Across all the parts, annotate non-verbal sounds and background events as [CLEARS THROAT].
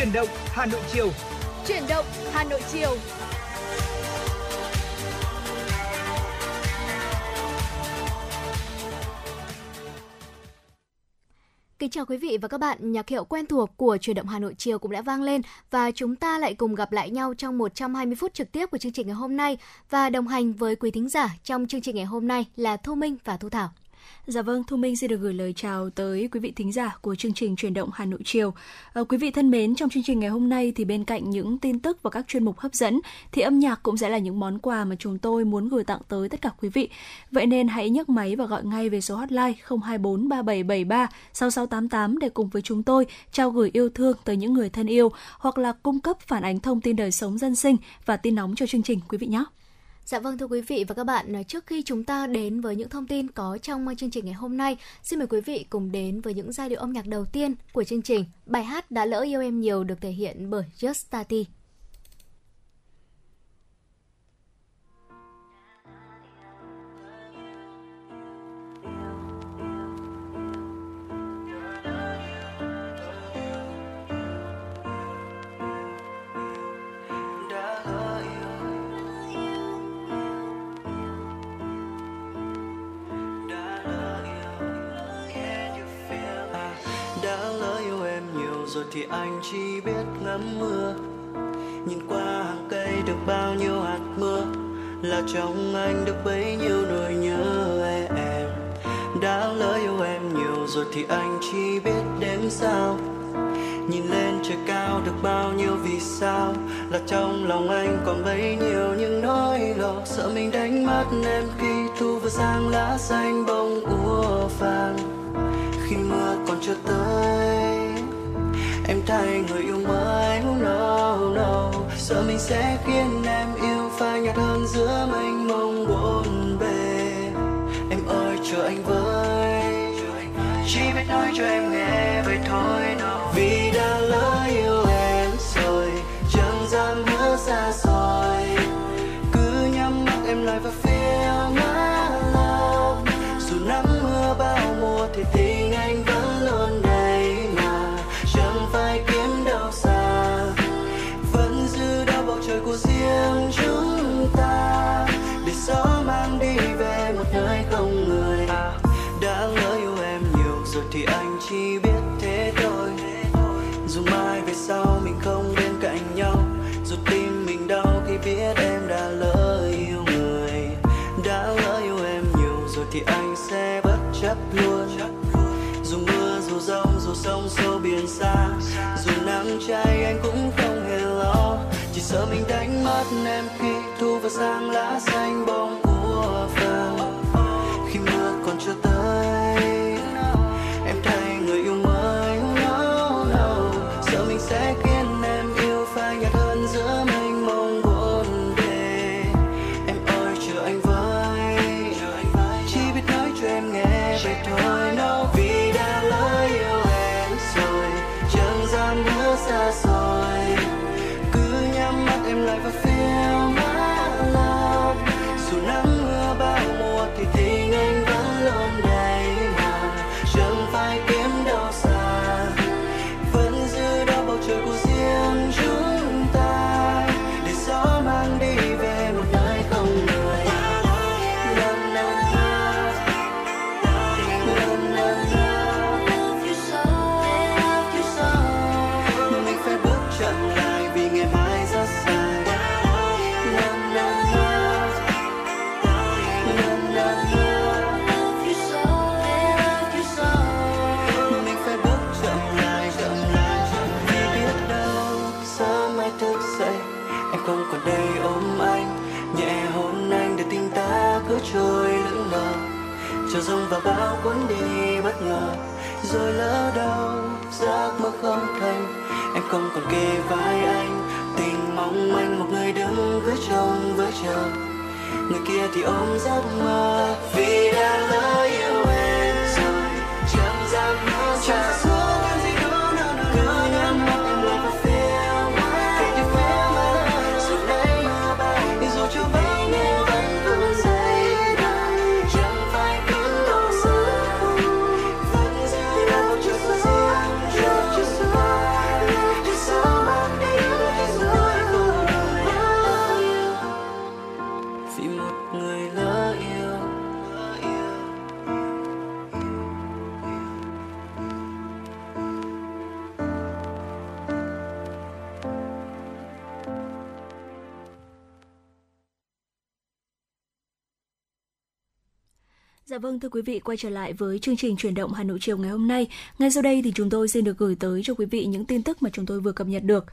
Chuyển động Hà Nội chiều. Chuyển động Hà Nội chiều. Kính chào quý vị và các bạn, nhạc hiệu quen thuộc của Truyền động Hà Nội chiều cũng đã vang lên và chúng ta lại cùng gặp lại nhau trong 120 phút trực tiếp của chương trình ngày hôm nay và đồng hành với quý thính giả trong chương trình ngày hôm nay là Thu Minh và Thu Thảo. Dạ vâng, Thu Minh xin được gửi lời chào tới quý vị thính giả của chương trình truyền động Hà Nội chiều. À, quý vị thân mến, trong chương trình ngày hôm nay thì bên cạnh những tin tức và các chuyên mục hấp dẫn thì âm nhạc cũng sẽ là những món quà mà chúng tôi muốn gửi tặng tới tất cả quý vị. Vậy nên hãy nhấc máy và gọi ngay về số hotline 024 3773 6688 để cùng với chúng tôi trao gửi yêu thương tới những người thân yêu hoặc là cung cấp phản ánh thông tin đời sống dân sinh và tin nóng cho chương trình quý vị nhé. Dạ vâng thưa quý vị và các bạn, trước khi chúng ta đến với những thông tin có trong chương trình ngày hôm nay, xin mời quý vị cùng đến với những giai điệu âm nhạc đầu tiên của chương trình. Bài hát đã lỡ yêu em nhiều được thể hiện bởi Just Tati. Rồi thì anh chỉ biết ngắm mưa. Nhìn qua hàng cây được bao nhiêu hạt mưa, là trong anh được bấy nhiêu nỗi nhớ em. Đã lỡ yêu em nhiều rồi thì anh chỉ biết đến sao. Nhìn lên trời cao được bao nhiêu vì sao, là trong lòng anh còn bấy nhiêu những nỗi lo. Sợ mình đánh mất em khi thu vừa sang lá xanh bông úa vàng. Khi mưa còn chưa tới thay người yêu mãi oh no oh no. Sợ mình sẽ khiến em yêu phai nhạt hơn giữa mênh mông bốn bề. Em ơi, chờ anh với, chỉ biết nói cho em nghe, vậy thôi. Mắt em khi thu vào sang lá xanh bông vâng thưa quý vị, quay trở lại với chương trình chuyển động Hà Nội chiều ngày hôm nay. Ngay sau đây thì chúng tôi xin được gửi tới cho quý vị những tin tức mà chúng tôi vừa cập nhật được.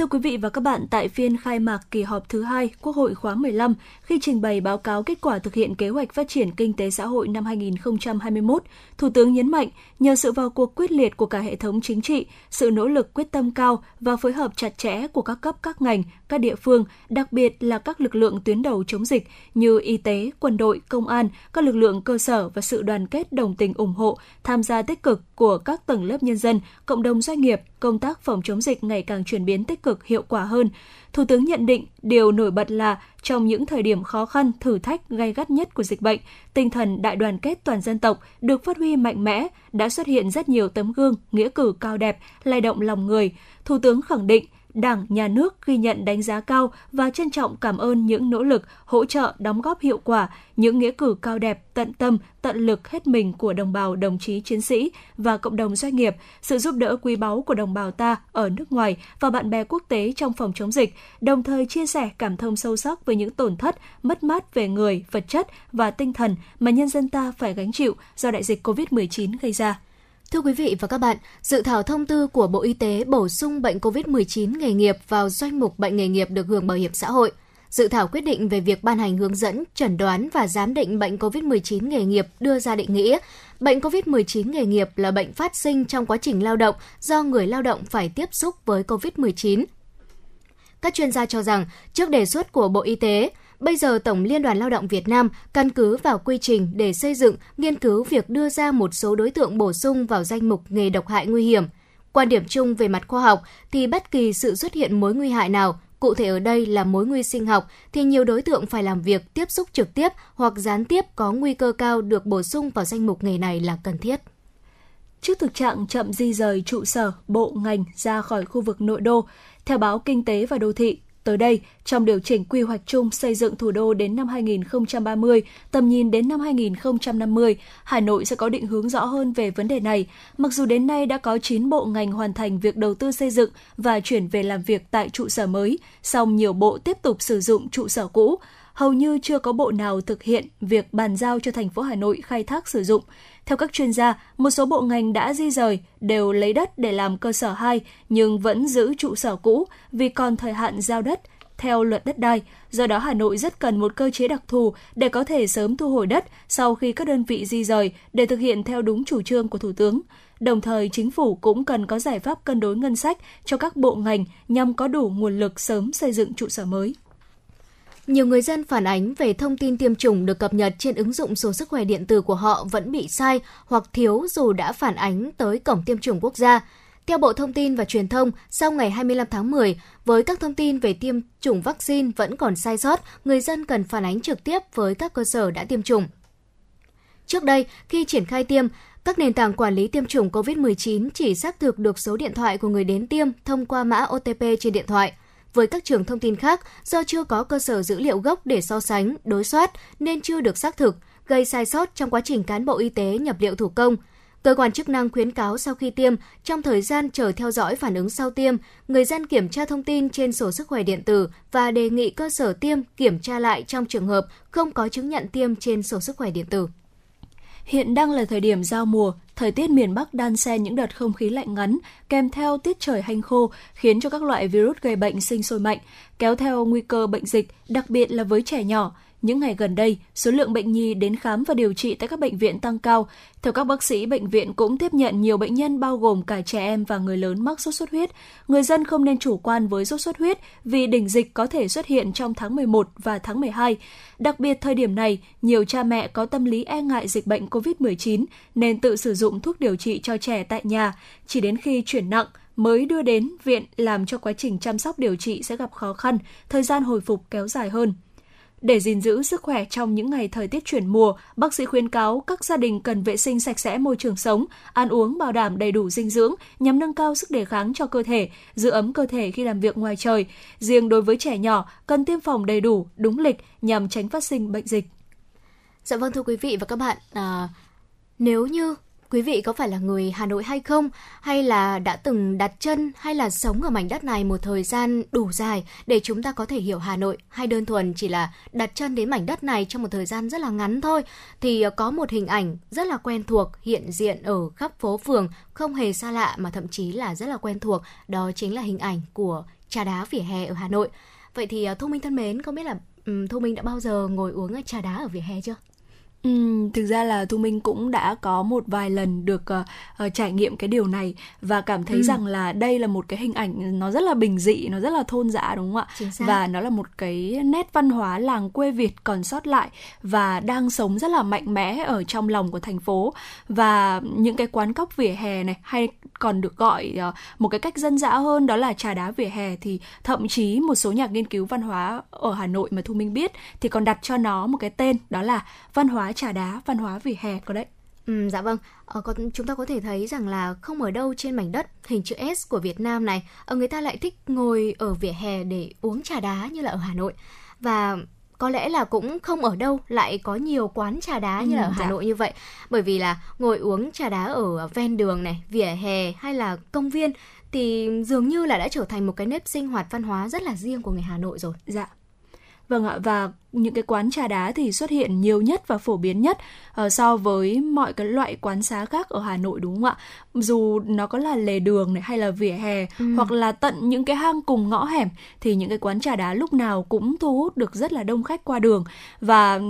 Thưa quý vị và các bạn, tại phiên khai mạc kỳ họp thứ hai Quốc hội khóa 15, khi trình bày báo cáo kết quả thực hiện kế hoạch phát triển kinh tế xã hội năm 2021, Thủ tướng nhấn mạnh, nhờ sự vào cuộc quyết liệt của cả hệ thống chính trị, sự nỗ lực quyết tâm cao và phối hợp chặt chẽ của các cấp các ngành, các địa phương, đặc biệt là các lực lượng tuyến đầu chống dịch như y tế, quân đội, công an, các lực lượng cơ sở và sự đoàn kết đồng tình ủng hộ, tham gia tích cực của các tầng lớp nhân dân, cộng đồng doanh nghiệp, công tác phòng chống dịch ngày càng chuyển biến tích cực hiệu quả hơn. Thủ tướng nhận định điều nổi bật là trong những thời điểm khó khăn, thử thách gay gắt nhất của dịch bệnh, tinh thần đại đoàn kết toàn dân tộc được phát huy mạnh mẽ, đã xuất hiện rất nhiều tấm gương, nghĩa cử cao đẹp, lay động lòng người. Thủ tướng khẳng định Đảng, Nhà nước ghi nhận đánh giá cao và trân trọng cảm ơn những nỗ lực, hỗ trợ, đóng góp hiệu quả, những nghĩa cử cao đẹp, tận tâm, tận lực hết mình của đồng bào, đồng chí chiến sĩ và cộng đồng doanh nghiệp, sự giúp đỡ quý báu của đồng bào ta ở nước ngoài và bạn bè quốc tế trong phòng chống dịch, đồng thời chia sẻ cảm thông sâu sắc với những tổn thất, mất mát về người, vật chất và tinh thần mà nhân dân ta phải gánh chịu do đại dịch COVID-19 gây ra. Thưa quý vị và các bạn, dự thảo thông tư của Bộ Y tế bổ sung bệnh COVID-19 nghề nghiệp vào doanh mục bệnh nghề nghiệp được hưởng bảo hiểm xã hội. Dự thảo quyết định về việc ban hành hướng dẫn, chẩn đoán và giám định bệnh COVID-19 nghề nghiệp đưa ra định nghĩa. Bệnh COVID-19 nghề nghiệp là bệnh phát sinh trong quá trình lao động do người lao động phải tiếp xúc với COVID-19. Các chuyên gia cho rằng, trước đề xuất của Bộ Y tế, Bây giờ Tổng Liên đoàn Lao động Việt Nam căn cứ vào quy trình để xây dựng, nghiên cứu việc đưa ra một số đối tượng bổ sung vào danh mục nghề độc hại nguy hiểm. Quan điểm chung về mặt khoa học thì bất kỳ sự xuất hiện mối nguy hại nào, cụ thể ở đây là mối nguy sinh học, thì nhiều đối tượng phải làm việc tiếp xúc trực tiếp hoặc gián tiếp có nguy cơ cao được bổ sung vào danh mục nghề này là cần thiết. Trước thực trạng chậm di rời trụ sở, bộ ngành ra khỏi khu vực nội đô, theo báo Kinh tế và Đô thị, Tới đây, trong điều chỉnh quy hoạch chung xây dựng thủ đô đến năm 2030, tầm nhìn đến năm 2050, Hà Nội sẽ có định hướng rõ hơn về vấn đề này. Mặc dù đến nay đã có 9 bộ ngành hoàn thành việc đầu tư xây dựng và chuyển về làm việc tại trụ sở mới, song nhiều bộ tiếp tục sử dụng trụ sở cũ hầu như chưa có bộ nào thực hiện việc bàn giao cho thành phố Hà Nội khai thác sử dụng. Theo các chuyên gia, một số bộ ngành đã di rời đều lấy đất để làm cơ sở 2 nhưng vẫn giữ trụ sở cũ vì còn thời hạn giao đất theo luật đất đai. Do đó Hà Nội rất cần một cơ chế đặc thù để có thể sớm thu hồi đất sau khi các đơn vị di rời để thực hiện theo đúng chủ trương của Thủ tướng. Đồng thời, chính phủ cũng cần có giải pháp cân đối ngân sách cho các bộ ngành nhằm có đủ nguồn lực sớm xây dựng trụ sở mới. Nhiều người dân phản ánh về thông tin tiêm chủng được cập nhật trên ứng dụng số sức khỏe điện tử của họ vẫn bị sai hoặc thiếu dù đã phản ánh tới cổng tiêm chủng quốc gia. Theo Bộ Thông tin và Truyền thông, sau ngày 25 tháng 10, với các thông tin về tiêm chủng vaccine vẫn còn sai sót, người dân cần phản ánh trực tiếp với các cơ sở đã tiêm chủng. Trước đây, khi triển khai tiêm, các nền tảng quản lý tiêm chủng COVID-19 chỉ xác thực được số điện thoại của người đến tiêm thông qua mã OTP trên điện thoại – với các trường thông tin khác do chưa có cơ sở dữ liệu gốc để so sánh, đối soát nên chưa được xác thực, gây sai sót trong quá trình cán bộ y tế nhập liệu thủ công. Cơ quan chức năng khuyến cáo sau khi tiêm, trong thời gian chờ theo dõi phản ứng sau tiêm, người dân kiểm tra thông tin trên sổ sức khỏe điện tử và đề nghị cơ sở tiêm kiểm tra lại trong trường hợp không có chứng nhận tiêm trên sổ sức khỏe điện tử. Hiện đang là thời điểm giao mùa, thời tiết miền Bắc đan xen những đợt không khí lạnh ngắn, kèm theo tiết trời hanh khô, khiến cho các loại virus gây bệnh sinh sôi mạnh, kéo theo nguy cơ bệnh dịch, đặc biệt là với trẻ nhỏ. Những ngày gần đây, số lượng bệnh nhi đến khám và điều trị tại các bệnh viện tăng cao. Theo các bác sĩ, bệnh viện cũng tiếp nhận nhiều bệnh nhân bao gồm cả trẻ em và người lớn mắc sốt xuất huyết. Người dân không nên chủ quan với sốt xuất huyết vì đỉnh dịch có thể xuất hiện trong tháng 11 và tháng 12. Đặc biệt thời điểm này, nhiều cha mẹ có tâm lý e ngại dịch bệnh COVID-19 nên tự sử dụng thuốc điều trị cho trẻ tại nhà. Chỉ đến khi chuyển nặng, mới đưa đến viện làm cho quá trình chăm sóc điều trị sẽ gặp khó khăn, thời gian hồi phục kéo dài hơn. Để gìn giữ sức khỏe trong những ngày thời tiết chuyển mùa, bác sĩ khuyến cáo các gia đình cần vệ sinh sạch sẽ môi trường sống, ăn uống bảo đảm đầy đủ dinh dưỡng nhằm nâng cao sức đề kháng cho cơ thể, giữ ấm cơ thể khi làm việc ngoài trời. Riêng đối với trẻ nhỏ, cần tiêm phòng đầy đủ, đúng lịch nhằm tránh phát sinh bệnh dịch. Dạ vâng thưa quý vị và các bạn, à, nếu như quý vị có phải là người Hà Nội hay không? Hay là đã từng đặt chân hay là sống ở mảnh đất này một thời gian đủ dài để chúng ta có thể hiểu Hà Nội hay đơn thuần chỉ là đặt chân đến mảnh đất này trong một thời gian rất là ngắn thôi thì ờ, có một hình ảnh rất là quen thuộc hiện diện ở khắp phố phường không hề xa lạ mà thậm chí là rất là quen thuộc đó chính là hình ảnh của trà đá vỉa hè ở Hà Nội. Vậy thì ờ, Thu Minh thân mến, không biết là Thu Minh đã bao giờ ngồi uống trà đá ở vỉa hè chưa? Ừ, thực ra là Thu Minh cũng đã có một vài lần được uh, uh, trải nghiệm cái điều này và cảm thấy ừ. rằng là đây là một cái hình ảnh nó rất là bình dị, nó rất là thôn dã đúng không ạ? Và nó là một cái nét văn hóa làng quê Việt còn sót lại và đang sống rất là mạnh mẽ ở trong lòng của thành phố và những cái quán cóc vỉa hè này hay còn được gọi uh, một cái cách dân dã hơn đó là trà đá vỉa hè thì thậm chí một số nhà nghiên cứu văn hóa ở Hà Nội mà Thu Minh biết thì còn đặt cho nó một cái tên đó là văn hóa trà đá, văn hóa vỉa hè có đấy. Ừ, dạ vâng, ờ, còn chúng ta có thể thấy rằng là không ở đâu trên mảnh đất hình chữ S của Việt Nam này, ở người ta lại thích ngồi ở vỉa hè để uống trà đá như là ở Hà Nội. Và có lẽ là cũng không ở đâu lại có nhiều quán trà đá như là ở Hà dạ. Nội như vậy. Bởi vì là ngồi uống trà đá ở ven đường này, vỉa hè hay là công viên thì dường như là đã trở thành một cái nếp sinh hoạt văn hóa rất là riêng của người Hà Nội rồi. Dạ. Vâng ạ và những cái quán trà đá thì xuất hiện nhiều nhất và phổ biến nhất uh, so với mọi cái loại quán xá khác ở Hà Nội đúng không ạ? Dù nó có là lề đường này hay là vỉa hè ừ. hoặc là tận những cái hang cùng ngõ hẻm thì những cái quán trà đá lúc nào cũng thu hút được rất là đông khách qua đường và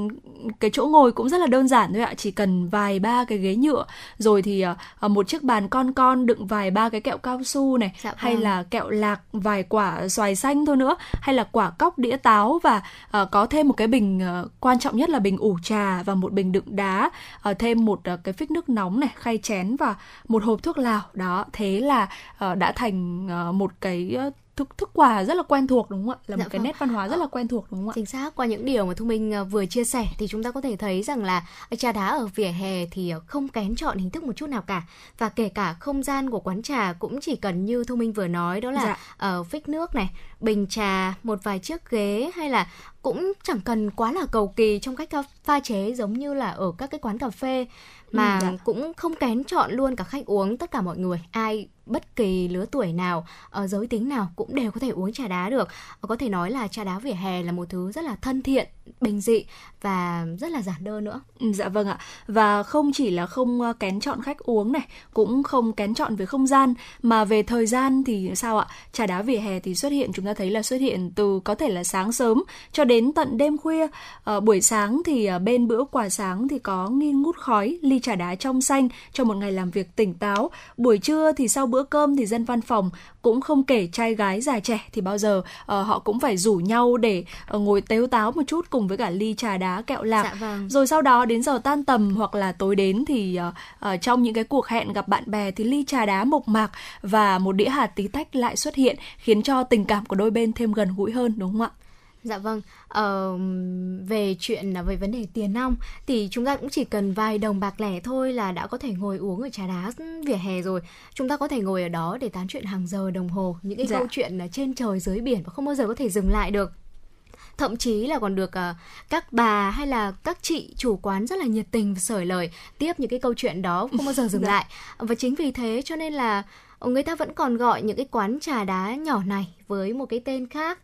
cái chỗ ngồi cũng rất là đơn giản thôi ạ, chỉ cần vài ba cái ghế nhựa rồi thì uh, một chiếc bàn con con đựng vài ba cái kẹo cao su này dạ, hay vâng. là kẹo lạc vài quả xoài xanh thôi nữa hay là quả cóc đĩa táo và uh, có thêm một cái bình uh, quan trọng nhất là bình ủ trà và một bình đựng đá uh, thêm một uh, cái phích nước nóng này khay chén và một hộp thuốc lào. Đó thế là uh, đã thành uh, một cái uh, thức thức quà rất là quen thuộc đúng không ạ là dạ một cái vâng. nét văn hóa rất là quen thuộc đúng không ạ chính xác qua những điều mà thu minh vừa chia sẻ thì chúng ta có thể thấy rằng là trà đá ở vỉa hè thì không kén chọn hình thức một chút nào cả và kể cả không gian của quán trà cũng chỉ cần như thu minh vừa nói đó là dạ. ở phích nước này bình trà một vài chiếc ghế hay là cũng chẳng cần quá là cầu kỳ trong cách pha chế giống như là ở các cái quán cà phê mà ừ, dạ. cũng không kén chọn luôn cả khách uống tất cả mọi người ai bất kỳ lứa tuổi nào ở giới tính nào cũng đều có thể uống trà đá được ờ, có thể nói là trà đá vỉa hè là một thứ rất là thân thiện bình dị và rất là giản đơn nữa. Ừ, dạ vâng ạ. Và không chỉ là không ờ, kén chọn khách uống này, cũng không kén chọn về không gian mà về thời gian thì sao ạ? Trà đá vỉa hè thì xuất hiện chúng ta thấy là xuất hiện từ có thể là sáng sớm cho đến tận đêm khuya. À, buổi sáng thì bên bữa quà sáng thì có nghi ngút khói, ly trà đá trong xanh cho một ngày làm việc tỉnh táo. Buổi trưa thì sau bữa cơm thì dân văn phòng cũng không kể trai gái già trẻ thì bao giờ uh, họ cũng phải rủ nhau để uh, ngồi tếu táo một chút cùng với cả ly trà đá kẹo lạc dạ vâng. rồi sau đó đến giờ tan tầm hoặc là tối đến thì uh, uh, trong những cái cuộc hẹn gặp bạn bè thì ly trà đá mộc mạc và một đĩa hạt tí tách lại xuất hiện khiến cho tình cảm của đôi bên thêm gần gũi hơn đúng không ạ Dạ vâng, ờ, về chuyện là về vấn đề tiền nong thì chúng ta cũng chỉ cần vài đồng bạc lẻ thôi là đã có thể ngồi uống ở trà đá vỉa hè rồi. Chúng ta có thể ngồi ở đó để tán chuyện hàng giờ đồng hồ, những cái dạ. câu chuyện trên trời dưới biển và không bao giờ có thể dừng lại được thậm chí là còn được uh, các bà hay là các chị chủ quán rất là nhiệt tình và sởi lời tiếp những cái câu chuyện đó không bao giờ dừng [LAUGHS] dạ. lại và chính vì thế cho nên là người ta vẫn còn gọi những cái quán trà đá nhỏ này với một cái tên khác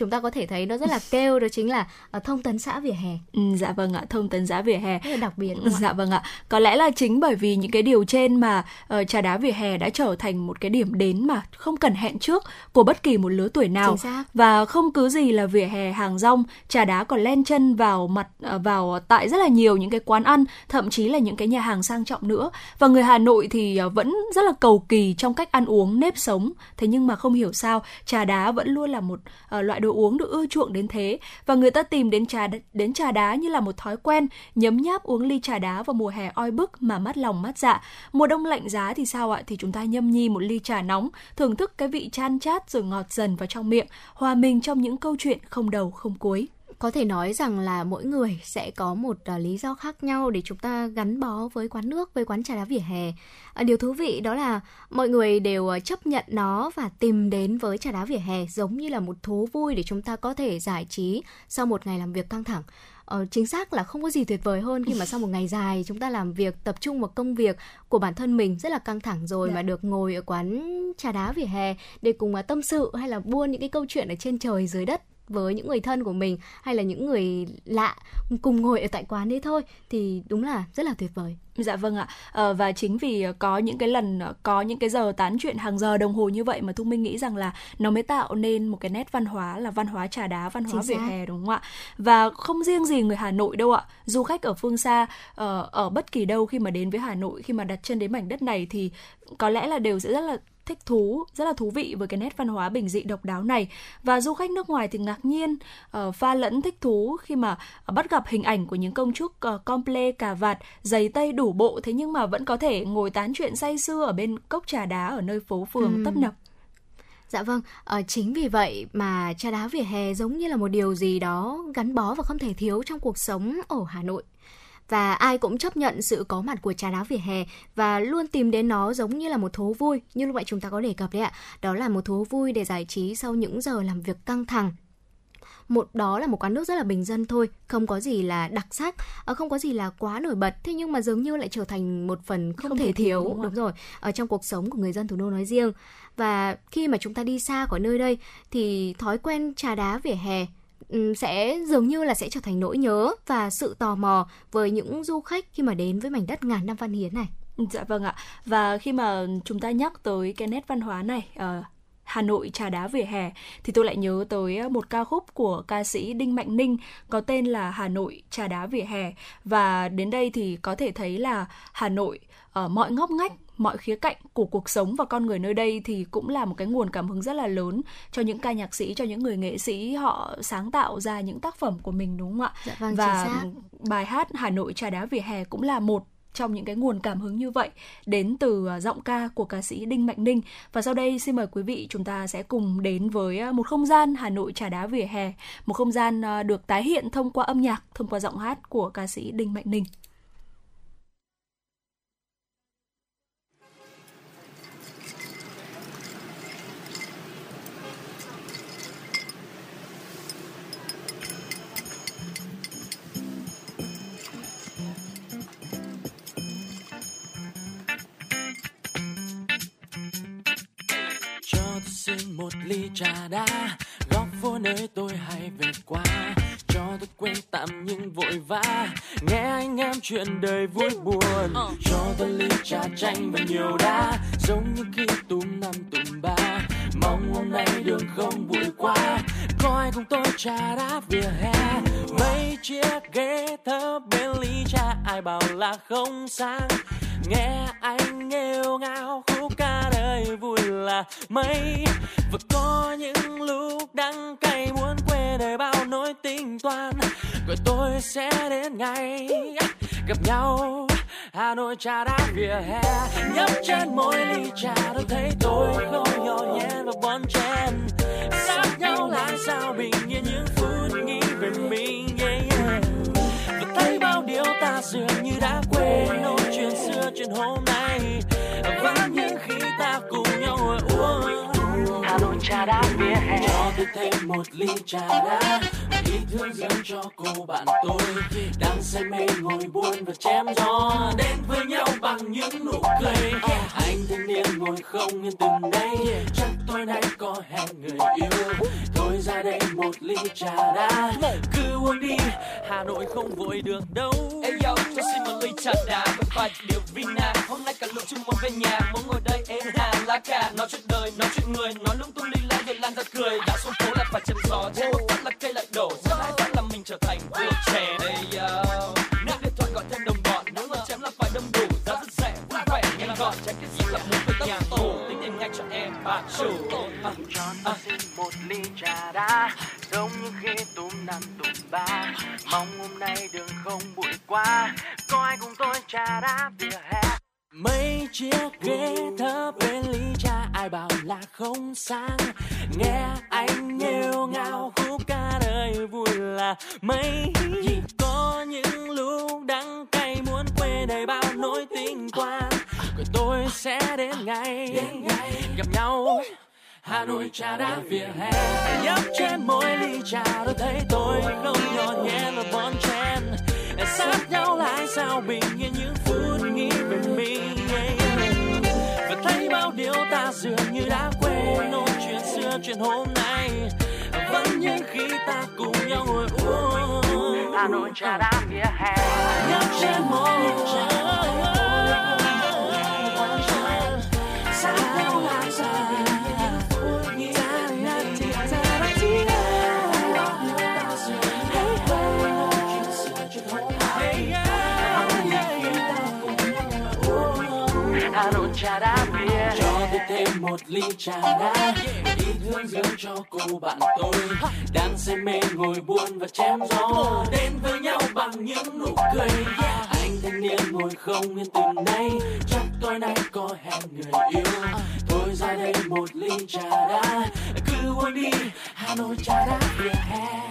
chúng ta có thể thấy nó rất là [LAUGHS] kêu đó chính là uh, thông tấn xã vỉa hè. Ừ, dạ vâng ạ, thông tấn xã vỉa hè. Rất là đặc biệt đúng không Dạ vâng ạ. Có lẽ là chính bởi vì những cái điều trên mà uh, trà đá vỉa hè đã trở thành một cái điểm đến mà không cần hẹn trước của bất kỳ một lứa tuổi nào. Và không cứ gì là vỉa hè hàng rong, trà đá còn len chân vào mặt uh, vào tại rất là nhiều những cái quán ăn, thậm chí là những cái nhà hàng sang trọng nữa. Và người Hà Nội thì uh, vẫn rất là cầu kỳ trong cách ăn uống nếp sống. Thế nhưng mà không hiểu sao trà đá vẫn luôn là một uh, loại đồ uống được ưa chuộng đến thế. Và người ta tìm đến trà đến trà đá như là một thói quen, nhấm nháp uống ly trà đá vào mùa hè oi bức mà mát lòng mát dạ. Mùa đông lạnh giá thì sao ạ? Thì chúng ta nhâm nhi một ly trà nóng, thưởng thức cái vị chan chát rồi ngọt dần vào trong miệng, hòa mình trong những câu chuyện không đầu không cuối có thể nói rằng là mỗi người sẽ có một uh, lý do khác nhau để chúng ta gắn bó với quán nước với quán trà đá vỉa hè uh, điều thú vị đó là mọi người đều uh, chấp nhận nó và tìm đến với trà đá vỉa hè giống như là một thú vui để chúng ta có thể giải trí sau một ngày làm việc căng thẳng uh, chính xác là không có gì tuyệt vời hơn khi mà sau một ngày dài chúng ta làm việc tập trung vào công việc của bản thân mình rất là căng thẳng rồi yeah. Dạ. mà được ngồi ở quán trà đá vỉa hè để cùng tâm sự hay là buôn những cái câu chuyện ở trên trời dưới đất với những người thân của mình hay là những người lạ cùng ngồi ở tại quán đấy thôi thì đúng là rất là tuyệt vời Dạ vâng ạ. À, và chính vì có những cái lần có những cái giờ tán chuyện hàng giờ đồng hồ như vậy mà Thu Minh nghĩ rằng là nó mới tạo nên một cái nét văn hóa là văn hóa trà đá, văn hóa vỉa hè đúng không ạ? Và không riêng gì người Hà Nội đâu ạ. Du khách ở phương xa ở, ờ, ở bất kỳ đâu khi mà đến với Hà Nội khi mà đặt chân đến mảnh đất này thì có lẽ là đều sẽ rất là thích thú, rất là thú vị với cái nét văn hóa bình dị độc đáo này. Và du khách nước ngoài thì ngạc nhiên, uh, pha lẫn thích thú khi mà uh, bắt gặp hình ảnh của những công chúa uh, comple cà vạt, giày tây đủ bộ thế nhưng mà vẫn có thể ngồi tán chuyện say sưa ở bên cốc trà đá ở nơi phố phường ừ. tấp nập. Dạ vâng, à, chính vì vậy mà trà đá vỉa hè giống như là một điều gì đó gắn bó và không thể thiếu trong cuộc sống ở Hà Nội và ai cũng chấp nhận sự có mặt của trà đá vỉa hè và luôn tìm đến nó giống như là một thú vui như lúc nãy chúng ta có đề cập đấy ạ. Đó là một thú vui để giải trí sau những giờ làm việc căng thẳng. Một đó là một quán nước rất là bình dân thôi không có gì là đặc sắc ờ, không có gì là quá nổi bật. Thế nhưng mà dường như lại trở thành một phần không, không thể, thể thiếu đúng, đúng rồi ở trong cuộc sống của người dân thủ đô nói riêng. Và khi mà chúng ta đi xa khỏi nơi đây thì thói quen trà đá vỉa hè sẽ dường như là sẽ trở thành nỗi nhớ và sự tò mò với những du khách khi mà đến với mảnh đất ngàn năm văn hiến này. Dạ vâng ạ. Và khi mà chúng ta nhắc tới cái nét văn hóa này, uh, Hà Nội trà đá vỉa hè thì tôi lại nhớ tới ờ, một ca khúc của ca sĩ Đinh Mạnh Ninh có tên là Hà Nội trà đá vỉa hè và đến đây thì có thể thấy là Hà Nội ở mọi ngóc ngách mọi khía cạnh của cuộc sống và con người nơi đây thì cũng là một cái nguồn cảm hứng rất là lớn cho những ca nhạc sĩ cho những người nghệ sĩ họ sáng tạo ra những tác phẩm của mình đúng không ạ dạ vâng, và bài hát Hà Nội trà đá vỉa hè cũng là một trong những cái nguồn cảm hứng như vậy đến từ à, giọng ca của ca sĩ Đinh Mạnh Ninh. Và sau đây xin mời quý vị chúng ta sẽ cùng đến với à, một không gian Hà Nội trà đá vỉa hè, một không gian à, được tái hiện thông qua âm nhạc, thông qua giọng hát của ca sĩ Đinh Mạnh Ninh. Xin một ly trà đá. Góc phố nơi tôi hay về qua cho tôi quên tạm nhưng vội vã. Nghe anh em chuyện đời vui buồn cho tôi ly trà chanh và nhiều đá. Giống như khi túm năm túm ba mong hôm nay đường không bụi quá coi cùng tôi trà đá vỉa hè. Mấy chiếc ghế thơ bên ly trà ai bảo là không sang nghe anh nghêu ngao, khúc ca đời vui là mấy. Và có những lúc đắng cay, muốn quên đời bao nỗi tính toan rồi tôi sẽ đến ngày gặp nhau. Hà Nội trà đá vỉa hè nhấp trên mỗi ly trà. Tôi thấy tôi không nhỏ nhẹ và bon chen. Sát nhau là sao bình yên những phút nghĩ về mình yeah, yeah. và thấy bao điều ta dường như đã quên. Nỗi chuyện xưa chuyện hôm nay vẫn những khi ta cùng nhau uống. Hà Nội trà đá vỉa hè. Cho tôi thêm một ly trà đá ý thương dâng cho cô bạn tôi. Đang say mê ngồi buồn và chém gió đến với nhau bằng những nụ cười. Anh thanh niên ngồi không yên từng đây chắc tôi nay có hẹn người yêu. Tôi ra đây một ly trà đá cứ uống đi hà nội không vội được đâu. Hey yo cho xin một ly trà đá với vài điều vina. Hôm nay cả lũ chung muốn về nhà muốn ngồi đây êm hà lá cà nói chuyện đời nói chuyện người nói ly trà đá giống như khi túm năm túm ba. Mong hôm nay đường không bụi quá có ai cùng tôi trà đá vỉa hè? Mấy chiếc ghế thấp bên ly trà ai bảo là không sang nghe anh nghêu ngao khúc ca đời vui là mấy. Có những lúc đắng cay muốn quên đầy bao nỗi tình quan rồi tôi sẽ đến ngày gặp nhau Hà Nội trà đá vỉa hè. Nhấp trên mỗi ly trà tôi thấy tôi không nhỏ nhẹ là bon chen. Sát nhau lại sao bình yên những phút nghĩ về mình và thấy bao điều ta dường như đã quên ôn chuyện xưa chuyện hôm nay. Vẫn như khi ta cùng nhau ngồi uống. Hà Nội trà đá vỉa hè. Nhấp trên mỗi ly trà một ly trà đá đi thương dưỡng cho cô bạn tôi. Đang say mê ngồi buồn và chém gió. Đến với nhau bằng những nụ cười. Anh thanh niên ngồi không yên từ nay. Chắc tối nay có hẹn người yêu. Thôi ra đây một ly trà đá cứ uống đi, hà nội trà đá vỉa hè.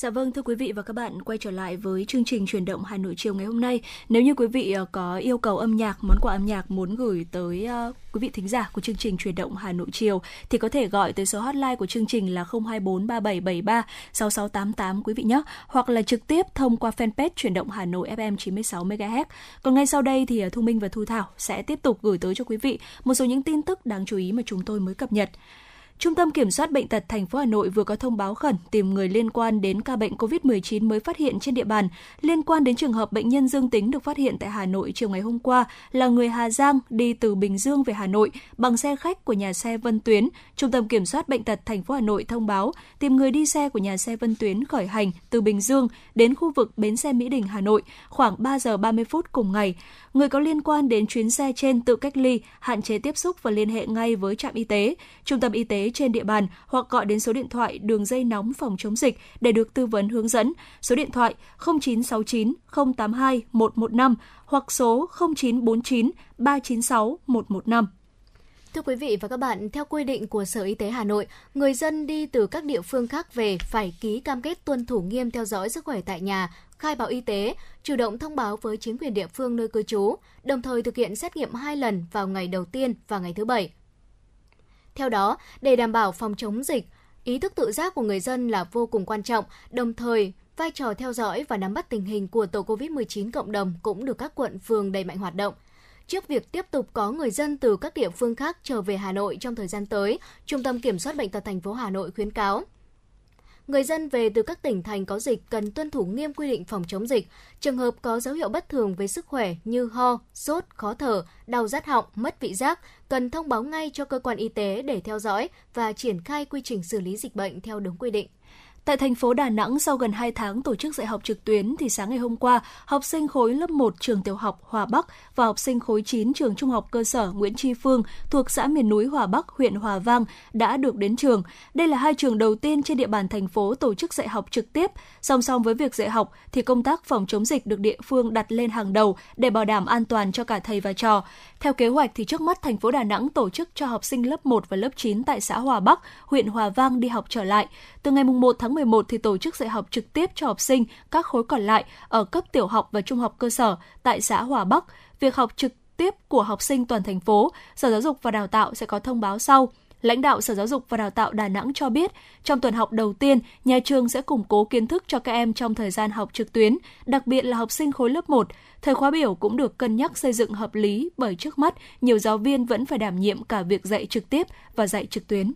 Dạ vâng thưa quý vị và các bạn quay trở lại với chương trình truyền động Hà Nội chiều ngày hôm nay. Nếu như quý vị ờ, có yêu cầu âm nhạc, món quà âm nhạc muốn gửi tới ờ, quý vị thính giả của chương trình truyền động Hà Nội chiều thì có thể gọi tới số hotline của chương trình là 024 3773 6688 quý vị nhé, hoặc là trực tiếp thông qua fanpage truyền động Hà Nội FM 96 MHz. Còn ngay sau đây thì ờ, Thu Minh và Thu Thảo sẽ tiếp tục gửi tới cho quý vị một số những tin tức đáng chú ý mà chúng tôi mới cập nhật. Trung tâm Kiểm soát Bệnh tật thành phố Hà Nội vừa có thông báo khẩn tìm người liên quan đến ca bệnh COVID-19 mới phát hiện trên địa bàn. Liên quan đến trường hợp bệnh nhân dương tính được phát hiện tại Hà Nội chiều ngày hôm qua là người Hà Giang đi từ Bình Dương về Hà Nội bằng xe khách của nhà xe Vân Tuyến. Trung tâm Kiểm soát Bệnh tật thành phố Hà Nội thông báo tìm người đi xe của nhà xe Vân Tuyến khởi hành từ Bình Dương đến khu vực bến xe Mỹ Đình, Hà Nội khoảng 3 giờ 30 phút cùng ngày. Người có liên quan đến chuyến xe trên tự cách ly, hạn chế tiếp xúc và liên hệ ngay với trạm y tế, trung tâm y tế trên địa bàn hoặc gọi đến số điện thoại đường dây nóng phòng chống dịch để được tư vấn hướng dẫn. Số điện thoại 0969 082 115 hoặc số 0949 396 115. Thưa quý vị và các bạn, theo quy định của Sở Y tế Hà Nội, người dân đi từ các địa phương khác về phải ký cam kết tuân thủ nghiêm theo dõi sức khỏe tại nhà, khai báo y tế, chủ động thông báo với chính quyền địa phương nơi cư trú, đồng thời thực hiện xét nghiệm hai lần vào ngày đầu tiên và ngày thứ bảy. Theo đó, để đảm bảo phòng chống dịch, ý thức tự giác của người dân là vô cùng quan trọng, đồng thời vai trò theo dõi và nắm bắt tình hình của tổ COVID-19 cộng đồng cũng được các quận phường đẩy mạnh hoạt động. Trước việc tiếp tục có người dân từ các địa phương khác trở về Hà Nội trong thời gian tới, Trung tâm Kiểm soát Bệnh tật thành phố Hà Nội khuyến cáo người dân về từ các tỉnh thành có dịch cần tuân thủ nghiêm quy định phòng chống dịch. Trường hợp có dấu hiệu bất thường về sức khỏe như ho, sốt, khó thở, đau rát họng, mất vị giác, cần thông báo ngay cho cơ quan y tế để theo dõi và triển khai quy trình xử lý dịch bệnh theo đúng quy định. Tại thành phố Đà Nẵng, sau gần 2 tháng tổ chức dạy học trực tuyến, thì sáng ngày hôm qua, học sinh khối lớp 1 trường tiểu học Hòa Bắc và học sinh khối 9 trường trung học cơ sở Nguyễn Tri Phương thuộc xã miền núi Hòa Bắc, huyện Hòa Vang đã được đến trường. Đây là hai trường đầu tiên trên địa bàn thành phố tổ chức dạy học trực tiếp. Song song với việc dạy học, thì công tác phòng chống dịch được địa phương đặt lên hàng đầu để bảo đảm an toàn cho cả thầy và trò. Theo kế hoạch thì trước mắt thành phố Đà Nẵng tổ chức cho học sinh lớp 1 và lớp 9 tại xã Hòa Bắc, huyện Hòa Vang đi học trở lại. Từ ngày 1 tháng tháng 11 thì tổ chức dạy học trực tiếp cho học sinh các khối còn lại ở cấp tiểu học và trung học cơ sở tại xã Hòa Bắc. Việc học trực tiếp của học sinh toàn thành phố, Sở Giáo dục và Đào tạo sẽ có thông báo sau. Lãnh đạo Sở Giáo dục và Đào tạo Đà Nẵng cho biết, trong tuần học đầu tiên, nhà trường sẽ củng cố kiến thức cho các em trong thời gian học trực tuyến, đặc biệt là học sinh khối lớp 1. Thời khóa biểu cũng được cân nhắc xây dựng hợp lý bởi trước mắt, nhiều giáo viên vẫn phải đảm nhiệm cả việc dạy trực tiếp và dạy trực tuyến.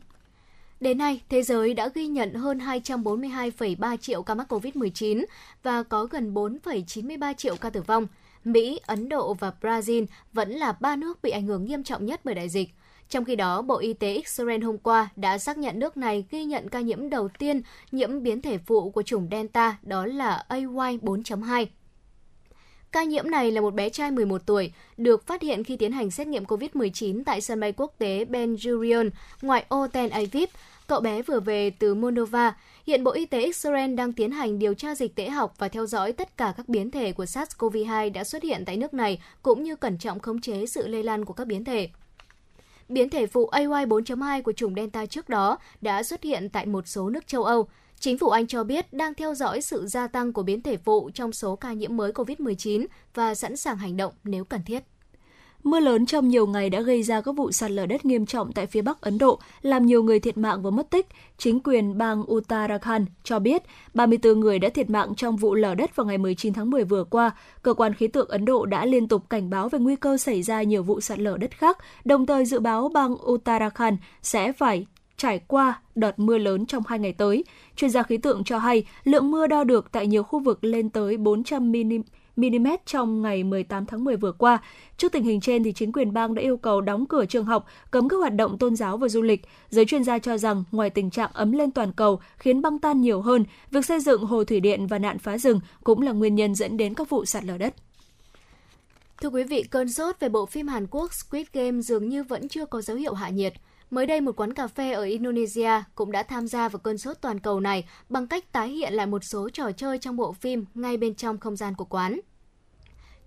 Đến nay, thế giới đã ghi nhận hơn 242,3 triệu ca mắc COVID-19 và có gần 4,93 triệu ca tử vong. Mỹ, Ấn Độ và Brazil vẫn là ba nước bị ảnh hưởng nghiêm trọng nhất bởi đại dịch. Trong khi đó, Bộ Y tế Israel hôm qua đã xác nhận nước này ghi nhận ca nhiễm đầu tiên nhiễm biến thể phụ của chủng Delta, đó là AY4.2. Ca nhiễm này là một bé trai 11 tuổi, được phát hiện khi tiến hành xét nghiệm COVID-19 tại sân bay quốc tế Ben Gurion, ngoại ô Tel Aviv. Cậu bé vừa về từ Moldova. Hiện Bộ Y tế Israel đang tiến hành điều tra dịch tễ học và theo dõi tất cả các biến thể của SARS-CoV-2 đã xuất hiện tại nước này, cũng như cẩn trọng khống chế sự lây lan của các biến thể. Biến thể phụ AY 4.2 của chủng Delta trước đó đã xuất hiện tại một số nước châu Âu. Chính phủ Anh cho biết đang theo dõi sự gia tăng của biến thể phụ trong số ca nhiễm mới COVID-19 và sẵn sàng hành động nếu cần thiết. Mưa lớn trong nhiều ngày đã gây ra các vụ sạt lở đất nghiêm trọng tại phía Bắc Ấn Độ, làm nhiều người thiệt mạng và mất tích. Chính quyền bang Uttarakhand cho biết 34 người đã thiệt mạng trong vụ lở đất vào ngày 19 tháng 10 vừa qua. Cơ quan khí tượng Ấn Độ đã liên tục cảnh báo về nguy cơ xảy ra nhiều vụ sạt lở đất khác, đồng thời dự báo bang Uttarakhand sẽ phải trải qua đợt mưa lớn trong hai ngày tới. Chuyên gia khí tượng cho hay lượng mưa đo được tại nhiều khu vực lên tới 400 mm mm trong ngày 18 tháng 10 vừa qua. Trước tình hình trên, thì chính quyền bang đã yêu cầu đóng cửa trường học, cấm các hoạt động tôn giáo và du lịch. Giới chuyên gia cho rằng, ngoài tình trạng ấm lên toàn cầu khiến băng tan nhiều hơn, việc xây dựng hồ thủy điện và nạn phá rừng cũng là nguyên nhân dẫn đến các vụ sạt lở đất. Thưa quý vị, cơn sốt về bộ phim Hàn Quốc Squid Game dường như vẫn chưa có dấu hiệu hạ nhiệt. Mới đây, một quán cà phê ở Indonesia cũng đã tham gia vào cơn sốt toàn cầu này bằng cách tái hiện lại một số trò chơi trong bộ phim ngay bên trong không gian của quán.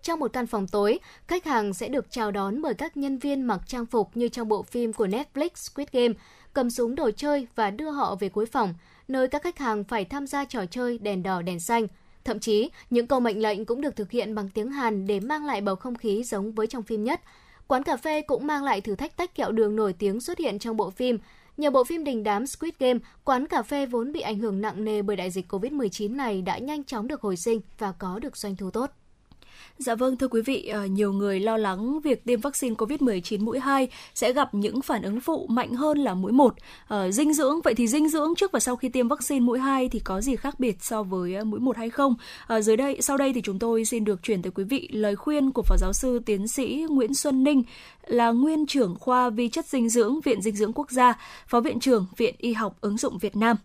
Trong một căn phòng tối, khách hàng sẽ được chào đón bởi các nhân viên mặc trang phục như trong bộ phim của Netflix Squid Game, cầm súng đồ chơi và đưa họ về cuối phòng, nơi các khách hàng phải tham gia trò chơi đèn đỏ đèn xanh. Thậm chí, những câu mệnh lệnh cũng được thực hiện bằng tiếng Hàn để mang lại bầu không khí giống với trong phim nhất. Quán cà phê cũng mang lại thử thách tách kẹo đường nổi tiếng xuất hiện trong bộ phim. Nhờ bộ phim đình đám Squid Game, quán cà phê vốn bị ảnh hưởng nặng nề bởi đại dịch COVID-19 này đã nhanh chóng được hồi sinh và có được doanh thu tốt. Dạ vâng, thưa quý vị, ờ, nhiều người lo lắng việc tiêm vaccine COVID-19 mũi 2 sẽ gặp những phản ứng phụ mạnh hơn là mũi 1. Ờ, dinh dưỡng, vậy thì dinh dưỡng trước và sau khi tiêm vaccine mũi 2 thì có gì khác biệt so với ờ, mũi 1 hay không? Dưới đây, sau đây thì chúng tôi xin được chuyển tới quý vị lời khuyên của Phó Giáo sư Tiến sĩ Nguyễn Xuân Ninh, là nguyên trưởng khoa vi chất dinh dưỡng Viện Dinh dưỡng Quốc gia, Phó Viện trưởng Viện Y học ứng dụng Việt Nam.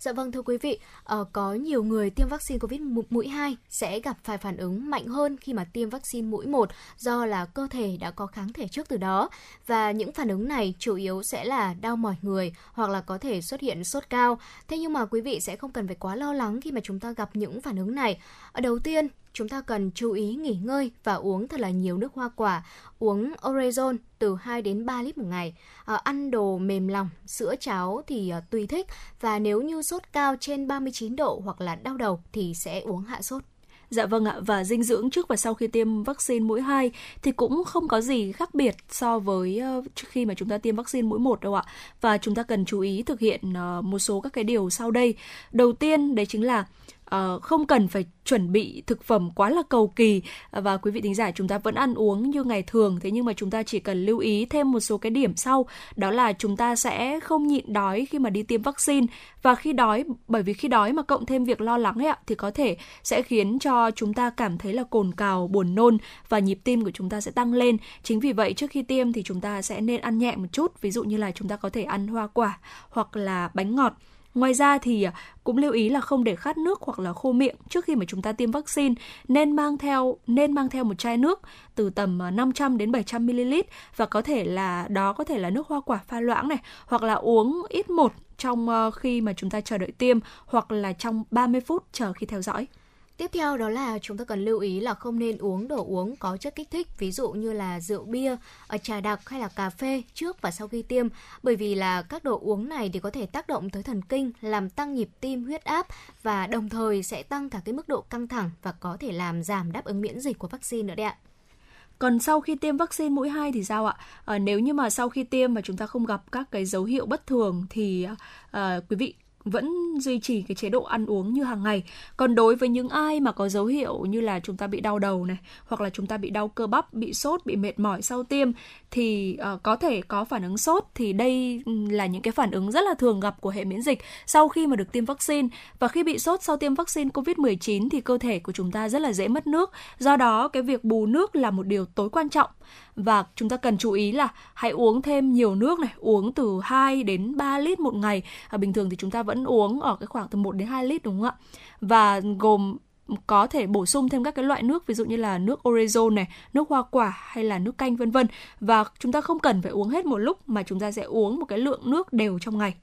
Dạ vâng thưa quý vị, uh, có nhiều người tiêm vaccine COVID mũi 2 sẽ gặp phải phản ứng mạnh hơn khi mà tiêm vaccine mũi 1 do là cơ thể đã có kháng thể trước từ đó và những phản ứng này chủ yếu sẽ là đau mỏi người hoặc là có thể xuất hiện sốt cao. Thế nhưng mà quý vị sẽ không cần phải quá lo lắng khi mà chúng ta gặp những phản ứng này. Ở đầu tiên chúng ta cần chú ý nghỉ ngơi và uống thật là nhiều nước hoa quả, uống orezon từ 2 đến 3 lít một ngày, à, ăn đồ mềm lòng, sữa cháo thì à, tùy thích và nếu như sốt cao trên 39 độ hoặc là đau đầu thì sẽ uống hạ sốt. Dạ vâng ạ, và dinh dưỡng trước và sau khi tiêm vaccine mũi 2 thì cũng không có gì khác biệt so với ờ, trước khi mà chúng ta tiêm vaccine mũi 1 đâu ạ. Và chúng ta cần chú ý thực hiện ờ, một số các cái điều sau đây. Đầu tiên đấy chính là uh, không cần phải chuẩn bị thực phẩm quá là cầu kỳ. Và quý vị thính giả chúng ta vẫn ăn uống như ngày thường. Thế nhưng mà chúng ta chỉ cần lưu ý thêm một số cái điểm sau. Đó là chúng ta sẽ không nhịn đói khi mà đi tiêm vaccine. Và khi đói bởi vì khi đói mà cộng thêm việc lo lắng ấy ạ thì có thể sẽ khiến cho chúng ta cảm thấy là cồn cào buồn nôn và nhịp tim của chúng ta sẽ tăng lên. Chính vì vậy trước khi tiêm thì chúng ta sẽ nên ăn nhẹ một chút. Ví dụ như là chúng ta có thể ăn hoa quả hoặc là bánh ngọt. Ngoài ra thì à, cũng lưu ý là không để khát nước hoặc là khô miệng trước khi mà chúng ta tiêm vaccine, nên mang theo, nên mang theo một chai nước từ tầm à, 500 đến 700 ml và có thể là, đó có thể là nước hoa quả pha loãng này, hoặc là uống ít một trong ờ, khi mà chúng ta chờ đợi tiêm hoặc là trong 30 phút chờ khi theo dõi. Tiếp theo đó là chúng ta cần lưu ý là không nên uống đồ uống có chất kích thích, ví dụ như là rượu bia, ờ, trà đặc hay là cà phê trước và sau khi tiêm, bởi vì là các đồ uống này thì có thể tác động tới thần kinh, làm tăng nhịp tim, huyết áp và đồng thời sẽ tăng cả cái mức độ căng thẳng và có thể làm giảm đáp ứng miễn dịch của vaccine nữa đấy ạ. Còn sau khi tiêm vaccine mũi 2 thì sao ạ? À, nếu như mà sau khi tiêm mà chúng ta không gặp các cái dấu hiệu bất thường thì à, quý vị vẫn duy trì cái chế độ ăn uống như hàng ngày. Còn đối với những ai mà có dấu hiệu như là chúng ta bị đau đầu này, hoặc là chúng ta bị đau cơ bắp, bị sốt, bị mệt mỏi sau tiêm thì uh, có thể có phản ứng sốt thì đây ừ, là những cái phản ứng rất là thường gặp của hệ miễn dịch sau khi mà được tiêm vaccine và khi bị sốt sau tiêm vaccine COVID-19 thì cơ thể của chúng ta rất là dễ mất nước. Do đó cái việc bù nước là một điều tối quan trọng và chúng ta cần chú ý là hãy uống thêm nhiều nước này, uống từ 2 đến 3 lít một ngày. À, bình thường thì chúng ta vẫn uống ở cái khoảng từ 1 đến 2 lít đúng không ạ? Và gồm có thể bổ sung thêm các cái loại nước ví dụ như là nước orezon này, nước hoa quả hay là nước canh vân vân và chúng ta không cần phải uống hết một lúc mà chúng ta sẽ uống một cái lượng nước đều trong ngày.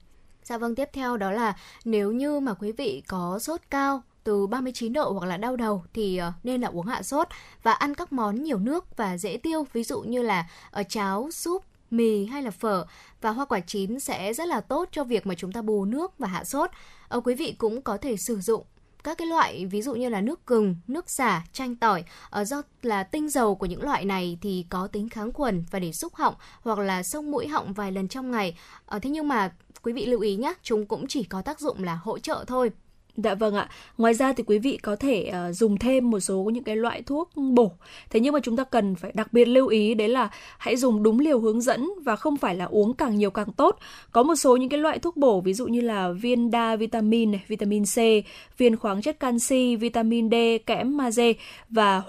Dạ vâng, tiếp theo đó là nếu như mà quý vị có sốt cao từ 39 độ hoặc là đau đầu thì ờ, nên là uống hạ sốt và ăn các món nhiều nước và dễ tiêu ví dụ như là ở cháo, súp, mì hay là phở và hoa quả chín sẽ rất là tốt cho việc mà chúng ta bù nước và hạ sốt. Ở quý vị cũng có thể sử dụng các cái loại ví dụ như là nước gừng, nước xả, chanh tỏi ở do là tinh dầu của những loại này thì có tính kháng khuẩn và để xúc họng hoặc là sông mũi họng vài lần trong ngày. Thế nhưng mà quý vị lưu ý nhé, chúng cũng chỉ có tác dụng là hỗ trợ thôi Dạ vâng ạ. Ngoài ra thì quý vị có thể uh, dùng thêm một số những cái loại thuốc bổ. Thế nhưng mà chúng ta cần phải đặc biệt lưu ý đấy là hãy dùng đúng liều hướng dẫn và không phải là uống càng nhiều càng tốt. Có một số những cái loại thuốc bổ ví dụ như là viên đa vitamin này, vitamin C, viên khoáng chất canxi, vitamin D, kẽm magie và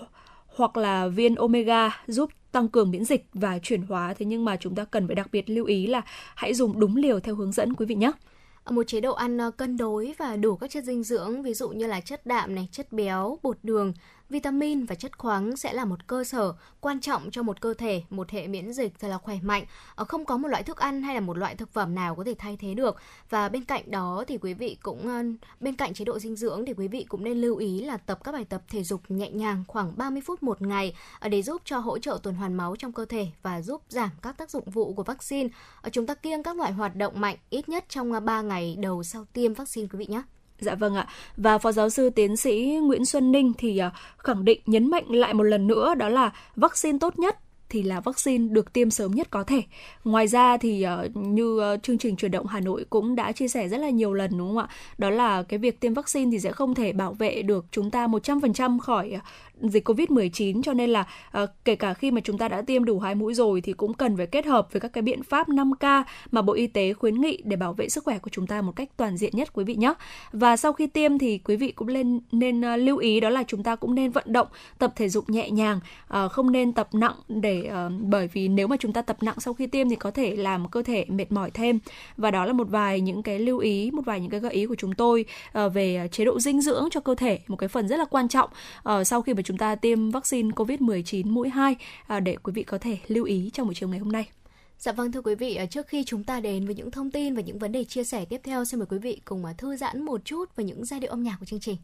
hoặc là viên omega giúp tăng cường miễn dịch và chuyển hóa thế nhưng mà chúng ta cần phải đặc biệt lưu ý là hãy dùng đúng liều theo hướng dẫn quý vị nhé Ờ, một chế độ ăn ờ, cân đối và đủ các chất dinh dưỡng ví dụ như là chất đạm này, chất béo, bột đường vitamin và chất khoáng sẽ là một cơ sở quan trọng cho một cơ thể, một hệ miễn dịch thật là khỏe mạnh. Ờ, không có một loại thức ăn hay là một loại thực phẩm nào có thể thay thế được. Và bên cạnh đó thì quý vị cũng ờ, bên cạnh chế độ dinh dưỡng thì quý vị cũng nên lưu ý là tập các bài tập thể dục nhẹ nhàng khoảng 30 phút một ngày ờ, để giúp cho hỗ trợ tuần hoàn máu trong cơ thể và giúp giảm các tác dụng phụ của vaccine. Chúng ta kiêng các loại hoạt động mạnh ít nhất trong 3 ngày đầu sau tiêm vaccine quý vị nhé. Dạ vâng ạ. Và Phó Giáo sư Tiến sĩ Nguyễn Xuân Ninh thì à, khẳng định, nhấn mạnh lại một lần nữa đó là vaccine tốt nhất thì là vaccine được tiêm sớm nhất có thể. Ngoài ra thì ờ, như ờ, chương trình truyền động Hà Nội cũng đã chia sẻ rất là nhiều lần đúng không ạ? Đó là cái việc tiêm vaccine thì sẽ không thể bảo vệ được chúng ta 100% khỏi ờ, dịch Covid-19 cho nên là kể cả khi mà chúng ta đã tiêm đủ hai mũi rồi thì cũng cần phải kết hợp với các cái biện pháp 5K mà Bộ Y tế khuyến nghị để bảo vệ sức khỏe của chúng ta một cách toàn diện nhất quý vị nhé. Và sau khi tiêm thì quý vị cũng lên nên lưu ý đó là chúng ta cũng nên vận động, tập thể dục nhẹ nhàng, không nên tập nặng để uh, bởi vì nếu mà chúng ta tập nặng sau khi tiêm thì có thể làm cơ thể mệt mỏi thêm. Và đó là một vài những cái lưu ý, một vài những cái gợi ý của chúng tôi uh, về chế độ dinh dưỡng cho cơ thể, một cái phần rất là quan trọng uh, sau khi mà chúng ta tiêm vaccine COVID-19 mũi 2 để quý vị có thể lưu ý trong buổi chiều ngày hôm nay. Dạ vâng thưa quý vị, trước khi chúng ta đến với những thông tin và những vấn đề chia sẻ tiếp theo, xin mời quý vị cùng thư giãn một chút về những giai điệu âm nhạc của chương trình.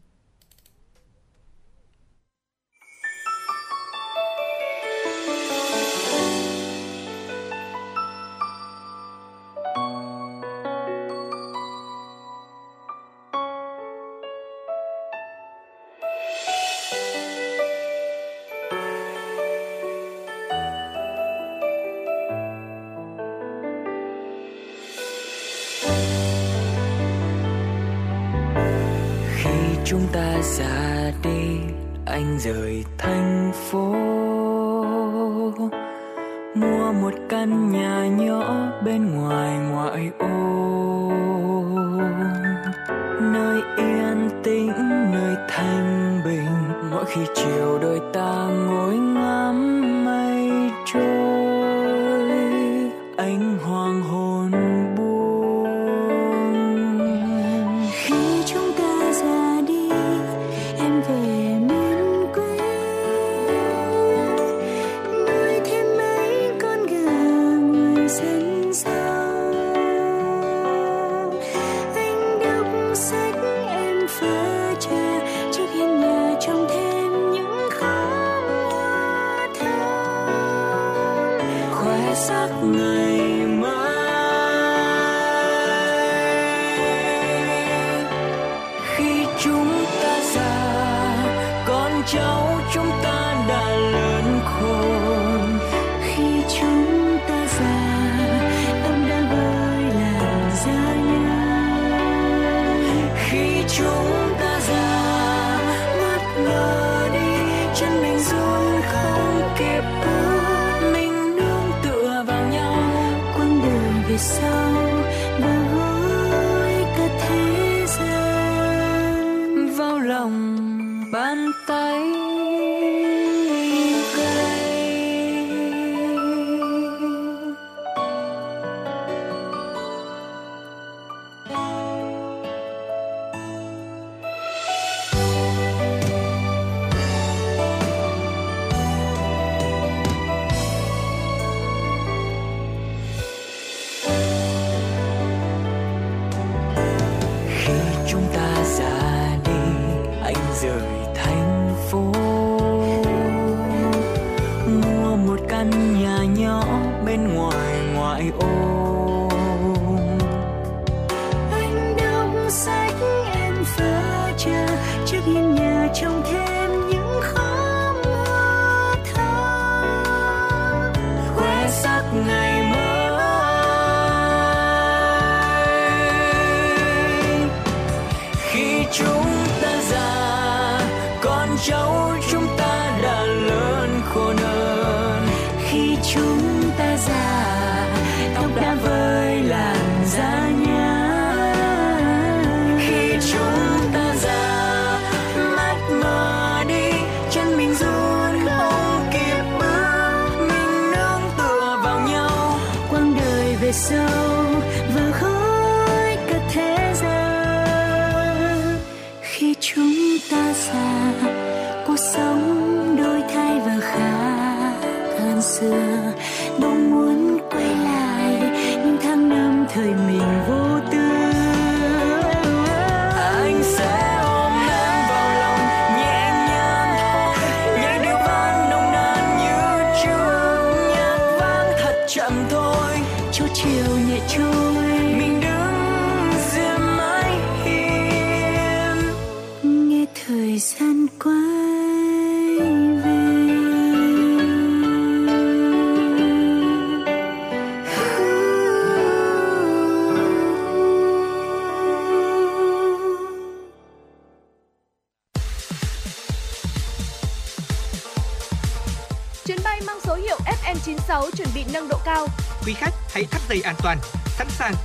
Anh Joe.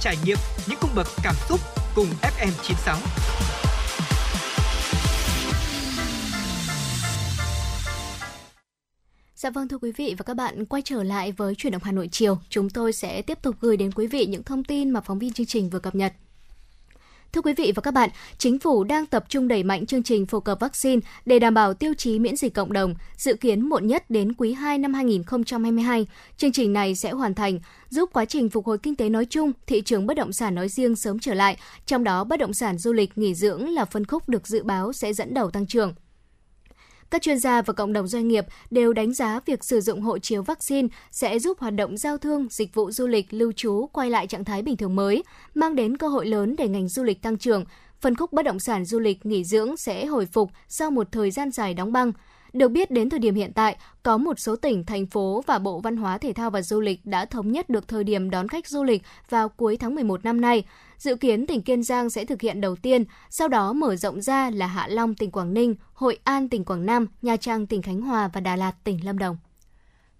Trải nghiệm những cung bậc cảm xúc cùng FM96. Dạ vâng thưa quý vị và các bạn, quay trở lại với chuyển động Hà Nội chiều, chúng tôi sẽ tiếp tục gửi đến quý vị những thông tin mà phóng viên chương trình vừa cập nhật. Thưa quý vị và các bạn, chính phủ đang tập trung đẩy mạnh chương trình phổ cập vaccine để đảm bảo tiêu chí miễn dịch cộng đồng, dự kiến muộn nhất đến quý 2 năm 2022. Chương trình này sẽ hoàn thành, giúp quá trình phục hồi kinh tế nói chung, thị trường bất động sản nói riêng sớm trở lại, trong đó bất động sản du lịch nghỉ dưỡng là phân khúc được dự báo sẽ dẫn đầu tăng trưởng. Các chuyên gia và cộng đồng doanh nghiệp đều đánh giá việc sử dụng hộ chiếu vaccine sẽ giúp hoạt động giao thương, dịch vụ du lịch, lưu trú quay lại trạng thái bình thường mới, mang đến cơ hội lớn để ngành du lịch tăng trưởng. Phân khúc bất động sản du lịch nghỉ dưỡng sẽ hồi phục sau một thời gian dài đóng băng. Được biết đến thời điểm hiện tại, có một số tỉnh, thành phố và Bộ Văn hóa Thể thao và Du lịch đã thống nhất được thời điểm đón khách du lịch vào cuối tháng 11 năm nay. Dự kiến tỉnh Kiên Giang sẽ thực hiện đầu tiên, sau đó mở rộng ra là Hạ Long, tỉnh Quảng Ninh, Hội An, tỉnh Quảng Nam, Nha Trang, tỉnh Khánh Hòa và Đà Lạt, tỉnh Lâm Đồng.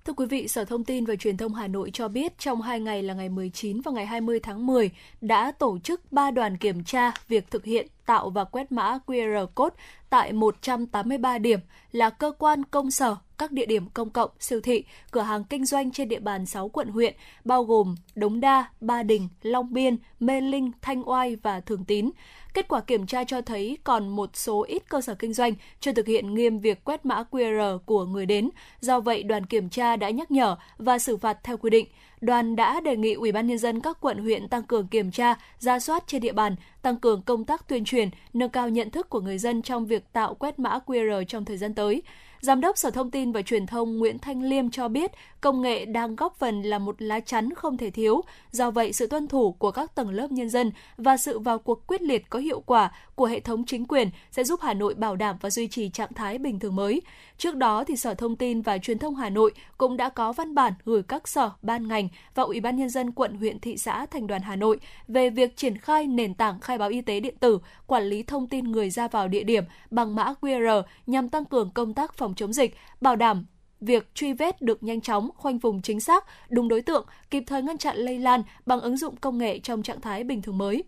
Thưa quý vị, Sở Thông tin và Truyền thông Hà Nội cho biết trong hai ngày là ngày 19 và ngày 20 tháng 10 đã tổ chức 3 đoàn kiểm tra việc thực hiện tạo và quét mã QR code tại 183 điểm là cơ quan công sở, các địa điểm công cộng, siêu thị, cửa hàng kinh doanh trên địa bàn 6 quận huyện, bao gồm Đống Đa, Ba Đình, Long Biên, Mê Linh, Thanh Oai và Thường Tín. Kết quả kiểm tra cho thấy còn một số ít cơ sở kinh doanh chưa thực hiện nghiêm việc quét mã QR của người đến. Do vậy, đoàn kiểm tra đã nhắc nhở và xử phạt theo quy định. Đoàn đã đề nghị Ủy ban nhân dân các quận huyện tăng cường kiểm tra, ra soát trên địa bàn, tăng cường công tác tuyên truyền, nâng cao nhận thức của người dân trong việc tạo quét mã QR trong thời gian tới. Giám đốc Sở Thông tin và Truyền thông Nguyễn Thanh Liêm cho biết, công nghệ đang góp phần là một lá chắn không thể thiếu. Do vậy, sự tuân thủ của các tầng lớp nhân dân và sự vào cuộc quyết liệt có hiệu quả của hệ thống chính quyền sẽ giúp Hà Nội bảo đảm và duy trì trạng thái bình thường mới. Trước đó, thì Sở Thông tin và Truyền thông Hà Nội cũng đã có văn bản gửi các sở, ban ngành và Ủy ban Nhân dân quận, huyện, thị xã, thành đoàn Hà Nội về việc triển khai nền tảng khai báo y tế điện tử, quản lý thông tin người ra vào địa điểm bằng mã QR nhằm tăng cường công tác phòng chống dịch, bảo đảm việc truy vết được nhanh chóng, khoanh vùng chính xác, đúng đối tượng, kịp thời ngăn chặn lây lan bằng ứng dụng công nghệ trong trạng thái bình thường mới.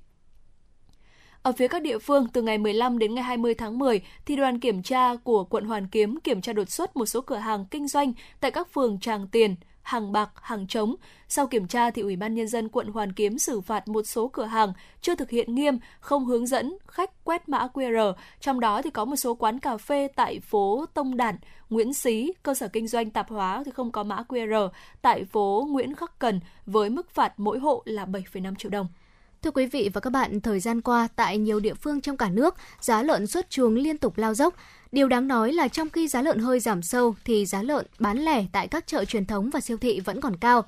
Ở phía các địa phương, từ ngày 15 đến ngày 20 tháng 10, thì đoàn kiểm tra của quận Hoàn Kiếm kiểm tra đột xuất một số cửa hàng kinh doanh tại các phường Tràng Tiền, hàng bạc, hàng trống. Sau kiểm tra thì Ủy ban nhân dân quận Hoàn Kiếm xử phạt một số cửa hàng chưa thực hiện nghiêm, không hướng dẫn khách quét mã QR. Trong đó thì có một số quán cà phê tại phố Tông Đản, Nguyễn Xí, cơ sở kinh doanh tạp hóa thì không có mã QR tại phố Nguyễn Khắc Cần với mức phạt mỗi hộ là 7,5 triệu đồng. Thưa quý vị và các bạn, thời gian qua tại nhiều địa phương trong cả nước, giá lợn xuất chuồng liên tục lao dốc. Điều đáng nói là trong khi giá lợn hơi giảm sâu thì giá lợn bán lẻ tại các chợ truyền thống và siêu thị vẫn còn cao.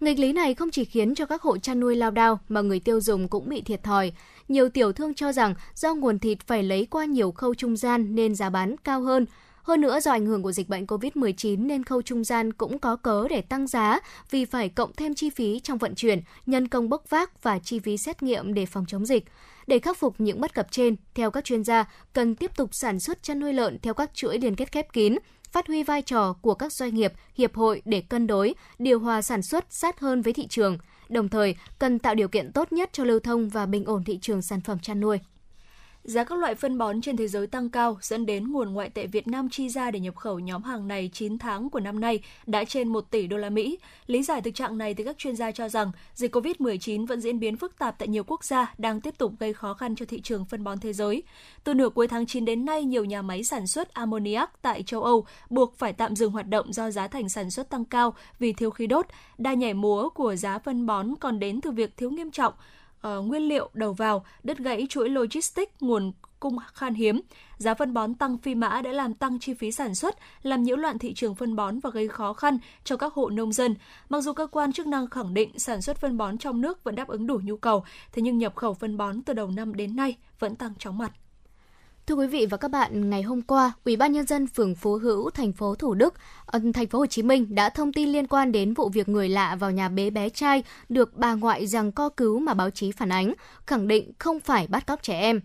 Nghịch lý này không chỉ khiến cho các hộ chăn nuôi lao đao mà người tiêu dùng cũng bị thiệt thòi. Nhiều tiểu thương cho rằng do nguồn thịt phải lấy qua nhiều khâu trung gian nên giá bán cao hơn. Hơn nữa do ảnh hưởng của dịch bệnh COVID-19 nên khâu trung gian cũng có cớ để tăng giá vì phải cộng thêm chi phí trong vận chuyển, nhân công bốc vác và chi phí xét nghiệm để phòng chống dịch. Để khắc phục những bất cập trên, theo các chuyên gia, cần tiếp tục sản xuất chăn nuôi lợn theo các chuỗi liên kết khép kín, phát huy vai trò của các doanh nghiệp, hiệp hội để cân đối, điều hòa sản xuất sát hơn với thị trường. Đồng thời, cần tạo điều kiện tốt nhất cho lưu thông và bình ổn thị trường sản phẩm chăn nuôi. Giá các loại phân bón trên thế giới tăng cao dẫn đến nguồn ngoại tệ Việt Nam chi ra để nhập khẩu nhóm hàng này 9 tháng của năm nay đã trên 1 tỷ đô la Mỹ. Lý giải thực trạng này thì các chuyên gia cho rằng dịch Covid-19 vẫn diễn biến phức tạp tại nhiều quốc gia đang tiếp tục gây khó khăn cho thị trường phân bón thế giới. Từ nửa cuối tháng 9 đến nay, nhiều nhà máy sản xuất ammoniac tại châu Âu buộc phải tạm dừng hoạt động do giá thành sản xuất tăng cao vì thiếu khí đốt. Đa nhảy múa của giá phân bón còn đến từ việc thiếu nghiêm trọng uh, nguyên liệu đầu vào, đứt gãy chuỗi logistics, nguồn cung khan hiếm. Giá phân bón tăng phi mã đã làm tăng chi phí sản xuất, làm nhiễu loạn thị trường phân bón và gây khó khăn cho các hộ nông dân. Mặc dù cơ quan chức năng khẳng định sản xuất phân bón trong nước vẫn đáp ứng đủ nhu cầu, thế nhưng nhập khẩu phân bón từ đầu năm đến nay vẫn tăng chóng mặt. Thưa quý vị và các bạn, ngày hôm qua, Ủy ban nhân dân phường Phú Hữu, thành phố Thủ Đức, ờ, thành phố Hồ Chí Minh đã thông tin liên quan đến vụ việc người lạ vào nhà bế bé trai được bà ngoại rằng co cứu mà báo chí phản ánh, khẳng định không phải bắt cóc trẻ em.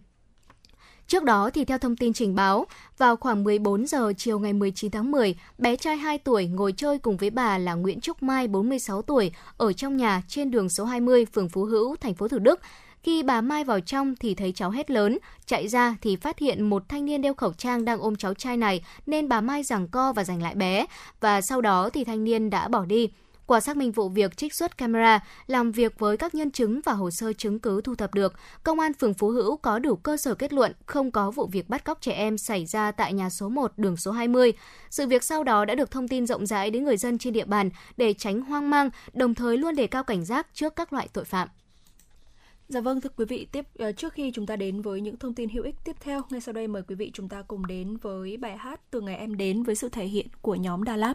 Trước đó thì theo thông tin trình báo, vào khoảng 14 giờ chiều ngày 19 tháng 10, bé trai 2 tuổi ngồi chơi cùng với bà là Nguyễn Trúc Mai 46 tuổi ở trong nhà trên đường số 20 phường Phú Hữu, thành phố Thủ Đức khi bà Mai vào trong thì thấy cháu hét lớn, chạy ra thì phát hiện một thanh niên đeo khẩu trang đang ôm cháu trai này nên bà Mai giằng co và giành lại bé và sau đó thì thanh niên đã bỏ đi. Qua xác minh vụ việc trích xuất camera, làm việc với các nhân chứng và hồ sơ chứng cứ thu thập được, Công an phường Phú Hữu có đủ cơ sở kết luận không có vụ việc bắt cóc trẻ em xảy ra tại nhà số 1 đường số 20. Sự việc sau đó đã được thông tin rộng rãi đến người dân trên địa bàn để tránh hoang mang, đồng thời luôn đề cao cảnh giác trước các loại tội phạm. Dạ vâng thưa quý vị, tiếp uh, trước khi chúng ta đến với những thông tin hữu ích tiếp theo, ngay sau đây mời quý vị chúng ta cùng đến với bài hát từ ngày em đến với sự thể hiện của nhóm Đà Lạt.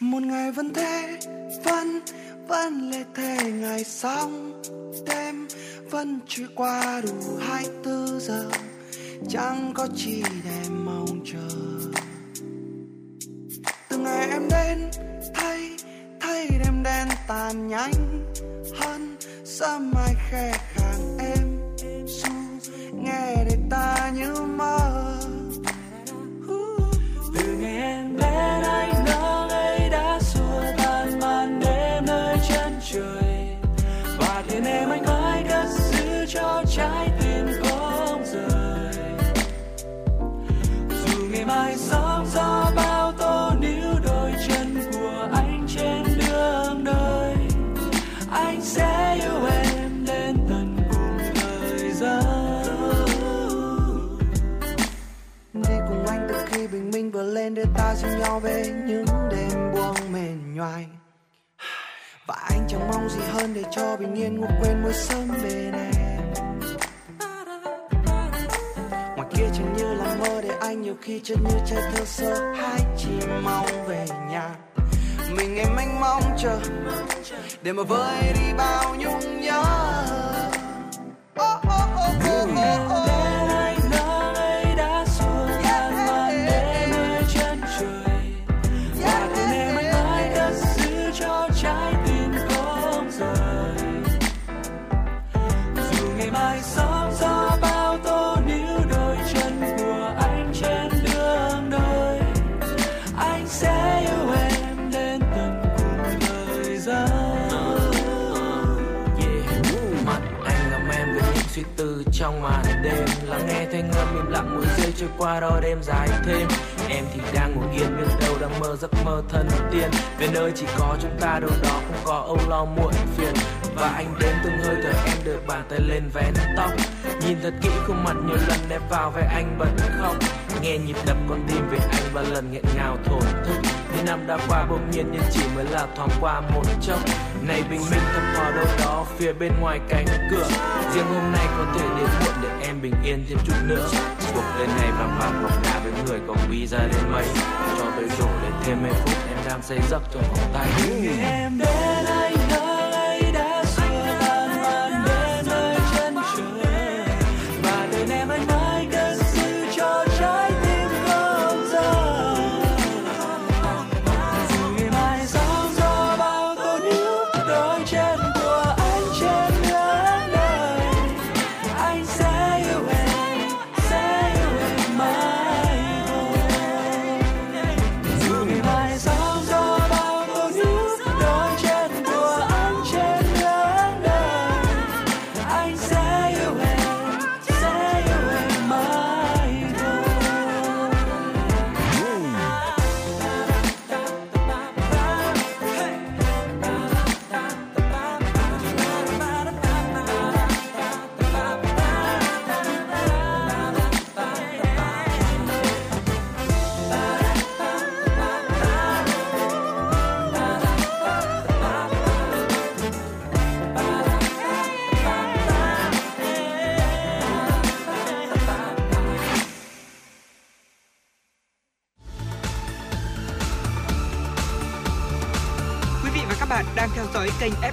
một ngày vẫn thế vẫn vẫn lệ thế ngày xong đêm vẫn trôi qua đủ hai tư giờ, chẳng có chi để mong chờ. Từ ngày em đến thấy thấy đêm đen tàn nhanh hơn sớm mai khe khàng em su nghe để ta như mơ. Ta dìu nhau về những đêm buông mềm nhoài. Và anh chẳng mong gì hơn để cho bình yên ngủ quên mỗi sớm bên em ngoài kia chẳng như là mơ để anh nhiều khi chân như trái thơ sơ. Hai chỉ mong về nhà. Mình em anh mong chờ. Để mà vơi đi bao nhung nhớ. Trong màn đêm. Lắng nghe thanh âm im lặng mỗi giây trôi qua đó đêm dài thêm. Em thì đang ngồi yên, biết đâu đang mơ giấc mơ thần tiên. Về nơi chỉ có chúng ta, đâu đó không có âu lo muộn phiền. Và anh đến từng hơi thở em được bàn tay lên vén tóc. Nhìn thật kỹ khuôn mặt nhiều lần em vào vai anh bật khóc. Nghe nhịp đập con tim về anh và lần nghẹn ngào thổn thức năm đã qua bỗng nhiên nhưng chỉ mới là thoáng qua một chốc. Này bình minh thấp thò đâu đó phía bên ngoài cánh cửa. Riêng hôm nay có thể đến muộn để em bình yên thêm chút nữa. Cuộc đời này vàng vàng bọc đá với người có quý ra đến mấy cho tôi đổ lên thêm mấy phút em đang say giấc trong vòng tay. Em đâu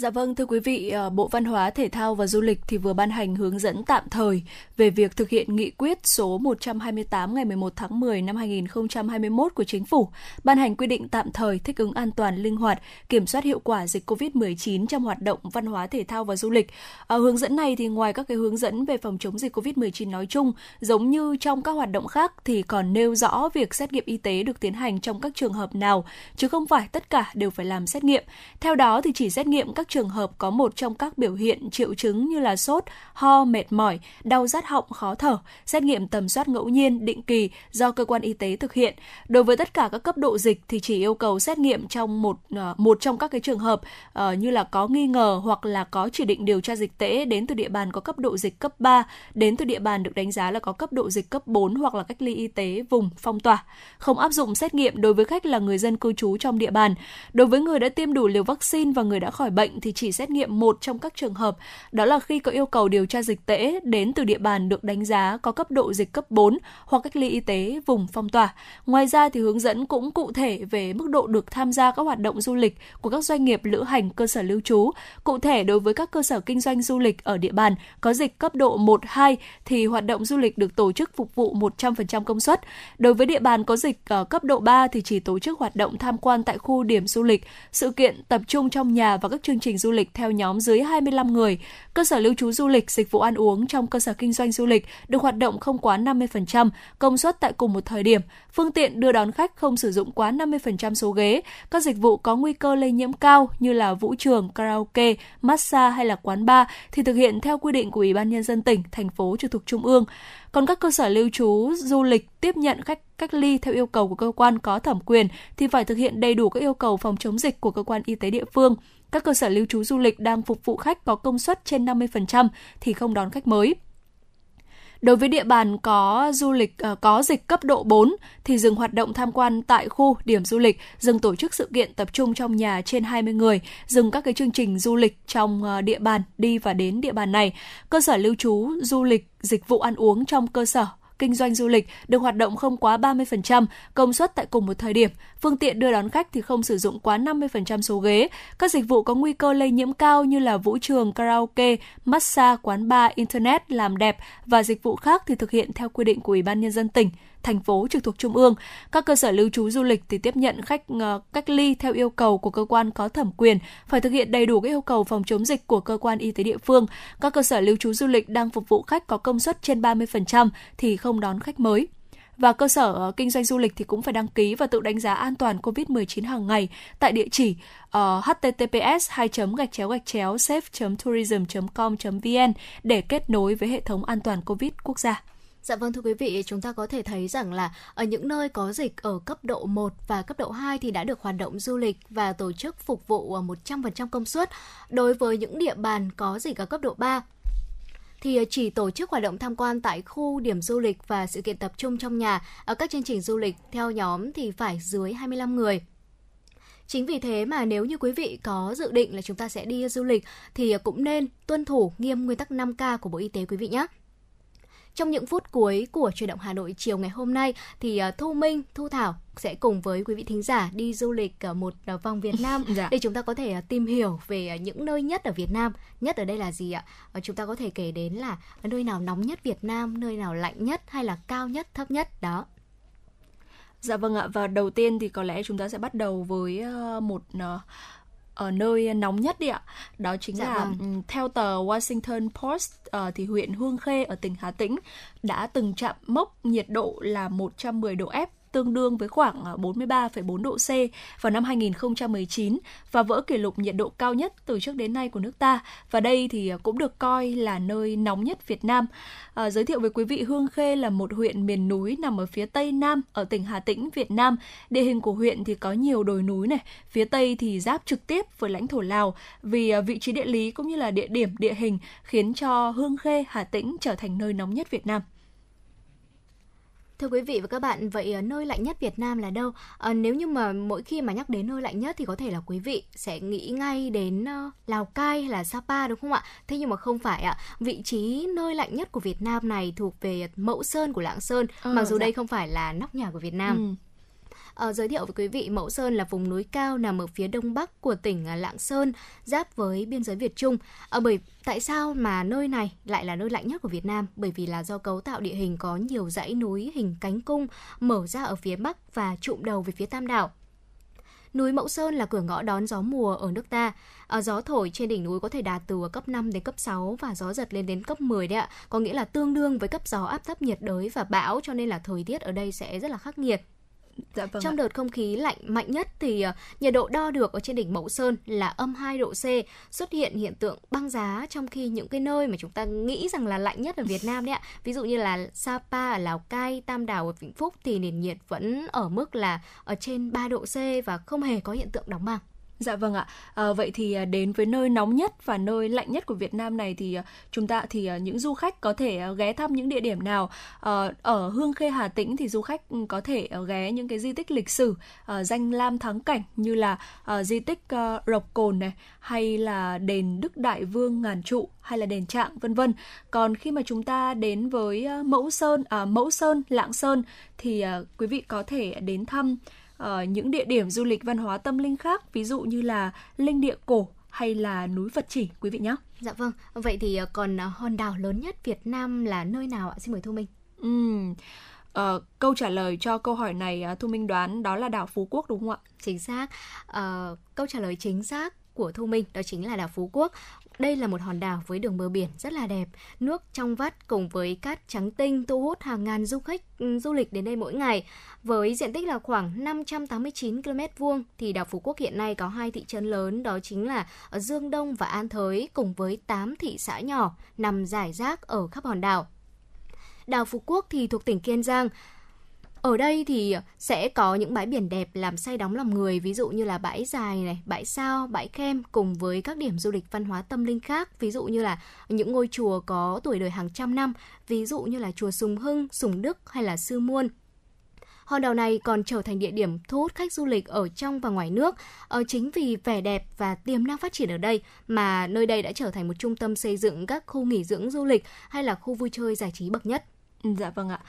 Dạ vâng thưa quý vị, ờ, Bộ Văn hóa Thể thao và Du lịch thì vừa ban hành hướng dẫn tạm thời về việc thực hiện nghị quyết số 128 ngày 11 tháng 10 năm 2021 của Chính phủ, ban hành quy định tạm thời thích ứng an toàn, linh hoạt, kiểm soát hiệu quả dịch COVID-19 trong hoạt động văn hóa thể thao và du lịch. Ở hướng dẫn này thì ngoài các cái hướng dẫn về phòng chống dịch COVID-19 nói chung, giống như trong các hoạt động khác thì còn nêu rõ việc xét nghiệm y tế được tiến hành trong các trường hợp nào, chứ không phải tất cả đều phải làm xét nghiệm. Theo đó thì chỉ xét nghiệm các trường hợp có một trong các biểu hiện triệu chứng như là sốt, ho, mệt mỏi, đau rát họng, khó thở, xét nghiệm tầm soát ngẫu nhiên, định kỳ do cơ quan y tế thực hiện. Đối với tất cả các cấp độ dịch thì chỉ yêu cầu xét nghiệm trong một ờ, một trong các cái trường hợp uh, như là có nghi ngờ hoặc là có chỉ định điều tra dịch tễ đến từ địa bàn có cấp độ dịch cấp 3, đến từ địa bàn được đánh giá là có cấp độ dịch cấp 4 hoặc là cách ly y tế vùng phong tỏa. Không áp dụng xét nghiệm đối với khách là người dân cư trú trong địa bàn. Đối với người đã tiêm đủ liều vaccine và người đã khỏi bệnh thì chỉ xét nghiệm một trong các trường hợp, đó là khi có yêu cầu điều tra dịch tễ đến từ địa bàn được đánh giá có cấp độ dịch cấp 4 hoặc cách ly y tế vùng phong tỏa. Ngoài ra thì hướng dẫn cũng cụ thể về mức độ được tham gia các hoạt động du lịch của các doanh nghiệp lữ hành cơ sở lưu trú. Cụ thể đối với các cơ sở kinh doanh du lịch ở địa bàn có dịch cấp độ 1, 2 thì hoạt động du lịch được tổ chức phục vụ 100% công suất. Đối với địa bàn có dịch ở cấp độ 3 thì chỉ tổ chức hoạt động tham quan tại khu điểm du lịch, sự kiện tập trung trong nhà và các chương trình du lịch theo nhóm dưới 25 người. Cơ sở lưu trú du lịch, dịch vụ ăn uống trong cơ sở kinh doanh du lịch được hoạt động không quá 50% công suất tại cùng một thời điểm. Phương tiện đưa đón khách không sử dụng quá 50% số ghế. Các dịch vụ có nguy cơ lây nhiễm cao như là vũ trường, karaoke, massage hay là quán bar thì thực hiện theo quy định của Ủy ban nhân dân tỉnh, thành phố trực thuộc trung ương. Còn các cơ sở lưu trú du lịch tiếp nhận khách cách ly theo yêu cầu của cơ quan có thẩm quyền thì phải thực hiện đầy đủ các yêu cầu phòng chống dịch của cơ quan y tế địa phương. Các cơ sở lưu trú du lịch đang phục vụ khách có công suất trên 50% thì không đón khách mới. Đối với địa bàn có du lịch ờ, có dịch cấp độ 4 thì dừng hoạt động tham quan tại khu điểm du lịch, dừng tổ chức sự kiện tập trung trong nhà trên 20 người, dừng các cái chương trình du lịch trong ờ, địa bàn đi và đến địa bàn này. Cơ sở lưu trú du lịch, dịch vụ ăn uống trong cơ sở kinh doanh du lịch được hoạt động không quá 30% công suất tại cùng một thời điểm. Phương tiện đưa đón khách thì không sử dụng quá 50% số ghế. Các dịch vụ có nguy cơ lây nhiễm cao như là vũ trường, karaoke, massage, quán bar, internet, làm đẹp và dịch vụ khác thì thực hiện theo quy định của Ủy ban nhân dân tỉnh thành phố trực thuộc trung ương. Các cơ sở lưu trú du lịch thì tiếp nhận khách ờ, cách ly theo yêu cầu của cơ quan có thẩm quyền, phải thực hiện đầy đủ các yêu cầu phòng chống dịch của cơ quan y tế địa phương. Các cơ sở lưu trú du lịch đang phục vụ khách có công suất trên 30% thì không đón khách mới và cơ sở ờ, kinh doanh du lịch thì cũng phải đăng ký và tự đánh giá an toàn COVID-19 hàng ngày tại địa chỉ uh, https 2 gạch chéo gạch chéo safe tourism com vn để kết nối với hệ thống an toàn COVID quốc gia. Dạ vâng thưa quý vị, chúng ta có thể thấy rằng là ở những nơi có dịch ở cấp độ 1 và cấp độ 2 thì đã được hoạt động du lịch và tổ chức phục vụ ờ, 100% công suất. Đối với những địa bàn có dịch ở cấp độ 3 thì ờ, chỉ tổ chức hoạt động tham quan tại khu điểm du lịch và sự kiện tập trung trong nhà. Ở các chương trình du lịch theo nhóm thì phải dưới 25 người. Chính vì thế mà nếu như quý vị có dự định là chúng ta sẽ đi du lịch thì ờ, cũng nên tuân thủ nghiêm nguyên tắc 5K của Bộ Y tế quý vị nhé. Trong những phút cuối của truyền động Hà Nội chiều ngày hôm nay thì à, Thu Minh, Thu Thảo sẽ cùng với quý vị thính giả đi du lịch ở một à, vòng Việt [LAUGHS] Nam dạ. để chúng ta có thể à, tìm hiểu về những nơi nhất ở Việt Nam. Nhất ở đây là gì ạ? Ờ, chúng ta có thể kể đến là nơi nào nóng nhất Việt Nam, nơi nào lạnh nhất hay là cao nhất, thấp nhất đó. Dạ vâng ạ và đầu tiên thì có lẽ chúng ta sẽ bắt đầu với một ở nơi nóng nhất đi ạ. Đó chính dạ là vâng. theo tờ Washington Post uh, thì huyện Hương Khê ở tỉnh Hà Tĩnh đã từng chạm mốc nhiệt độ là 110 độ F tương đương với khoảng à, 43,4 độ C vào năm 2019 và vỡ kỷ lục nhiệt độ cao nhất từ trước đến nay của nước ta. Và đây thì à, cũng được coi là nơi nóng nhất Việt Nam. À, giới thiệu với quý vị Hương Khê là một huyện miền núi nằm ở phía tây nam ở tỉnh Hà Tĩnh, Việt Nam. Địa hình của huyện thì có nhiều đồi núi này, phía tây thì giáp trực tiếp với lãnh thổ Lào. Vì à, vị trí địa lý cũng như là địa điểm địa hình khiến cho Hương Khê, Hà Tĩnh trở thành nơi nóng nhất Việt Nam. Thưa quý vị và các bạn, vậy ờ, nơi lạnh nhất Việt Nam là đâu? À, nếu như mà mỗi khi mà nhắc đến nơi lạnh nhất thì có thể là quý vị sẽ nghĩ ngay đến uh, Lào Cai hay là Sapa đúng không ạ? Thế nhưng mà không phải ạ. Vị trí nơi lạnh nhất của Việt Nam này thuộc về Mẫu Sơn của Lạng Sơn, à, mặc dù dạ. đây không phải là nóc nhà của Việt Nam. Ừ. Ờ, giới thiệu với quý vị, Mẫu Sơn là vùng núi cao nằm ở phía đông bắc của tỉnh à, Lạng Sơn, giáp với biên giới Việt Trung. À, bởi tại sao mà nơi này lại là nơi lạnh nhất của Việt Nam? Bởi vì là do cấu tạo địa hình có nhiều dãy núi hình cánh cung mở ra ở phía bắc và trụm đầu về phía Tam Đảo. Núi Mẫu Sơn là cửa ngõ đón gió mùa ở nước ta. À, gió thổi trên đỉnh núi có thể đạt từ cấp 5 đến cấp 6 và gió giật lên đến cấp 10 đấy ạ. Có nghĩa là tương đương với cấp gió áp thấp nhiệt đới và bão cho nên là thời tiết ở đây sẽ rất là khắc nghiệt. Dạ vâng Trong ạ. đợt không khí lạnh mạnh nhất thì ờ, nhiệt độ đo được ở trên đỉnh Mẫu Sơn là âm 2 độ C, xuất hiện hiện tượng băng giá trong khi những cái nơi mà chúng ta nghĩ rằng là lạnh nhất ở Việt Nam đấy ạ. Ví dụ như là Sapa ở Lào Cai, Tam Đảo ở Vĩnh Phúc thì nền nhiệt vẫn ở mức là ở trên 3 độ C và không hề có hiện tượng đóng băng. Dạ vâng ạ. À, vậy thì à, đến với nơi nóng nhất và nơi lạnh nhất của Việt Nam này thì à, chúng ta thì à, những du khách có thể ghé thăm những địa điểm nào? À, ở Hương Khê Hà Tĩnh thì du khách ừ, có thể ghé những cái di tích lịch sử à, danh lam thắng cảnh như là à, di tích à, Rộc Cồn này hay là đền Đức Đại Vương Ngàn Trụ hay là đền Trạng vân vân. Còn khi mà chúng ta đến với Mẫu Sơn à, Mẫu Sơn Lạng Sơn thì à, quý vị có thể đến thăm uh, những địa điểm du lịch văn hóa tâm linh khác, ví dụ như là linh địa cổ hay là núi Phật Chỉ quý vị nhé. Dạ vâng. Vậy thì ờ, còn ờ, hòn đảo lớn nhất Việt Nam là nơi nào ạ? Xin mời Thu Minh. Ừ. Uh, câu trả lời cho câu hỏi này uh, Thu Minh đoán đó là đảo Phú Quốc đúng không ạ? Chính xác. Uh, câu trả lời chính xác của Thu Minh đó chính là đảo Phú Quốc. Đây là một hòn đảo với đường bờ biển rất là đẹp, nước trong vắt cùng với cát trắng tinh thu hút hàng ngàn du khách ừ, du lịch đến đây mỗi ngày. Với diện tích là khoảng 589 km vuông thì đảo Phú Quốc hiện nay có hai thị trấn lớn đó chính là Dương Đông và An Thới cùng với 8 thị xã nhỏ nằm rải rác ở khắp hòn đảo. Đảo Phú Quốc thì thuộc tỉnh Kiên Giang, ở đây thì sẽ có những bãi biển đẹp làm say đóng lòng người, ví dụ như là bãi dài này, bãi sao, bãi kem cùng với các điểm du lịch văn hóa tâm linh khác, ví dụ như là những ngôi chùa có tuổi đời hàng trăm năm, ví dụ như là chùa Sùng Hưng, Sùng Đức hay là Sư Muôn. Hòn đảo này còn trở thành địa điểm thu hút khách du lịch ở trong và ngoài nước. Ở chính vì vẻ đẹp và tiềm năng phát triển ở đây mà nơi đây đã trở thành một trung tâm xây dựng các khu nghỉ dưỡng du lịch hay là khu vui chơi giải trí bậc nhất. Dạ vâng ạ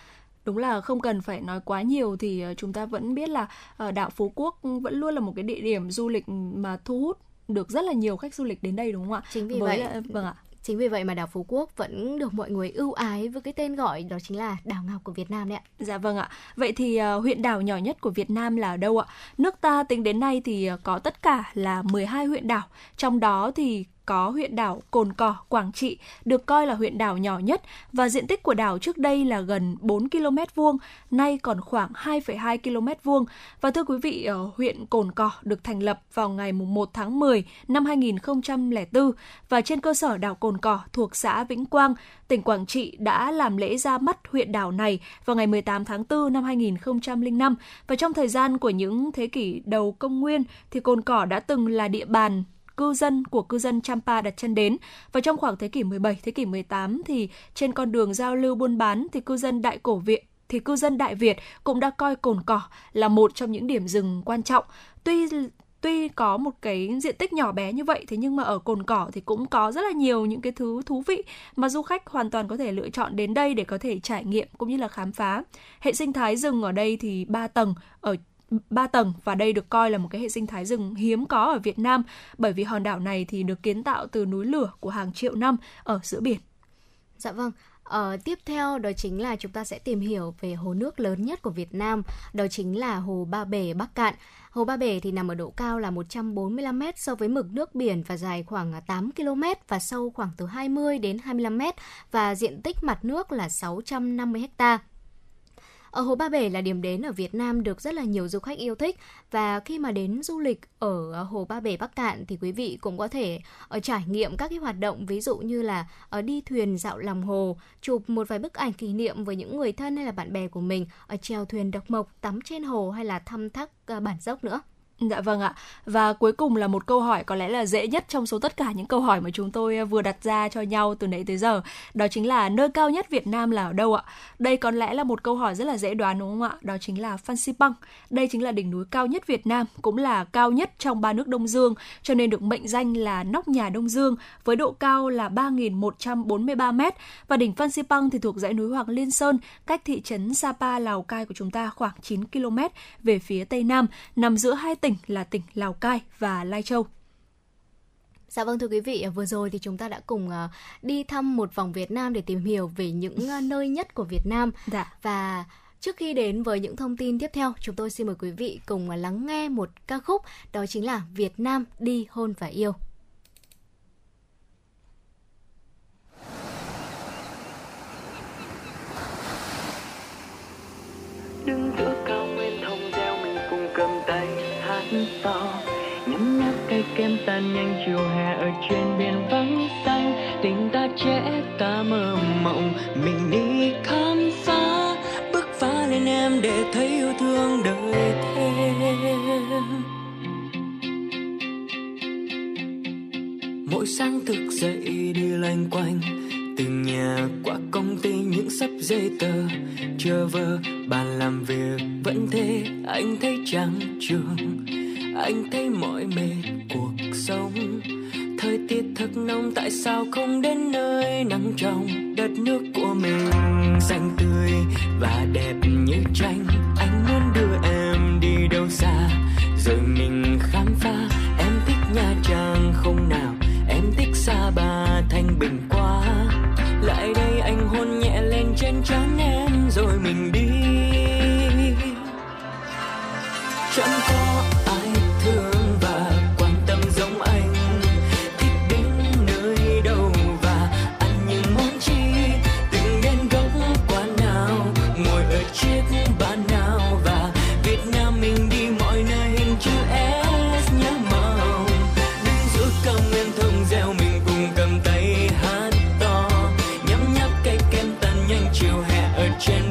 đúng là không cần phải nói quá nhiều thì ờ, chúng ta vẫn biết là ờ, đảo Phú Quốc vẫn luôn là một cái địa điểm du lịch mà thu hút được rất là nhiều khách du lịch đến đây đúng không ạ? Chính vì Với, vậy, vâng ạ. Chính vì vậy mà đảo Phú Quốc vẫn được mọi người ưu ái với cái tên gọi đó chính là đảo ngọc của Việt Nam đấy ạ. Dạ vâng ạ. Vậy thì uh, huyện đảo nhỏ nhất của Việt Nam là ở đâu ạ? Nước ta tính đến nay thì có tất cả là 12 huyện đảo, trong đó thì có huyện đảo Cồn Cỏ, Quảng Trị, được coi là huyện đảo nhỏ nhất và diện tích của đảo trước đây là gần 4 km vuông, nay còn khoảng 2,2 km vuông. Và thưa quý vị, ở huyện Cồn Cỏ được thành lập vào ngày 1 tháng 10 năm 2004 và trên cơ sở đảo Cồn Cỏ thuộc xã Vĩnh Quang, tỉnh Quảng Trị đã làm lễ ra mắt huyện đảo này vào ngày 18 tháng 4 năm 2005 và trong thời gian của những thế kỷ đầu công nguyên thì Cồn Cỏ đã từng là địa bàn cư dân của cư dân Champa đặt chân đến và trong khoảng thế kỷ 17, thế kỷ 18 thì trên con đường giao lưu buôn bán thì cư dân Đại Cổ Việt thì cư dân Đại Việt cũng đã coi cồn cỏ là một trong những điểm dừng quan trọng. Tuy tuy có một cái diện tích nhỏ bé như vậy thế nhưng mà ở cồn cỏ thì cũng có rất là nhiều những cái thứ thú vị mà du khách hoàn toàn có thể lựa chọn đến đây để có thể trải nghiệm cũng như là khám phá hệ sinh thái rừng ở đây thì ba tầng ở ba tầng và đây được coi là một cái hệ sinh thái rừng hiếm có ở Việt Nam bởi vì hòn đảo này thì được kiến tạo từ núi lửa của hàng triệu năm ở giữa biển. Dạ vâng, Ờ, tiếp theo đó chính là chúng ta sẽ tìm hiểu về hồ nước lớn nhất của Việt Nam, đó chính là hồ Ba Bể Bắc Cạn. Hồ Ba Bể thì nằm ở độ cao là 145 m so với mực nước biển và dài khoảng 8 km và sâu khoảng từ 20 đến 25 m và diện tích mặt nước là 650 hectare. Ở Hồ Ba Bể là điểm đến ở Việt Nam được rất là nhiều du khách yêu thích và khi mà đến du lịch ở Hồ Ba Bể Bắc Cạn thì quý vị cũng có thể ở trải nghiệm các cái hoạt động ví dụ như là ở đi thuyền dạo lòng hồ, chụp một vài bức ảnh kỷ niệm với những người thân hay là bạn bè của mình, ờ, ở chèo thuyền độc mộc, tắm trên hồ hay là thăm thác bản dốc nữa. Dạ vâng ạ. Và cuối cùng là một câu hỏi có lẽ là dễ nhất trong số tất cả những câu hỏi mà chúng tôi ờ, vừa đặt ra cho nhau từ nãy tới giờ. Đó chính là nơi cao nhất Việt Nam là ở đâu ạ? Đây có lẽ là một câu hỏi rất là dễ đoán đúng không ạ? Đó chính là Phan Xipang. Đây chính là đỉnh núi cao nhất Việt Nam, cũng là cao nhất trong ba nước Đông Dương, cho nên được mệnh danh là nóc nhà Đông Dương với độ cao là 3.143 m và đỉnh Phan Xipang thì thuộc dãy núi Hoàng Liên Sơn, cách thị trấn Sapa, Lào Cai của chúng ta khoảng 9 km về phía tây nam, nằm giữa hai tỉnh tỉnh là tỉnh Lào Cai và Lai Châu. Dạ vâng thưa quý vị, vừa rồi thì chúng ta đã cùng uh, đi thăm một vòng Việt Nam để tìm hiểu về những uh, nơi nhất của Việt Nam. Dạ. Và trước khi đến với những thông tin tiếp theo, chúng tôi xin mời quý vị cùng lắng nghe một ca khúc đó chính là Việt Nam đi hôn và yêu. Nhấm kem tan nhanh chiều hè ở trên biển vắng xanh. Tình ta trẻ ta mơ mộng, mình đi khám phá. Bước phá lên em để thấy yêu thương đời thêm. Mỗi sáng thức dậy đi loanh quanh, từ nhà qua công ty những sắp giấy tờ. Chờ vơ bàn làm việc vẫn thế, anh thấy chẳng trường anh thấy mỏi mệt cuộc sống. Thời tiết thật nóng, tại sao không đến nơi nắng trong đất nước của mình? Xanh tươi và đẹp như tranh, anh muốn đưa em đi đâu xa? Rồi mình watching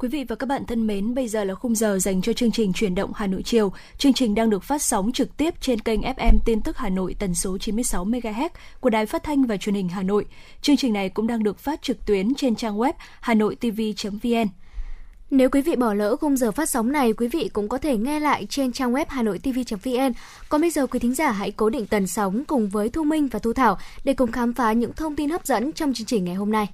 Quý vị và các bạn thân mến, bây giờ là khung giờ dành cho chương trình chuyển động Hà Nội chiều. Chương trình đang được phát sóng trực tiếp trên kênh FM tin tức Hà Nội tần số 96 MHz của Đài Phát thanh và Truyền hình Hà Nội. Chương trình này cũng đang được phát trực tuyến trên trang web hanoitv.vn. Nếu quý vị bỏ lỡ khung giờ phát sóng này, quý vị cũng có thể nghe lại trên trang web hanoitv.vn. Còn bây giờ quý thính giả hãy cố định tần sóng cùng với Thu Minh và Thu Thảo để cùng khám phá những thông tin hấp dẫn trong chương trình ngày hôm nay.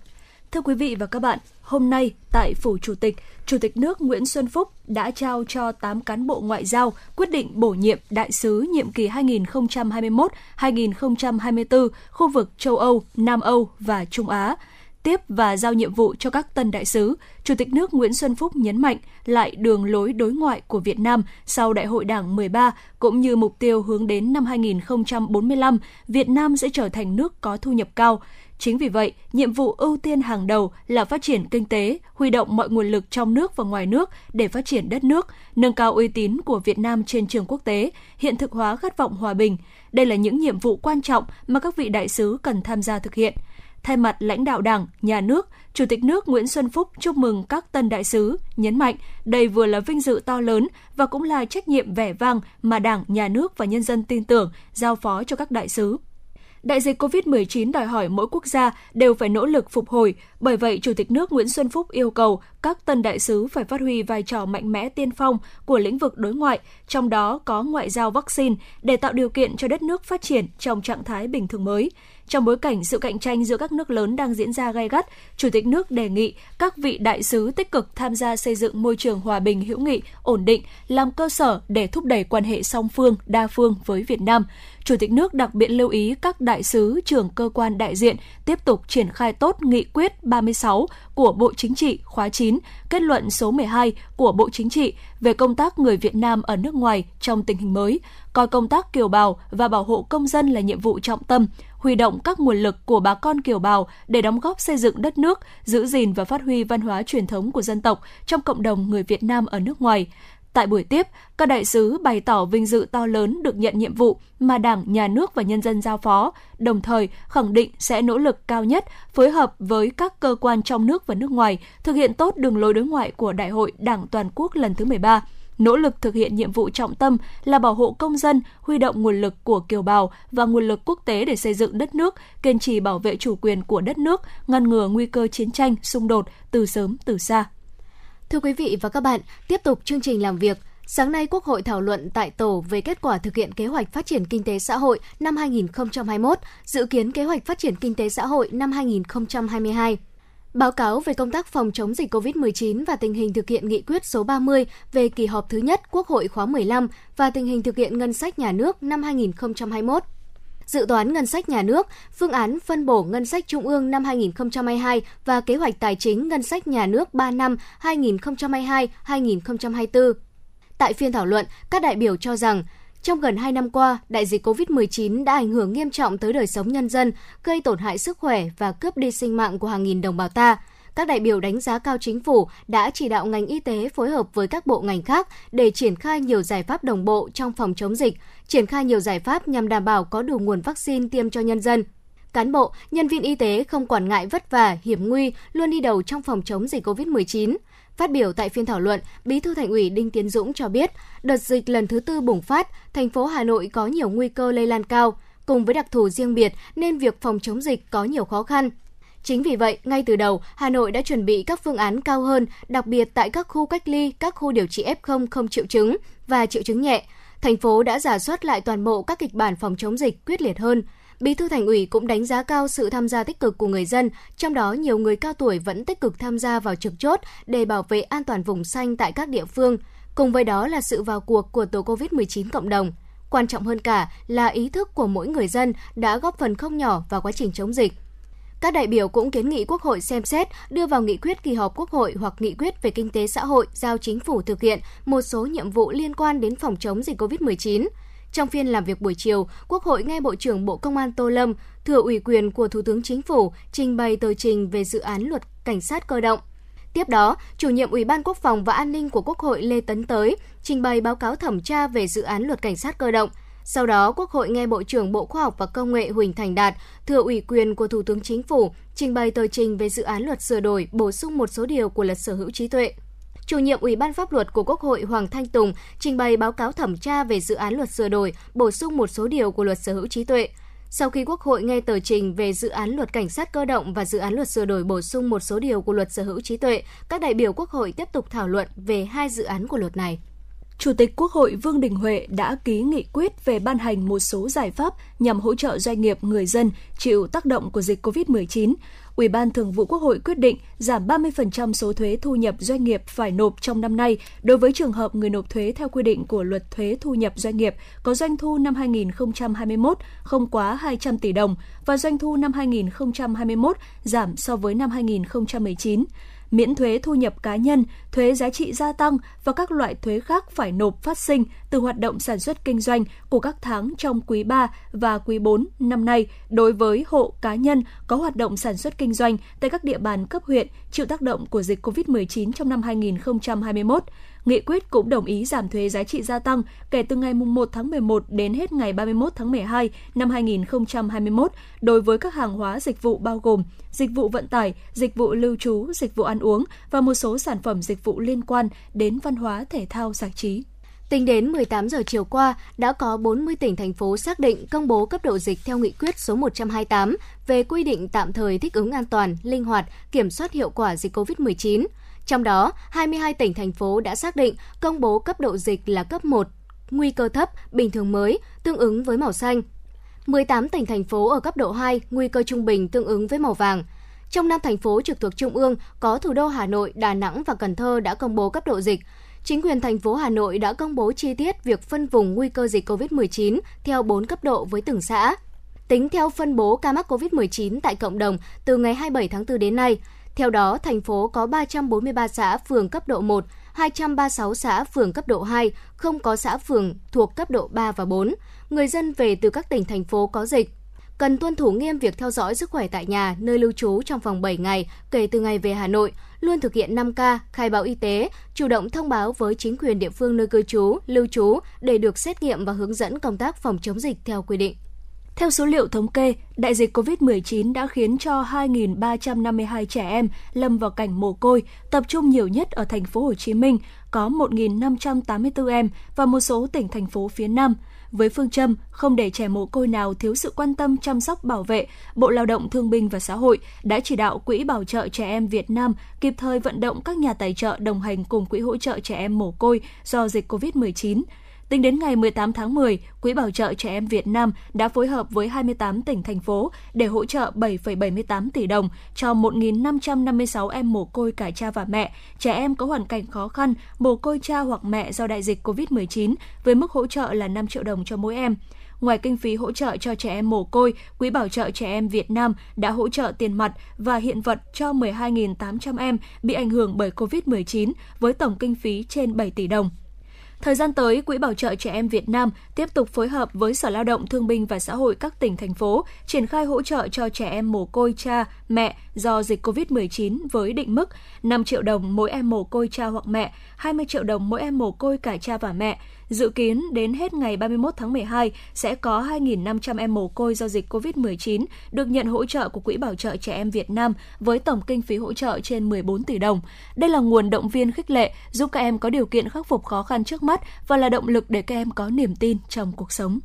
Thưa quý vị và các bạn, hôm nay tại Phủ Chủ tịch, Chủ tịch nước Nguyễn Xuân Phúc đã trao cho 8 cán bộ ngoại giao quyết định bổ nhiệm đại sứ nhiệm kỳ 2021-2024 khu vực châu Âu, Nam Âu và Trung Á. Tiếp và giao nhiệm vụ cho các tân đại sứ, Chủ tịch nước Nguyễn Xuân Phúc nhấn mạnh lại đường lối đối ngoại của Việt Nam sau Đại hội Đảng 13 cũng như mục tiêu hướng đến năm 2045, Việt Nam sẽ trở thành nước có thu nhập cao. Chính vì vậy, nhiệm vụ ưu tiên hàng đầu là phát triển kinh tế, huy động mọi nguồn lực trong nước và ngoài nước để phát triển đất nước, nâng cao uy tín của Việt Nam trên trường quốc tế, hiện thực hóa khát vọng hòa bình. Đây là những nhiệm vụ quan trọng mà các vị đại sứ cần tham gia thực hiện. Thay mặt lãnh đạo Đảng, Nhà nước, Chủ tịch nước Nguyễn Xuân Phúc chúc mừng các tân đại sứ, nhấn mạnh đây vừa là vinh dự to lớn và cũng là trách nhiệm vẻ vang mà Đảng, Nhà nước và nhân dân tin tưởng giao phó cho các đại sứ. Đại dịch COVID-19 đòi hỏi mỗi quốc gia đều phải nỗ lực phục hồi, bởi vậy Chủ tịch nước Nguyễn Xuân Phúc yêu cầu các tân đại sứ phải phát huy vai trò mạnh mẽ tiên phong của lĩnh vực đối ngoại, trong đó có ngoại giao vaccine để tạo điều kiện cho đất nước phát triển trong trạng thái bình thường mới. Trong bối cảnh sự cạnh tranh giữa các nước lớn đang diễn ra gay gắt, Chủ tịch nước đề nghị các vị đại sứ tích cực tham gia xây dựng môi trường hòa bình hữu nghị, ổn định, làm cơ sở để thúc đẩy quan hệ song phương, đa phương với Việt Nam. Chủ tịch nước đặc biệt lưu ý các đại sứ, trưởng cơ quan đại diện tiếp tục triển khai tốt nghị quyết 36 của Bộ Chính trị khóa 9, kết luận số 12 của Bộ Chính trị về công tác người Việt Nam ở nước ngoài trong tình hình mới, coi công tác kiều bào và bảo hộ công dân là nhiệm vụ trọng tâm, huy động các nguồn lực của bà con kiều bào để đóng góp xây dựng đất nước, giữ gìn và phát huy văn hóa truyền thống của dân tộc trong cộng đồng người Việt Nam ở nước ngoài. Tại buổi tiếp, các đại sứ bày tỏ vinh dự to lớn được nhận nhiệm vụ mà Đảng, Nhà nước và nhân dân giao phó, đồng thời khẳng định sẽ nỗ lực cao nhất phối hợp với các cơ quan trong nước và nước ngoài thực hiện tốt đường lối đối ngoại của Đại hội Đảng toàn quốc lần thứ 13 nỗ lực thực hiện nhiệm vụ trọng tâm là bảo hộ công dân, huy động nguồn lực của kiều bào và nguồn lực quốc tế để xây dựng đất nước, kiên trì bảo vệ chủ quyền của đất nước, ngăn ngừa nguy cơ chiến tranh, xung đột từ sớm từ xa. Thưa quý vị và các bạn, tiếp tục chương trình làm việc. Sáng nay, Quốc hội thảo luận tại tổ về kết quả thực hiện kế hoạch phát triển kinh tế xã hội năm 2021, dự kiến kế hoạch phát triển kinh tế xã hội năm 2022. Báo cáo về công tác phòng chống dịch COVID-19 và tình hình thực hiện nghị quyết số 30 về kỳ họp thứ nhất Quốc hội khóa 15 và tình hình thực hiện ngân sách nhà nước năm 2021 dự toán ngân sách nhà nước, phương án phân bổ ngân sách trung ương năm 2022 và kế hoạch tài chính ngân sách nhà nước 3 năm 2022-2024. Tại phiên thảo luận, các đại biểu cho rằng trong gần 2 năm qua, đại dịch COVID-19 đã ảnh hưởng nghiêm trọng tới đời sống nhân dân, gây tổn hại sức khỏe và cướp đi sinh mạng của hàng nghìn đồng bào ta. Các đại biểu đánh giá cao chính phủ đã chỉ đạo ngành y tế phối hợp với các bộ ngành khác để triển khai nhiều giải pháp đồng bộ trong phòng chống dịch, triển khai nhiều giải pháp nhằm đảm bảo có đủ nguồn vaccine tiêm cho nhân dân. Cán bộ, nhân viên y tế không quản ngại vất vả, hiểm nguy, luôn đi đầu trong phòng chống dịch COVID-19. Phát biểu tại phiên thảo luận, Bí thư Thành ủy Đinh Tiến Dũng cho biết, đợt dịch lần thứ tư bùng phát, thành phố Hà Nội có nhiều nguy cơ lây lan cao, cùng với đặc thù riêng biệt nên việc phòng chống dịch có nhiều khó khăn. Chính vì vậy, ngay từ đầu, Hà Nội đã chuẩn bị các phương án cao hơn, đặc biệt tại các khu cách ly, các khu điều trị F0 không triệu chứng và triệu chứng nhẹ. Thành phố đã giả soát lại toàn bộ các kịch bản phòng chống dịch quyết liệt hơn. Bí thư Thành ủy cũng đánh giá cao sự tham gia tích cực của người dân, trong đó nhiều người cao tuổi vẫn tích cực tham gia vào trực chốt để bảo vệ an toàn vùng xanh tại các địa phương. Cùng với đó là sự vào cuộc của tổ COVID-19 cộng đồng. Quan trọng hơn cả là ý thức của mỗi người dân đã góp phần không nhỏ vào quá trình chống dịch. Các đại biểu cũng kiến nghị Quốc hội xem xét đưa vào nghị quyết kỳ họp Quốc hội hoặc nghị quyết về kinh tế xã hội giao chính phủ thực hiện một số nhiệm vụ liên quan đến phòng chống dịch COVID-19. Trong phiên làm việc buổi chiều, Quốc hội nghe Bộ trưởng Bộ Công an Tô Lâm thừa ủy quyền của Thủ tướng Chính phủ trình bày tờ trình về dự án luật cảnh sát cơ động. Tiếp đó, chủ nhiệm Ủy ban Quốc phòng và An ninh của Quốc hội Lê Tấn Tới trình bày báo cáo thẩm tra về dự án luật cảnh sát cơ động. Sau đó, Quốc hội nghe Bộ trưởng Bộ Khoa học và Công nghệ Huỳnh Thành Đạt thừa ủy quyền của Thủ tướng Chính phủ trình bày tờ trình về dự án luật sửa đổi, bổ sung một số điều của luật sở hữu trí tuệ. Chủ nhiệm Ủy ban pháp luật của Quốc hội Hoàng Thanh Tùng trình bày báo cáo thẩm tra về dự án luật sửa đổi, bổ sung một số điều của luật sở hữu trí tuệ. Sau khi Quốc hội nghe tờ trình về dự án luật cảnh sát cơ động và dự án luật sửa đổi bổ sung một số điều của luật sở hữu trí tuệ, các đại biểu Quốc hội tiếp tục thảo luận về hai dự án của luật này. Chủ tịch Quốc hội Vương Đình Huệ đã ký nghị quyết về ban hành một số giải pháp nhằm hỗ trợ doanh nghiệp người dân chịu tác động của dịch COVID-19. Ủy ban Thường vụ Quốc hội quyết định giảm 30% số thuế thu nhập doanh nghiệp phải nộp trong năm nay đối với trường hợp người nộp thuế theo quy định của Luật Thuế Thu nhập Doanh nghiệp có doanh thu năm 2021 không quá 200 tỷ đồng và doanh thu năm 2021 giảm so với năm 2019 miễn thuế thu nhập cá nhân, thuế giá trị gia tăng và các loại thuế khác phải nộp phát sinh từ hoạt động sản xuất kinh doanh của các tháng trong quý 3 và quý 4 năm nay đối với hộ cá nhân có hoạt động sản xuất kinh doanh tại các địa bàn cấp huyện chịu tác động của dịch COVID-19 trong năm 2021. Nghị quyết cũng đồng ý giảm thuế giá trị gia tăng kể từ ngày 1 tháng 11 đến hết ngày 31 tháng 12 năm 2021 đối với các hàng hóa dịch vụ bao gồm dịch vụ vận tải, dịch vụ lưu trú, dịch vụ ăn uống và một số sản phẩm dịch vụ liên quan đến văn hóa thể thao giải trí. Tính đến 18 giờ chiều qua, đã có 40 tỉnh thành phố xác định công bố cấp độ dịch theo nghị quyết số 128 về quy định tạm thời thích ứng an toàn, linh hoạt, kiểm soát hiệu quả dịch COVID-19. Trong đó, 22 tỉnh thành phố đã xác định công bố cấp độ dịch là cấp 1, nguy cơ thấp, bình thường mới, tương ứng với màu xanh. 18 tỉnh thành phố ở cấp độ 2, nguy cơ trung bình tương ứng với màu vàng. Trong năm thành phố trực thuộc Trung ương, có thủ đô Hà Nội, Đà Nẵng và Cần Thơ đã công bố cấp độ dịch. Chính quyền thành phố Hà Nội đã công bố chi tiết việc phân vùng nguy cơ dịch COVID-19 theo 4 cấp độ với từng xã. Tính theo phân bố ca mắc COVID-19 tại cộng đồng từ ngày 27 tháng 4 đến nay, theo đó, thành phố có 343 xã phường cấp độ 1, 236 xã phường cấp độ 2, không có xã phường thuộc cấp độ 3 và 4. Người dân về từ các tỉnh thành phố có dịch cần tuân thủ nghiêm việc theo dõi sức khỏe tại nhà, nơi lưu trú trong vòng 7 ngày kể từ ngày về Hà Nội, luôn thực hiện 5K, khai báo y tế, chủ động thông báo với chính quyền địa phương nơi cư trú, lưu trú để được xét nghiệm và hướng dẫn công tác phòng chống dịch theo quy định. Theo số liệu thống kê, đại dịch COVID-19 đã khiến cho 2.352 trẻ em lâm vào cảnh mồ côi, tập trung nhiều nhất ở thành phố Hồ Chí Minh, có 1.584 em và một số tỉnh thành phố phía Nam. Với phương châm không để trẻ mồ côi nào thiếu sự quan tâm chăm sóc bảo vệ, Bộ Lao động Thương binh và Xã hội đã chỉ đạo Quỹ Bảo trợ Trẻ Em Việt Nam kịp thời vận động các nhà tài trợ đồng hành cùng Quỹ hỗ trợ trẻ em mồ côi do dịch COVID-19 Tính đến ngày 18 tháng 10, Quỹ Bảo trợ Trẻ Em Việt Nam đã phối hợp với 28 tỉnh, thành phố để hỗ trợ 7,78 tỷ đồng cho 1.556 em mồ côi cả cha và mẹ, trẻ em có hoàn cảnh khó khăn, mồ côi cha hoặc mẹ do đại dịch COVID-19 với mức hỗ trợ là 5 triệu đồng cho mỗi em. Ngoài kinh phí hỗ trợ cho trẻ em mồ côi, Quỹ Bảo trợ Trẻ Em Việt Nam đã hỗ trợ tiền mặt và hiện vật cho 12.800 em bị ảnh hưởng bởi COVID-19 với tổng kinh phí trên 7 tỷ đồng. Thời gian tới, Quỹ Bảo trợ Trẻ Em Việt Nam tiếp tục phối hợp với Sở Lao động Thương binh và Xã hội các tỉnh, thành phố triển khai hỗ trợ cho trẻ em mồ côi cha, mẹ do dịch COVID-19 với định mức 5 triệu đồng mỗi em mồ côi cha hoặc mẹ, 20 triệu đồng mỗi em mồ côi cả cha và mẹ. Dự kiến đến hết ngày 31 tháng 12 sẽ có 2.500 em mồ côi do dịch COVID-19 được nhận hỗ trợ của Quỹ Bảo trợ Trẻ Em Việt Nam với tổng kinh phí hỗ trợ trên 14 tỷ đồng. Đây là nguồn động viên khích lệ giúp các em có điều kiện khắc phục khó khăn trước mắt và là động lực để các em có niềm tin trong cuộc sống.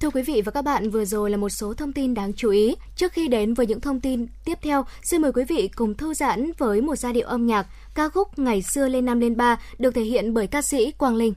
Thưa quý vị và các bạn, vừa rồi là một số thông tin đáng chú ý. Trước khi đến với những thông tin tiếp theo, xin mời quý vị cùng thư giãn với một giai điệu âm nhạc ca khúc Ngày xưa lên năm lên ba được thể hiện bởi ca sĩ Quang Linh.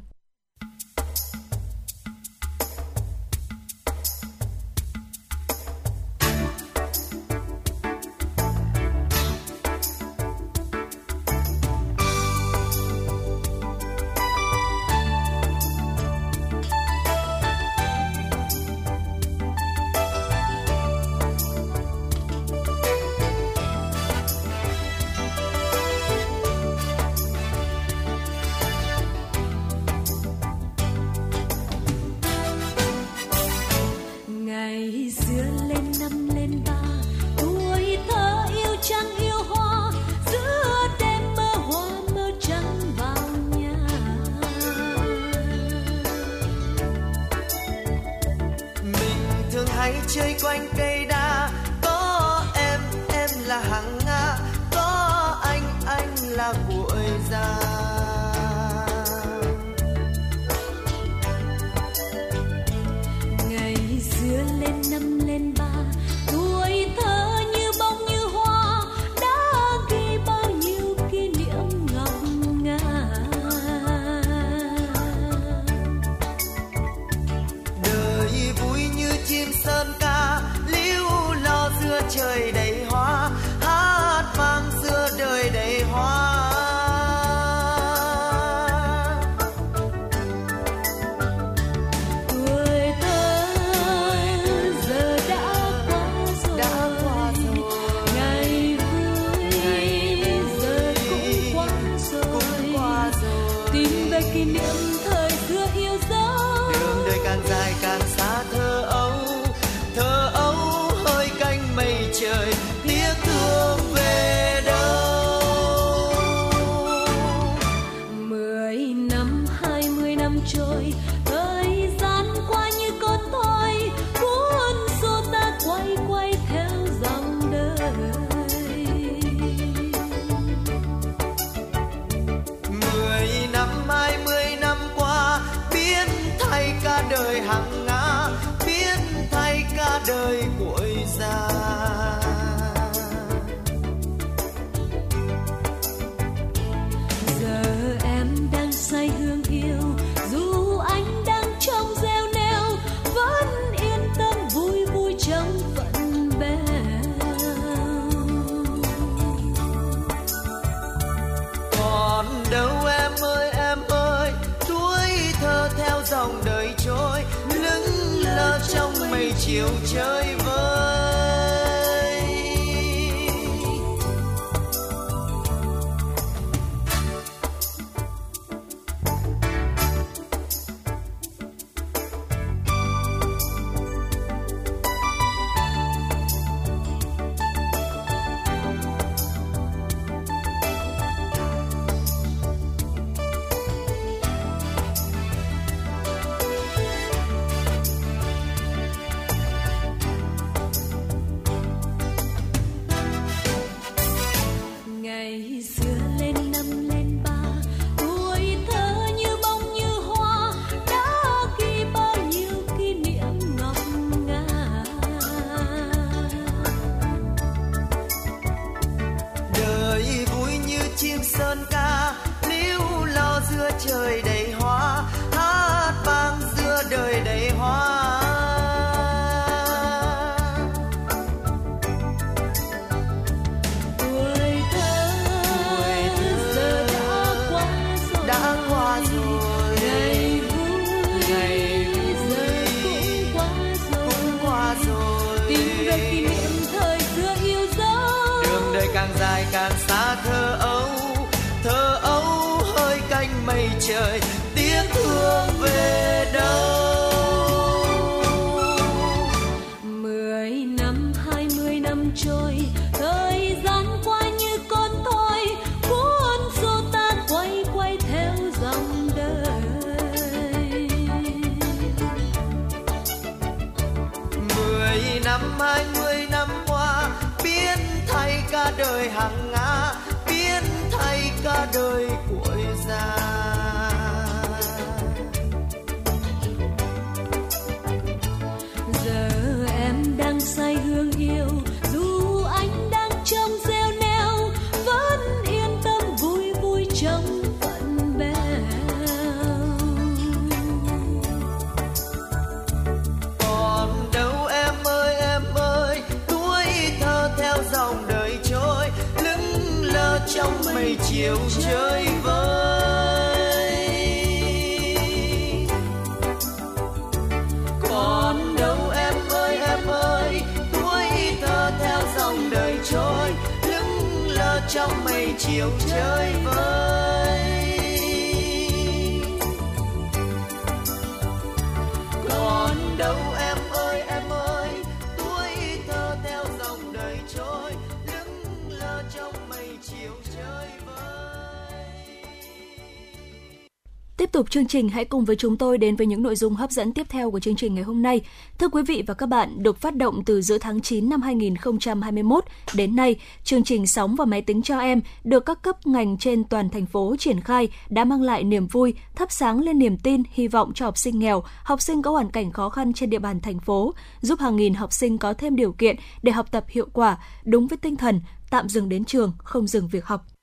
Chương trình, hãy cùng với chúng tôi đến với những nội dung hấp dẫn tiếp theo của chương trình ngày hôm nay. Thưa quý vị và các bạn, được phát động từ giữa tháng 9 năm 2021 đến nay, chương trình Sóng và Máy tính cho em được các cấp ngành trên toàn thành phố triển khai đã mang lại niềm vui, thắp sáng lên niềm tin, hy vọng cho học sinh nghèo, học sinh có hoàn cảnh khó khăn trên địa bàn thành phố, giúp hàng nghìn học sinh có thêm điều kiện để học tập hiệu quả, đúng với tinh thần tạm dừng đến trường, không dừng việc học.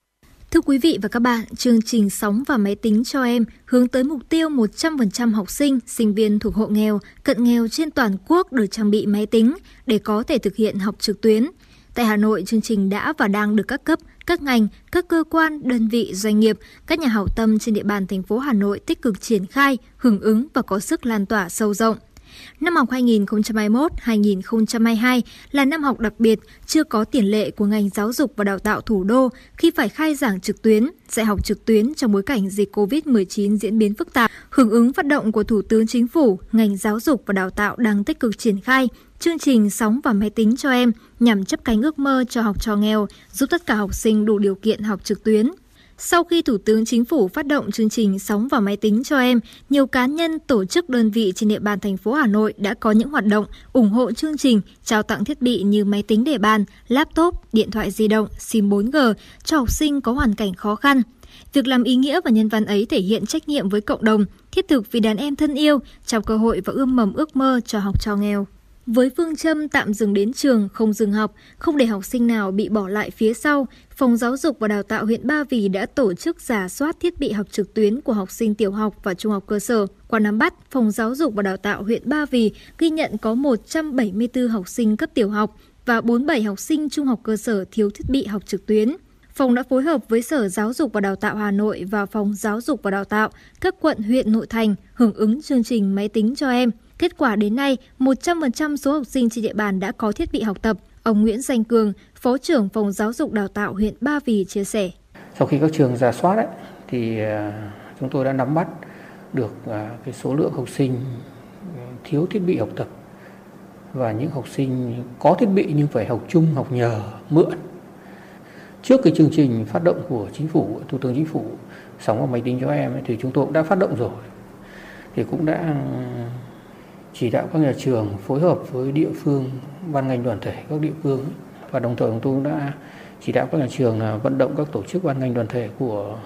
Thưa quý vị và các bạn, chương trình Sóng và Máy tính cho em hướng tới mục tiêu 100% học sinh, sinh viên thuộc hộ nghèo, cận nghèo trên toàn quốc được trang bị máy tính để có thể thực hiện học trực tuyến. Tại Hà Nội, chương trình đã và đang được các cấp, các ngành, các cơ quan, đơn vị, doanh nghiệp, các nhà hảo tâm trên địa bàn thành phố Hà Nội tích cực triển khai, hưởng ứng và có sức lan tỏa sâu rộng. Năm học 2021-2022 là năm học đặc biệt, chưa có tiền lệ của ngành giáo dục và đào tạo thủ đô khi phải khai giảng trực tuyến, dạy học trực tuyến trong bối cảnh dịch COVID-19 diễn biến phức tạp. Hưởng ứng phát động của Thủ tướng Chính phủ, ngành giáo dục và đào tạo đang tích cực triển khai chương trình Sóng và Máy tính cho em nhằm chấp cánh ước mơ cho học trò nghèo, giúp tất cả học sinh đủ điều kiện học trực tuyến. Sau khi Thủ tướng Chính phủ phát động chương trình Sóng vào Máy tính cho em, nhiều cá nhân, tổ chức đơn vị trên địa bàn thành phố Hà Nội đã có những hoạt động ủng hộ chương trình, trao tặng thiết bị như máy tính để bàn, laptop, điện thoại di động, SIM 4G cho học sinh có hoàn cảnh khó khăn. Việc làm ý nghĩa và nhân văn ấy thể hiện trách nhiệm với cộng đồng, thiết thực vì đàn em thân yêu, trao cơ hội và ươm mầm ước mơ cho học trò nghèo. Với phương châm tạm dừng đến trường, không dừng học, không để học sinh nào bị bỏ lại phía sau, Phòng Giáo dục và Đào tạo huyện Ba Vì đã tổ chức giả soát thiết bị học trực tuyến của học sinh tiểu học và trung học cơ sở. Qua nắm bắt, Phòng Giáo dục và Đào tạo huyện Ba Vì ghi nhận có 174 học sinh cấp tiểu học và 47 học sinh trung học cơ sở thiếu thiết bị học trực tuyến. Phòng đã phối hợp với Sở Giáo dục và Đào tạo Hà Nội và Phòng Giáo dục và Đào tạo các quận huyện nội thành hưởng ứng chương trình máy tính cho em. Kết quả đến nay, 100% số học sinh trên địa bàn đã có thiết bị học tập. Ông Nguyễn Danh Cường, Phó trưởng Phòng Giáo dục Đào tạo huyện Ba Vì chia sẻ. Sau khi các trường giả soát ấy, thì à, chúng tôi đã nắm bắt được à, cái số lượng học sinh ừ, thiếu thiết bị học tập và những học sinh có thiết bị nhưng phải học chung, học nhờ, mượn. Trước cái chương trình phát động của chính phủ, Thủ tướng Chính phủ sóng vào máy tính cho em ấy, thì chúng tôi cũng đã phát động rồi. Thì cũng đã chỉ đạo các nhà trường phối hợp với địa phương, ban ngành đoàn thể các địa phương và đồng thời chúng tôi cũng đã chỉ đạo các nhà trường là vận động các tổ chức ban ngành đoàn thể của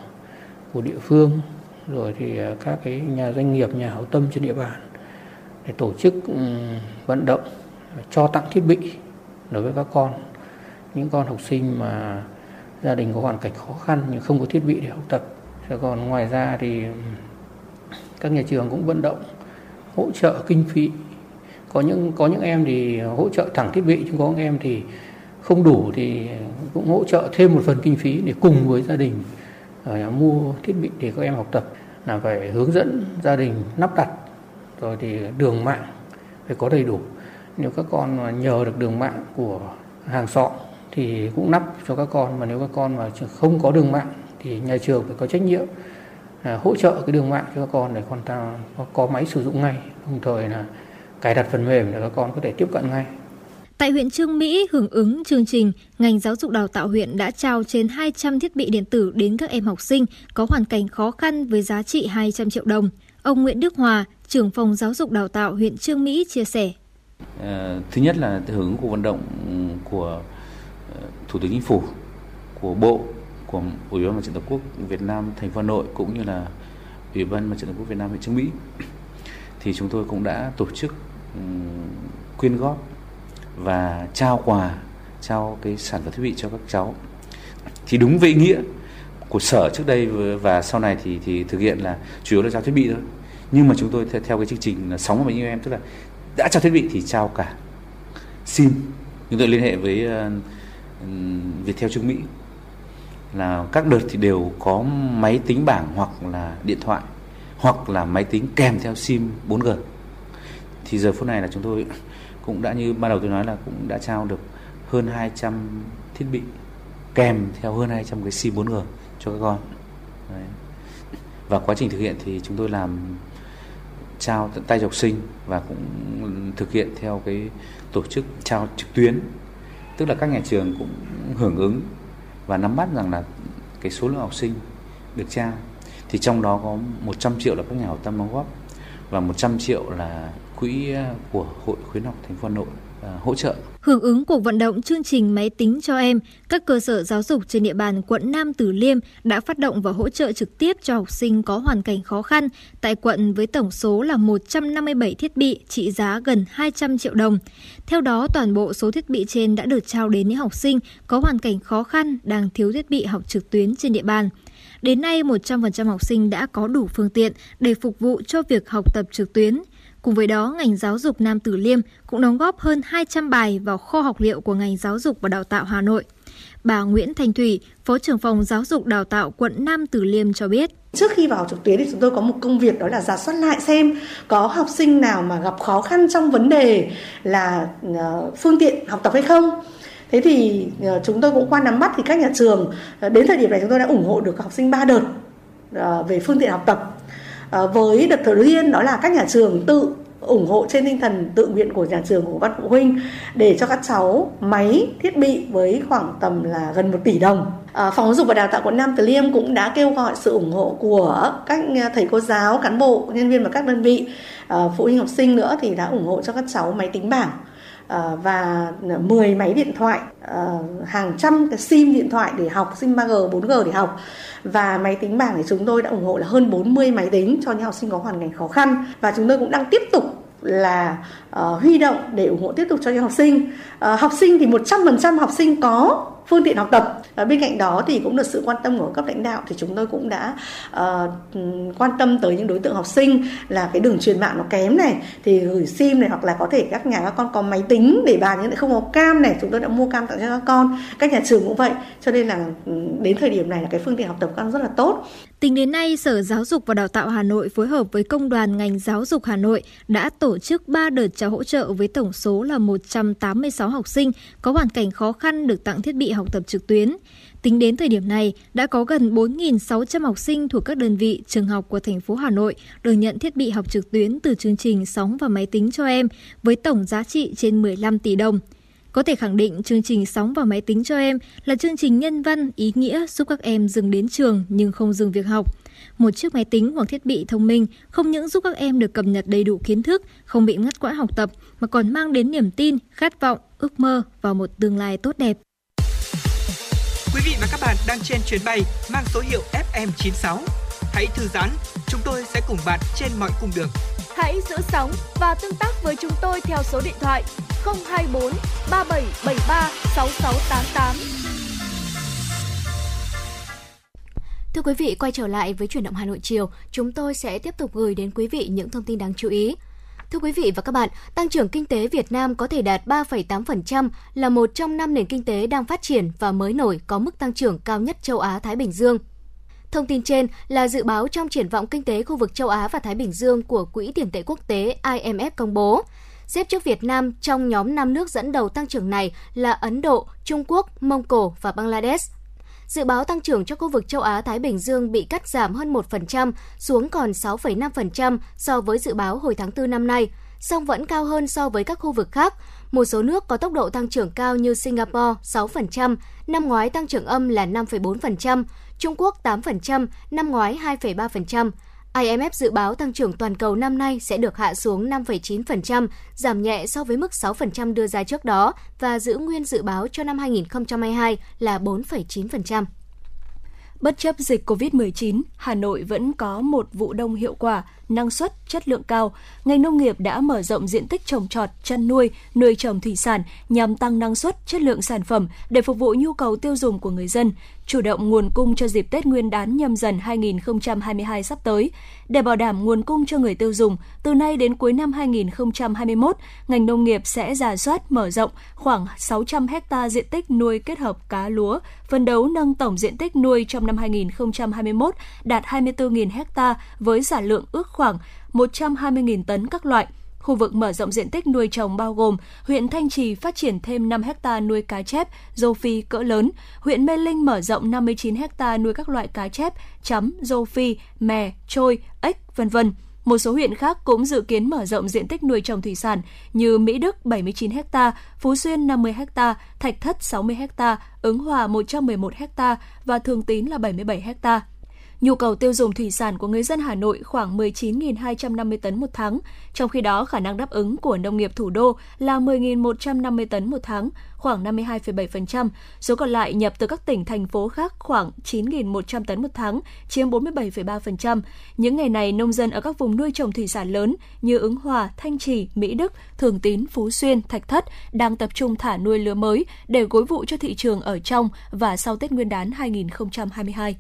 của địa phương, rồi thì à, các cái nhà doanh nghiệp, nhà hảo tâm trên địa bàn để tổ chức ừ, vận động, cho tặng thiết bị đối với các con. Những con học sinh mà gia đình có hoàn cảnh khó khăn nhưng không có thiết bị để học tập. Còn ngoài ra thì ừ, các nhà trường cũng vận động hỗ trợ kinh phí. Có những có những em thì hỗ trợ thẳng thiết bị nhưng có những em thì không đủ thì cũng hỗ trợ thêm một phần kinh phí để cùng với gia đình ờ, mua thiết bị để các em học tập. Là phải hướng dẫn gia đình lắp đặt, rồi thì đường mạng phải có đầy đủ. Nếu các con mà nhờ được đường mạng của hàng xóm thì cũng lắp cho các con, mà nếu các con mà không có đường mạng thì nhà trường phải có trách nhiệm là hỗ trợ cái đường mạng cho các con để con ta có, có máy sử dụng ngay đồng thời là cài đặt phần mềm để các con có thể tiếp cận ngay Tại huyện Trương Mỹ, hưởng ứng chương trình, ngành giáo dục đào tạo huyện đã trao trên 200 thiết bị điện tử đến các em học sinh có hoàn cảnh khó khăn với giá trị 200 triệu đồng. Ông Nguyễn Đức Hòa, trưởng phòng giáo dục đào tạo huyện Trương Mỹ chia sẻ. À, thứ nhất là hưởng cuộc vận động của ờ, Thủ tướng Chính phủ, của Bộ, của Ủy ban Mặt trận Tổ quốc Việt Nam thành phố Hà Nội cũng như là Ủy ban Mặt trận Tổ quốc Việt Nam huyện Trương Mỹ. [CLEARS THROAT] Thì chúng tôi cũng đã tổ chức quyên góp và trao quà trao cái sản phẩm thiết bị cho các cháu. Thì đúng với ý nghĩa của sở trước đây và sau này thì thì thực hiện là chủ yếu là trao thiết bị thôi. Nhưng mà chúng tôi theo, cái chương trình là sóng với những em tức là đã trao thiết bị thì trao cả sim. Chúng tôi liên hệ với uh, Viettel Trương Mỹ là các đợt thì đều có máy tính bảng hoặc là điện thoại, hoặc là máy tính kèm theo sim 4G thì giờ phút này là chúng tôi cũng đã như ban đầu tôi nói là cũng đã trao được hơn 200 thiết bị kèm theo hơn 200 cái sim 4G cho các con. Đấy. và quá trình thực hiện thì chúng tôi làm trao tận tay học sinh và cũng thực hiện theo cái tổ chức trao trực tuyến. Tức là các nhà trường cũng hưởng ứng và nắm bắt rằng là cái số lượng học sinh được trao, thì trong đó có 100 triệu là các nhà hảo tâm đóng góp và 100 triệu là quỹ à, của Hội khuyến học thành phố Hà Nội à, hỗ trợ. Hưởng ứng cuộc vận động chương trình máy tính cho em, các cơ sở giáo dục trên địa bàn quận Nam Từ Liêm đã phát động và hỗ trợ trực tiếp cho học sinh có hoàn cảnh khó khăn tại quận với tổng số là 157 thiết bị trị giá gần 200 triệu đồng. Theo đó, toàn bộ số thiết bị trên đã được trao đến những học sinh có hoàn cảnh khó khăn đang thiếu thiết bị học trực tuyến trên địa bàn. Đến nay, 100% học sinh đã có đủ phương tiện để phục vụ cho việc học tập trực tuyến. Cùng với đó, ngành giáo dục Nam Tử Liêm cũng đóng góp hơn 200 bài vào kho học liệu của ngành giáo dục và đào tạo Hà Nội. Bà Nguyễn Thanh Thủy, Phó trưởng phòng giáo dục đào tạo quận Nam Tử Liêm cho biết. Trước khi vào trực tuyến thì chúng tôi có một công việc đó là giả soát lại xem có học sinh nào mà gặp khó khăn trong vấn đề là ờ, phương tiện học tập hay không. Thế thì ờ, chúng tôi cũng qua nắm bắt thì các nhà trường ờ, đến thời điểm này chúng tôi đã ủng hộ được học sinh 3 đợt về phương tiện học tập Ờ, với đợt thử liên đó là các nhà trường tự ủng hộ trên tinh thần tự nguyện của nhà trường của ban phụ huynh để cho các cháu máy thiết bị với khoảng tầm là gần 1 tỷ đồng. À, Phòng giáo dục và đào tạo quận Nam Từ Liêm cũng đã kêu gọi sự ủng hộ của các ờ, thầy cô giáo, cán bộ, nhân viên và các đơn vị à, phụ huynh học sinh nữa thì đã ủng hộ cho các cháu máy tính bảng Ờ, và 10 máy điện thoại, ờ, hàng trăm cái sim điện thoại để học, sim 3G, 4G để học. Và máy tính bảng thì chúng tôi đã ủng hộ là hơn 40 máy tính cho những học sinh có hoàn cảnh khó khăn. Và chúng tôi cũng đang tiếp tục là uh, huy động để ủng hộ tiếp tục cho những học sinh. Uh, học sinh thì 100% học sinh có phương tiện học tập. Và bên cạnh đó thì cũng được sự quan tâm của cấp lãnh đạo thì chúng tôi cũng đã uh, quan tâm tới những đối tượng học sinh là cái đường truyền mạng nó kém này thì gửi sim này hoặc là có thể các nhà các con có máy tính để bàn nhưng lại không có cam này. Chúng tôi đã mua cam tặng cho các con. Các nhà trường cũng vậy. Cho nên là ừ, đến thời điểm này là cái phương tiện học tập các con rất là tốt. Tính đến nay, Sở Giáo dục và Đào tạo Hà Nội phối hợp với Công đoàn ngành giáo dục Hà Nội đã tổ chức 3 đợt trao hỗ trợ với tổng số là 186 học sinh có hoàn cảnh khó khăn được tặng thiết bị học tập trực tuyến. Tính đến thời điểm này, đã có gần 4.600 học sinh thuộc các đơn vị trường học của thành phố Hà Nội được nhận thiết bị học trực tuyến từ chương trình sóng và máy tính cho em với tổng giá trị trên 15 tỷ đồng. Có thể khẳng định chương trình Sóng và Máy tính cho em là chương trình nhân văn, ý nghĩa giúp các em dừng đến trường nhưng không dừng việc học. Một chiếc máy tính hoặc thiết bị thông minh không những giúp các em được cập nhật đầy đủ kiến thức, không bị ngắt quãng học tập, mà còn mang đến niềm tin, khát vọng, ước mơ vào một tương lai tốt đẹp. Quý vị và các bạn đang trên chuyến bay mang số hiệu FM96. Hãy thư giãn, chúng tôi sẽ cùng bạn trên mọi cung đường. Hãy giữ sóng và tương tác với chúng tôi theo số điện thoại 024 3773 6688. Thưa quý vị, quay trở lại với chuyển động Hà Nội chiều, chúng tôi sẽ tiếp tục gửi đến quý vị những thông tin đáng chú ý. Thưa quý vị và các bạn, tăng trưởng kinh tế Việt Nam có thể đạt 3,8% là một trong năm nền kinh tế đang phát triển và mới nổi có mức tăng trưởng cao nhất châu Á Thái Bình Dương. Thông tin trên là dự báo trong triển vọng kinh tế khu vực châu Á và Thái Bình Dương của Quỹ tiền tệ quốc tế IMF công bố. Xếp trước Việt Nam trong nhóm 5 nước dẫn đầu tăng trưởng này là Ấn Độ, Trung Quốc, Mông Cổ và Bangladesh. Dự báo tăng trưởng cho khu vực châu Á-Thái Bình Dương bị cắt giảm hơn 1% xuống còn 6,5% so với dự báo hồi tháng 4 năm nay, song vẫn cao hơn so với các khu vực khác. Một số nước có tốc độ tăng trưởng cao như Singapore 6%, năm ngoái tăng trưởng âm là 5,4%, Trung Quốc 8%, năm ngoái 2,3%. IMF dự báo tăng trưởng toàn cầu năm nay sẽ được hạ xuống 5,9%, giảm nhẹ so với mức 6% đưa ra trước đó và giữ nguyên dự báo cho năm 2022 là 4,9%. Bất chấp dịch COVID-19, Hà Nội vẫn có một vụ đông hiệu quả, năng suất, chất lượng cao. Ngành nông nghiệp đã mở rộng diện tích trồng trọt, chăn nuôi, nuôi trồng thủy sản nhằm tăng năng suất, chất lượng sản phẩm để phục vụ nhu cầu tiêu dùng của người dân chủ động nguồn cung cho dịp Tết Nguyên đán nhâm dần 2022 sắp tới. Để bảo đảm nguồn cung cho người tiêu dùng, từ nay đến cuối năm 2021, ngành nông nghiệp sẽ giả soát mở rộng khoảng 600 ha diện tích nuôi kết hợp cá lúa, phấn đấu nâng tổng diện tích nuôi trong năm 2021 đạt 24.000 ha với sản lượng ước khoảng 120.000 tấn các loại, Khu vực mở rộng diện tích nuôi trồng bao gồm huyện Thanh Trì phát triển thêm 5 ha nuôi cá chép, rô phi cỡ lớn, huyện Mê Linh mở rộng 59 ha nuôi các loại cá chép, chấm, rô phi, mè, trôi, ếch, vân vân. Một số huyện khác cũng dự kiến mở rộng diện tích nuôi trồng thủy sản như Mỹ Đức 79 ha, Phú Xuyên 50 ha, Thạch Thất 60 ha, Ứng Hòa 111 ha và Thường Tín là 77 hectare. Nhu cầu tiêu dùng thủy sản của người dân Hà Nội khoảng 19.250 tấn một tháng, trong khi đó khả năng đáp ứng của nông nghiệp thủ đô là 10.150 tấn một tháng, khoảng 52,7%. Số còn lại nhập từ các tỉnh, thành phố khác khoảng 9.100 tấn một tháng, chiếm 47,3%. Những ngày này, nông dân ở các vùng nuôi trồng thủy sản lớn như Ứng Hòa, Thanh Trì, Mỹ Đức, Thường Tín, Phú Xuyên, Thạch Thất đang tập trung thả nuôi lứa mới để gối vụ cho thị trường ở trong và sau Tết Nguyên đán 2022.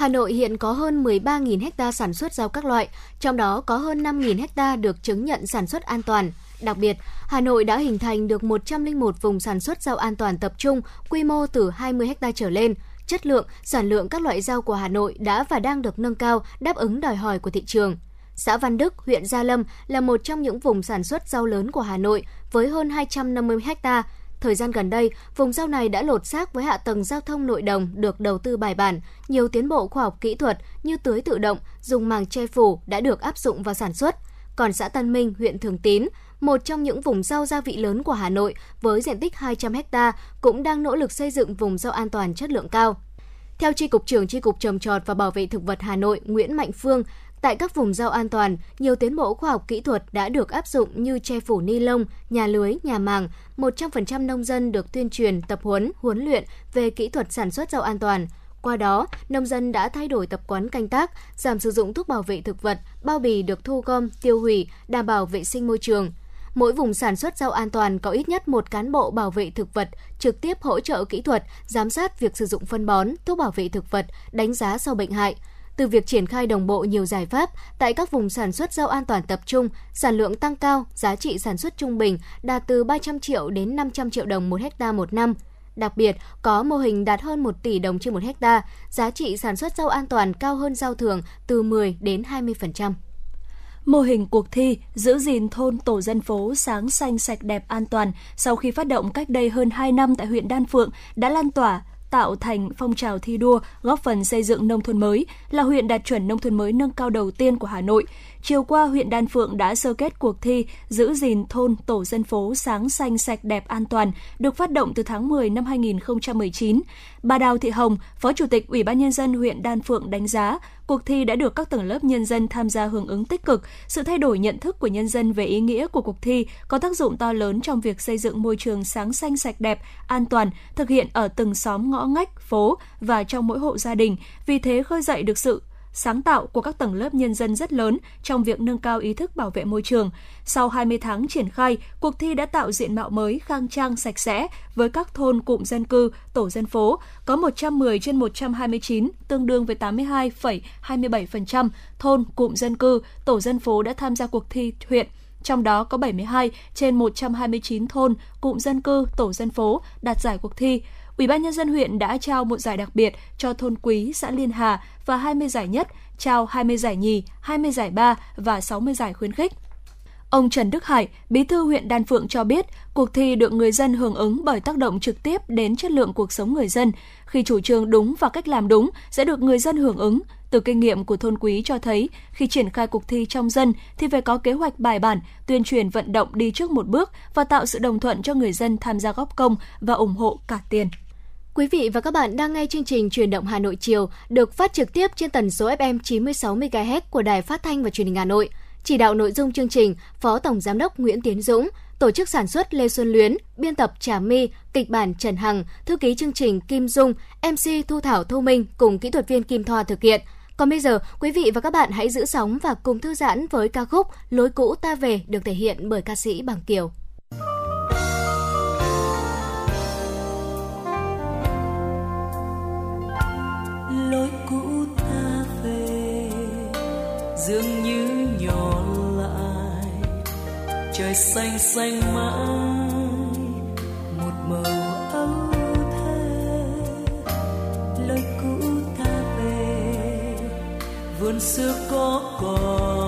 Hà Nội hiện có hơn 13.000 ha sản xuất rau các loại, trong đó có hơn 5.000 ha được chứng nhận sản xuất an toàn. Đặc biệt, Hà Nội đã hình thành được 101 vùng sản xuất rau an toàn tập trung, quy mô từ 20 ha trở lên. Chất lượng, sản lượng các loại rau của Hà Nội đã và đang được nâng cao, đáp ứng đòi hỏi của thị trường. Xã Văn Đức, huyện Gia Lâm là một trong những vùng sản xuất rau lớn của Hà Nội với hơn 250 ha. Thời gian gần đây, vùng rau này đã lột xác với hạ tầng giao thông nội đồng được đầu tư bài bản, nhiều tiến bộ khoa học kỹ thuật như tưới tự động, dùng màng che phủ đã được áp dụng vào sản xuất. Còn xã Tân Minh, huyện Thường Tín, một trong những vùng rau gia vị lớn của Hà Nội với diện tích 200 ha cũng đang nỗ lực xây dựng vùng rau an toàn chất lượng cao. Theo Tri Cục trưởng Tri Cục Trồng Trọt và Bảo vệ Thực vật Hà Nội Nguyễn Mạnh Phương, Tại các vùng rau an toàn, nhiều tiến bộ khoa học kỹ thuật đã được áp dụng như che phủ ni lông, nhà lưới, nhà màng. 100% nông dân được tuyên truyền, tập huấn, huấn luyện về kỹ thuật sản xuất rau an toàn. Qua đó, nông dân đã thay đổi tập quán canh tác, giảm sử dụng thuốc bảo vệ thực vật, bao bì được thu gom, tiêu hủy, đảm bảo vệ sinh môi trường. Mỗi vùng sản xuất rau an toàn có ít nhất một cán bộ bảo vệ thực vật trực tiếp hỗ trợ kỹ thuật, giám sát việc sử dụng phân bón, thuốc bảo vệ thực vật, đánh giá sâu bệnh hại – từ việc triển khai đồng bộ nhiều giải pháp tại các vùng sản xuất rau an toàn tập trung, sản lượng tăng cao, giá trị sản xuất trung bình đạt từ 300 triệu đến 500 triệu đồng một hecta một năm. Đặc biệt, có mô hình đạt hơn 1 tỷ đồng trên một hecta, giá trị sản xuất rau an toàn cao hơn rau thường từ 10 đến 20%. Mô hình cuộc thi giữ gìn thôn tổ dân phố sáng xanh sạch đẹp an toàn sau khi phát động cách đây hơn 2 năm tại huyện Đan Phượng đã lan tỏa tạo thành phong trào thi đua góp phần xây dựng nông thôn mới, là huyện đạt chuẩn nông thôn mới nâng cao đầu tiên của Hà Nội. Chiều qua, huyện Đan Phượng đã sơ kết cuộc thi giữ gìn thôn tổ dân phố sáng xanh sạch đẹp an toàn được phát động từ tháng 10 năm 2019. Bà Đào Thị Hồng, Phó Chủ tịch Ủy ban nhân dân huyện Đan Phượng đánh giá cuộc thi đã được các tầng lớp nhân dân tham gia hưởng ứng tích cực, sự thay đổi nhận thức của nhân dân về ý nghĩa của cuộc thi có tác dụng to lớn trong việc xây dựng môi trường sáng xanh sạch đẹp, an toàn, thực hiện ở từng xóm ngõ ngách, phố và trong mỗi hộ gia đình, vì thế khơi dậy được sự sáng tạo của các tầng lớp nhân dân rất lớn trong việc nâng cao ý thức bảo vệ môi trường. Sau 20 tháng triển khai, cuộc thi đã tạo diện mạo mới khang trang sạch sẽ với các thôn cụm dân cư, tổ dân phố, có 110 trên 129, tương đương với 82,27% thôn cụm dân cư, tổ dân phố đã tham gia cuộc thi huyện trong đó có 72 trên 129 thôn, cụm dân cư, tổ dân phố đạt giải cuộc thi. Ủy ban nhân dân huyện đã trao một giải đặc biệt cho thôn Quý, xã Liên Hà và 20 giải nhất, trao 20 giải nhì, 20 giải ba và 60 giải khuyến khích. Ông Trần Đức Hải, bí thư huyện Đan Phượng cho biết, cuộc thi được người dân hưởng ứng bởi tác động trực tiếp đến chất lượng cuộc sống người dân. Khi chủ trương đúng và cách làm đúng sẽ được người dân hưởng ứng. Từ kinh nghiệm của thôn quý cho thấy, khi triển khai cuộc thi trong dân thì phải có kế hoạch bài bản, tuyên truyền vận động đi trước một bước và tạo sự đồng thuận cho người dân tham gia góp công và ủng hộ cả tiền. Quý vị và các bạn đang nghe chương trình Truyền động Hà Nội chiều được phát trực tiếp trên tần số FM 96 MHz của Đài Phát thanh và Truyền hình Hà Nội. Chỉ đạo nội dung chương trình, Phó Tổng Giám đốc Nguyễn Tiến Dũng, tổ chức sản xuất Lê Xuân Luyến, biên tập Trà My, kịch bản Trần Hằng, thư ký chương trình Kim Dung, MC Thu Thảo Thu Minh cùng kỹ thuật viên Kim Thoa thực hiện. Còn bây giờ, quý vị và các bạn hãy giữ sóng và cùng thư giãn với ca khúc Lối cũ ta về được thể hiện bởi ca sĩ Bằng Kiều. Dường như nhỏ lại. Trời xanh xanh mãi, một màu âu thơ lời cũ ta về, vườn xưa có còn.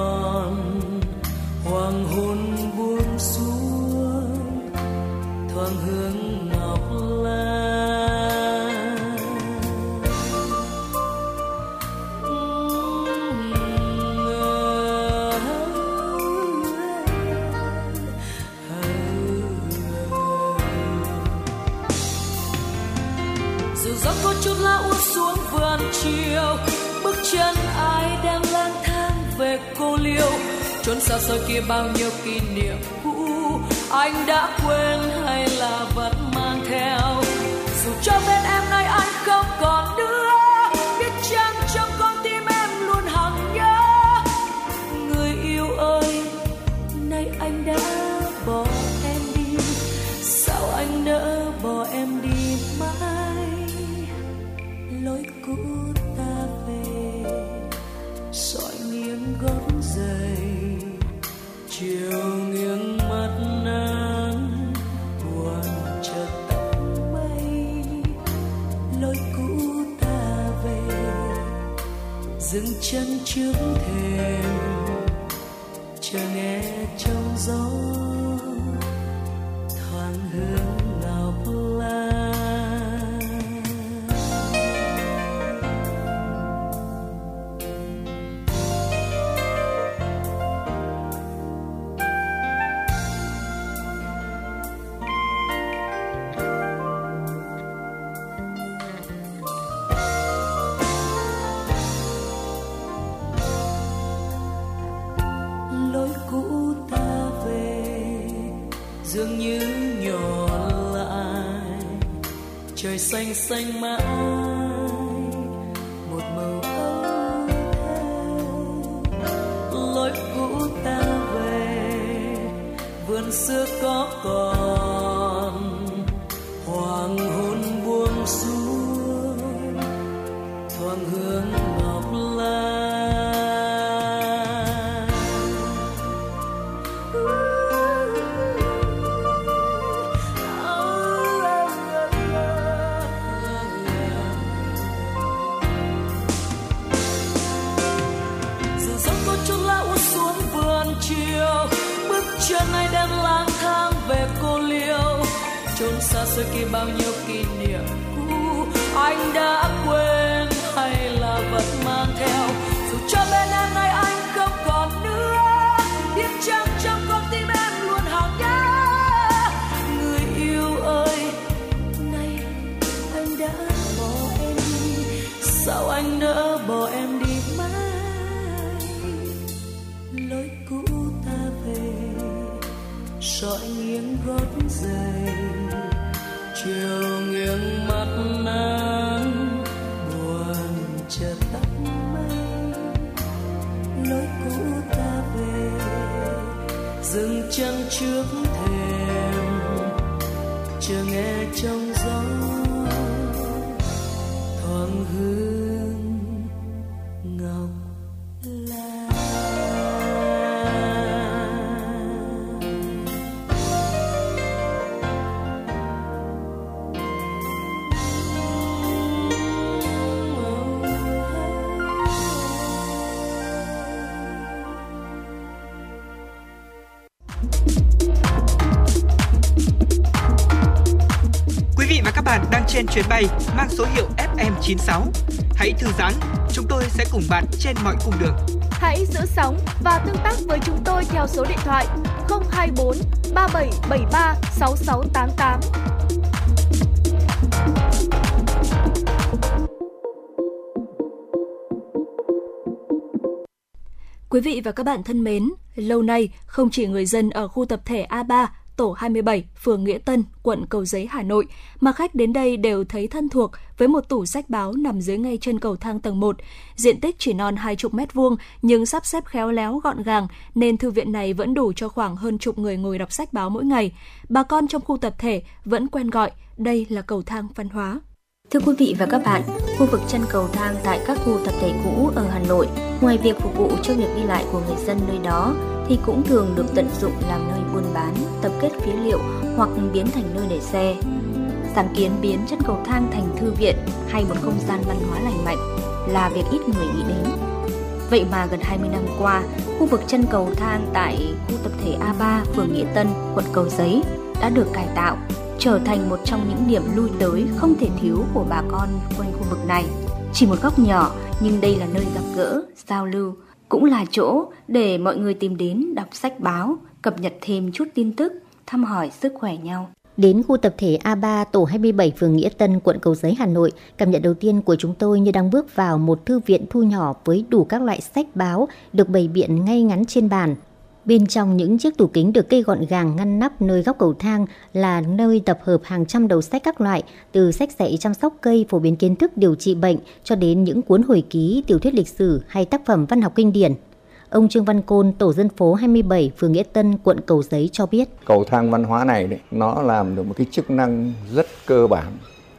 Xuống vườn chiều. Bước chân ai đang lang thang về cô liêu. Trốn xa xôi kia bao nhiêu kỷ niệm cũ. Anh đã quên hay là vẫn mang theo? Dù cho bên em nay anh không còn nữa. Chuyến bay mang số hiệu FM96. Hãy thư giãn, chúng tôi sẽ cùng bạn trên mọi cung đường. Hãy giữ sóng và tương tác với chúng tôi theo số điện thoại 024 3773 6688. Quý vị và các bạn thân mến, lâu nay không chỉ người dân ở khu tập thể A3, tổ 27, phường Nghĩa Tân, quận Cầu Giấy, Hà Nội, mà khách đến đây đều thấy thân thuộc với một tủ sách báo nằm dưới ngay chân cầu thang tầng 1. Diện tích chỉ non 20 mét vuông nhưng sắp xếp khéo léo gọn gàng nên thư viện này vẫn đủ cho khoảng hơn chục người ngồi đọc sách báo mỗi ngày. Bà con trong khu tập thể vẫn quen gọi đây là cầu thang văn hóa. Thưa quý vị và các bạn, khu vực chân cầu thang tại các khu tập thể cũ ở Hà Nội, ngoài việc phục vụ cho việc đi lại của người dân nơi đó, thì cũng thường được tận dụng làm nơi buôn bán, tập kết phế liệu hoặc biến thành nơi để xe. Sáng kiến biến chân cầu thang thành thư viện hay một không gian văn hóa lành mạnh là việc ít người nghĩ đến. Vậy mà gần 20 năm qua, khu vực chân cầu thang tại khu tập thể A3, phường Nghĩa Tân, quận Cầu Giấy đã được cải tạo, trở thành một trong những điểm lui tới không thể thiếu của bà con quanh khu vực này. Chỉ một góc nhỏ nhưng đây là nơi gặp gỡ, giao lưu, cũng là chỗ để mọi người tìm đến đọc sách báo, cập nhật thêm chút tin tức, thăm hỏi sức khỏe nhau. Đến khu tập thể A3 tổ 27 phường Nghĩa Tân, quận Cầu Giấy, Hà Nội, cảm nhận đầu tiên của chúng tôi như đang bước vào một thư viện thu nhỏ với đủ các loại sách báo được bày biện ngay ngắn trên bàn. Bên trong những chiếc tủ kính được cây gọn gàng ngăn nắp nơi góc cầu thang là nơi tập hợp hàng trăm đầu sách các loại, từ sách dạy chăm sóc cây phổ biến kiến thức điều trị bệnh cho đến những cuốn hồi ký, tiểu thuyết lịch sử hay tác phẩm văn học kinh điển. Ông Trương Văn Côn, tổ dân phố 27, phường Nghĩa Tân, quận Cầu Giấy cho biết. Cầu thang văn hóa này đấy, nó làm được một cái chức năng rất cơ bản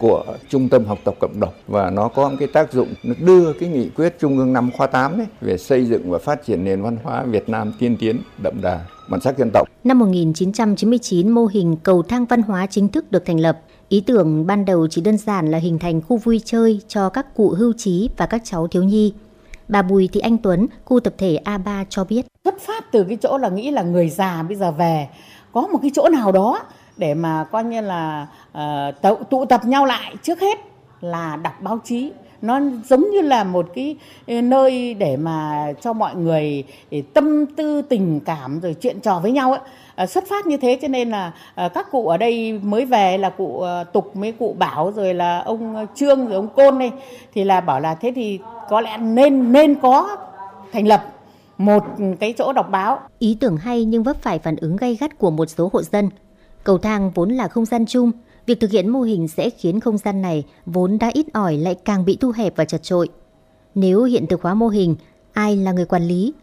của trung tâm học tập cộng đồng và nó có một cái tác dụng nó đưa cái nghị quyết trung ương năm khóa 8 ấy về xây dựng và phát triển nền văn hóa Việt Nam tiên tiến đậm đà bản sắc dân tộc. Năm 1999 mô hình cầu thang văn hóa chính thức được thành lập. Ý tưởng ban đầu chỉ đơn giản là hình thành khu vui chơi cho các cụ hưu trí và các cháu thiếu nhi. Bà Bùi Thị Anh Tuấn, khu tập thể A3 cho biết. Xuất phát từ cái chỗ là nghĩ là người già bây giờ về có một cái chỗ nào đó để mà coi như là uh, tụ tập nhau lại trước hết là đọc báo chí. Nó giống như là một cái ờ, nơi để mà cho mọi người ờ, tâm tư tình cảm rồi chuyện trò với nhau ấy à, xuất phát như thế cho nên là à, các cụ ở đây mới về là cụ à, tục mấy cụ bảo rồi là ông trương rồi ông côn đây. Thì là bảo là thế thì có lẽ nên nên có thành lập một cái chỗ đọc báo. Ý tưởng hay nhưng vấp phải phản ứng gay gắt của một số hộ dân cầu thang vốn là không gian chung Việc thực hiện mô hình sẽ khiến không gian này vốn đã ít ỏi lại càng bị thu hẹp và chật trội. Nếu hiện thực hóa mô hình, ai là người quản lý?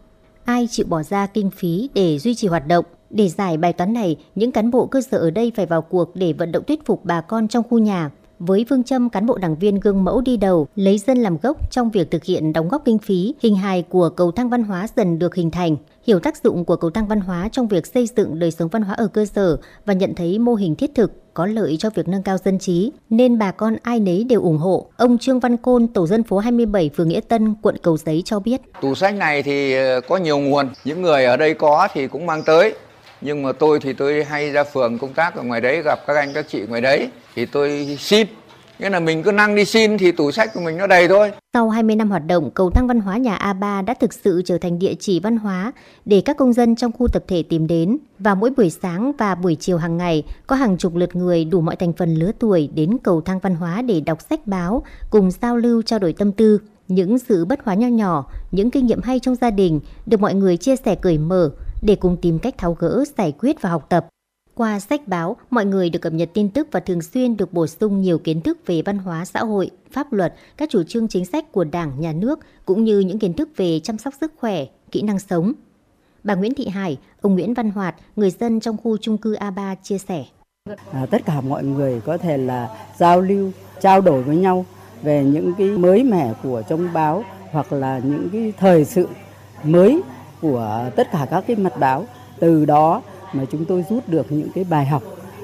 Ai chịu bỏ ra kinh phí để duy trì hoạt động? Để giải bài toán này, những cán bộ cơ sở ở đây phải vào cuộc để vận động thuyết phục bà con trong khu nhà. Với phương châm cán bộ đảng viên gương mẫu đi đầu, lấy dân làm gốc trong việc thực hiện đóng góp kinh phí, hình hài của cầu thang văn hóa dần được hình thành hiểu tác dụng của cầu thang văn hóa trong việc xây dựng đời sống văn hóa ở cơ sở và nhận thấy mô hình thiết thực có lợi cho việc nâng cao dân trí, nên bà con ai nấy đều ủng hộ. Ông Trương Văn Côn, tổ dân phố 27, phường Nghĩa Tân, quận Cầu Giấy cho biết. Tủ sách này thì ờ, có nhiều nguồn, những người ở đây có thì cũng mang tới. Nhưng mà tôi thì tôi hay ra phường công tác ở ngoài đấy gặp các anh các chị ngoài đấy thì tôi xin Nghĩa là mình cứ năng đi xin thì tủ sách của mình nó đầy thôi. Sau 20 năm hoạt động, cầu thang văn hóa nhà A3 đã thực sự trở thành địa chỉ văn hóa để các công dân trong khu tập thể tìm đến. và mỗi buổi sáng và buổi chiều hàng ngày, có hàng chục lượt người đủ mọi thành phần lứa tuổi đến cầu thang văn hóa để đọc sách báo, cùng giao lưu trao đổi tâm tư. Những sự bất hóa nho nhỏ, những kinh nghiệm hay trong gia đình được mọi người chia sẻ cởi mở để cùng tìm cách tháo gỡ, giải quyết và học tập. Qua sách báo, mọi người được cập nhật tin tức và thường xuyên được bổ sung nhiều kiến thức về văn hóa xã hội, pháp luật, các chủ trương chính sách của Đảng, Nhà nước, cũng như những kiến thức về chăm sóc sức khỏe, kỹ năng sống. Bà Nguyễn Thị Hải, ông Nguyễn Văn Hoạt, người dân trong khu trung cư A3 chia sẻ. À, tất cả mọi người có thể là giao lưu, trao đổi với nhau về những cái mới mẻ của trong báo hoặc là những cái thời sự mới của tất cả các cái mặt báo. Từ đó mà chúng tôi rút được những cái bài học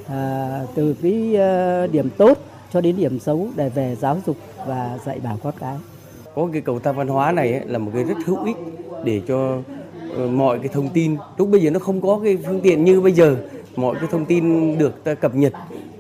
à, từ cái à, điểm tốt cho đến điểm xấu để về giáo dục và dạy bảo con cái. Có cái cầu thang văn hóa này ấy, là một cái rất hữu ích để cho uh, mọi cái thông tin lúc bây giờ nó không có cái phương tiện như bây giờ mọi cái thông tin được ta cập nhật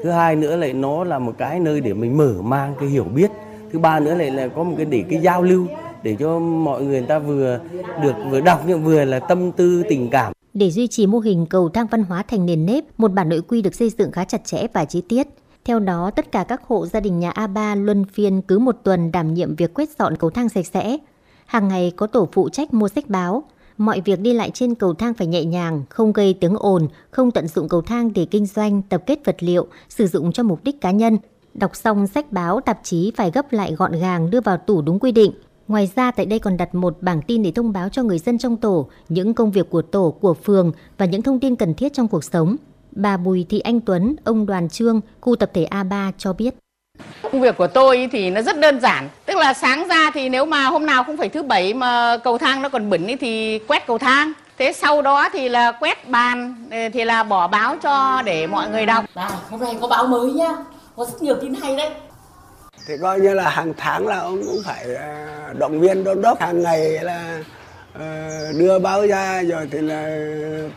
thứ hai nữa lại nó là một cái nơi để mình mở mang cái hiểu biết thứ ba nữa lại là có một cái để cái giao lưu để cho mọi người, người ta vừa được vừa đọc nhưng vừa là tâm tư tình cảm để duy trì mô hình cầu thang văn hóa thành nền nếp, một bản nội quy được xây dựng khá chặt chẽ và chi tiết. Theo đó, tất cả các hộ gia đình nhà A3 luân phiên cứ một tuần đảm nhiệm việc quét dọn cầu thang sạch sẽ. Hàng ngày có tổ phụ trách mua sách báo. Mọi việc đi lại trên cầu thang phải nhẹ nhàng, không gây tiếng ồn, không tận dụng cầu thang để kinh doanh, tập kết vật liệu, sử dụng cho mục đích cá nhân. Đọc xong sách báo, tạp chí phải gấp lại gọn gàng đưa vào tủ đúng quy định. Ngoài ra tại đây còn đặt một bảng tin để thông báo cho người dân trong tổ những công việc của tổ, của phường và những thông tin cần thiết trong cuộc sống. Bà Bùi Thị Anh Tuấn, ông Đoàn Trương, khu tập thể A3 cho biết. Công việc của tôi thì nó rất đơn giản. Tức là sáng ra thì nếu mà hôm nào cũng phải thứ bảy mà cầu thang nó còn bẩn thì quét cầu thang. Thế sau đó thì là quét bàn thì là bỏ báo cho để mọi người đọc. À, hôm nay có báo mới nhá. Có rất nhiều tin hay đấy thì coi như là hàng tháng là ông cũng phải ờ, động viên đôn đốc hàng ngày là ờ, đưa báo ra rồi thì là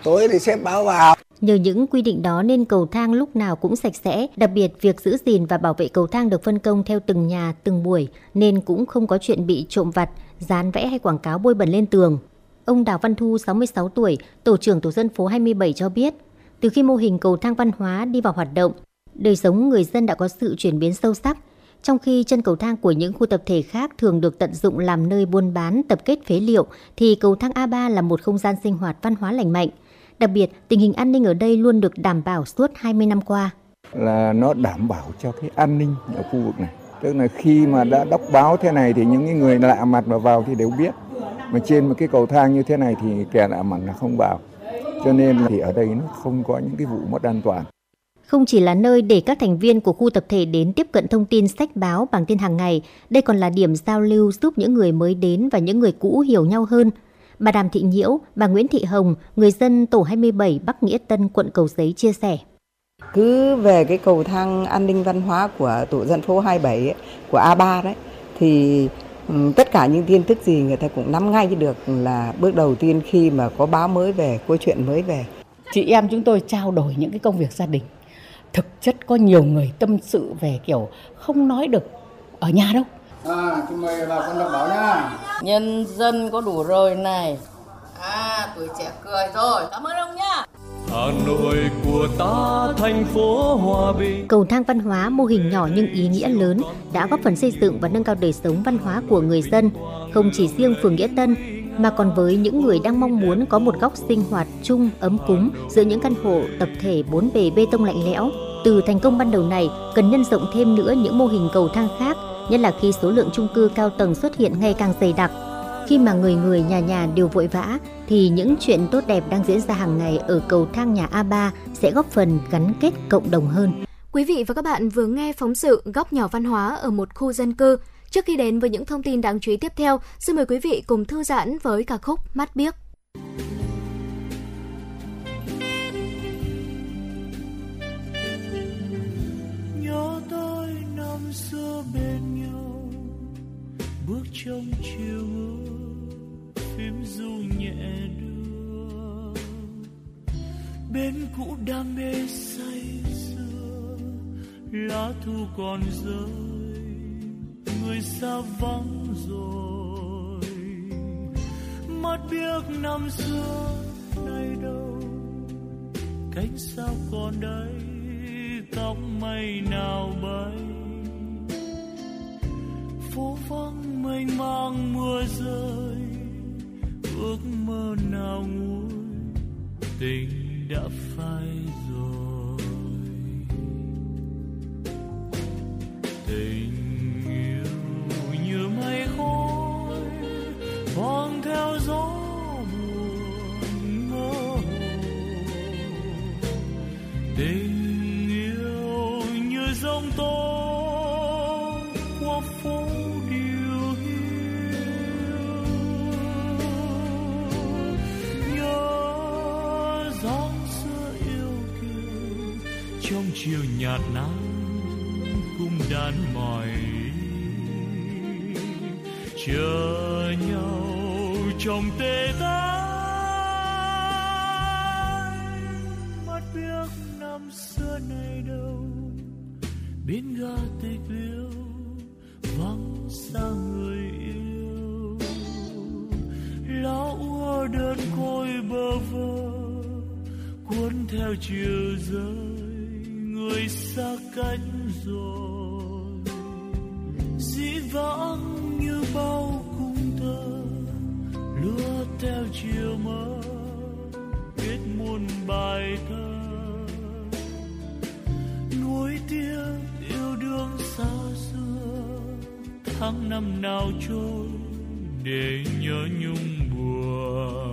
tối thì xếp báo vào Nhờ những quy định đó nên cầu thang lúc nào cũng sạch sẽ, đặc biệt việc giữ gìn và bảo vệ cầu thang được phân công theo từng nhà, từng buổi, nên cũng không có chuyện bị trộm vặt, dán vẽ hay quảng cáo bôi bẩn lên tường. Ông Đào Văn Thu, 66 tuổi, tổ trưởng tổ dân phố 27 cho biết, Từ khi mô hình cầu thang văn hóa đi vào hoạt động, đời sống người dân đã có sự chuyển biến sâu sắc. Trong khi chân cầu thang của những khu tập thể khác thường được tận dụng làm nơi buôn bán, tập kết phế liệu, thì cầu thang A3 là một không gian sinh hoạt văn hóa lành mạnh. Đặc biệt, tình hình an ninh ở đây luôn được đảm bảo suốt 20 năm qua. Là nó đảm bảo cho cái an ninh ở khu vực này. Tức là khi mà đã đọc báo thế này thì những người lạ mặt mà vào thì đều biết. Mà trên một cái cầu thang như thế này thì kẻ lạ mặt là không vào. Cho nên thì ở đây nó không có những cái vụ mất an toàn. Không chỉ là nơi để các thành viên của khu tập thể đến tiếp cận thông tin sách báo bằng tin hàng ngày, đây còn là điểm giao lưu giúp những người mới đến và những người cũ hiểu nhau hơn. Bà Đàm Thị Nhiễu, bà Nguyễn Thị Hồng, người dân tổ 27 Bắc Nghĩa Tân, quận Cầu Giấy chia sẻ. Cứ về cái cầu thang an ninh văn hóa của tổ dân phố 27 ấy, của A3 đấy thì tất cả những tin tức gì người ta cũng nắm ngay được là bước đầu tiên khi mà có báo mới về, có chuyện mới về. Chị em chúng tôi trao đổi những cái công việc gia đình. Thực chất có nhiều người tâm sự về kiểu không nói được ở nhà đâu. À, chúng mời vào con đọc báo nha. Nhân dân có đủ rồi này. À, tuổi trẻ cười rồi. Cảm ơn ông nhá. Hà Nội của ta thành phố hòa bình. Cầu thang văn hóa mô hình nhỏ nhưng ý nghĩa lớn đã góp phần xây dựng và nâng cao đời sống văn hóa của người dân, không chỉ riêng phường Nghĩa Tân mà còn với những người đang mong muốn có một góc sinh hoạt chung ấm cúng giữa những căn hộ tập thể bốn bề bê tông lạnh lẽo. Từ thành công ban đầu này, cần nhân rộng thêm nữa những mô hình cầu thang khác, nhất là khi số lượng chung cư cao tầng xuất hiện ngày càng dày đặc. Khi mà người người nhà nhà đều vội vã, thì những chuyện tốt đẹp đang diễn ra hàng ngày ở cầu thang nhà A3 sẽ góp phần gắn kết cộng đồng hơn. Quý vị và các bạn vừa nghe phóng sự Góc nhỏ văn hóa ở một khu dân cư. Trước khi đến với những thông tin đáng chú ý tiếp theo, xin mời quý vị cùng thư giãn với ca khúc Mắt Biếc. Nhớ tới năm xưa bên nhau bước trong chiều mưa phím du nhẹ đưa bên cũ đam mê say sưa lá thu còn rơi người xa vắng rồi. Mất biết năm xưa nay đâu cánh sao còn đây, tóc mây nào bay. Phố vắng mênh mang mưa rơi, ước mơ nào nguôi, tình đã phai rồi. Tình nhạt nắng cũng đàn mỏi. Chờ nhau trong tê tái, mắt biếc năm xưa này đâu. Biến ga tịch liêu vắng xa người yêu. Lá úa đơn côi bơ vơ, cuốn theo chiều rơi cánh rồi. Dĩ vãng như bao cung thơ lúa theo chiều mơ viết muôn bài thơ. Nuối tiếc yêu đương xa xưa, tháng năm nào trôi để nhớ nhung buồn.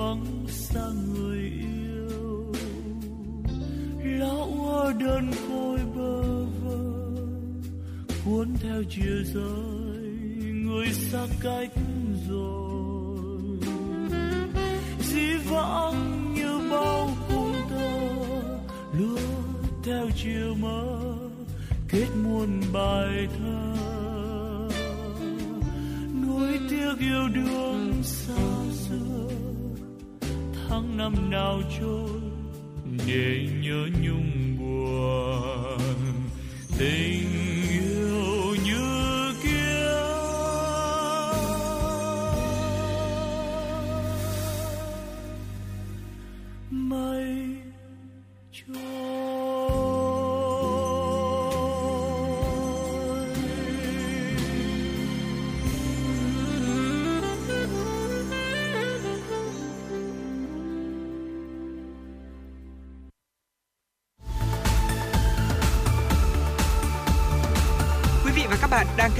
Vắng xa người yêu. Lão hoa đơn côi bơ vơ, cuốn theo chia rơi người xa cách rồi. Dĩ vãng như bao cung thơ lúa theo chiều mơ, kết muôn bài thơ. Nuối tiếc yêu đương xa xưa tháng năm nào trôi để nhớ nhung buồn. Tình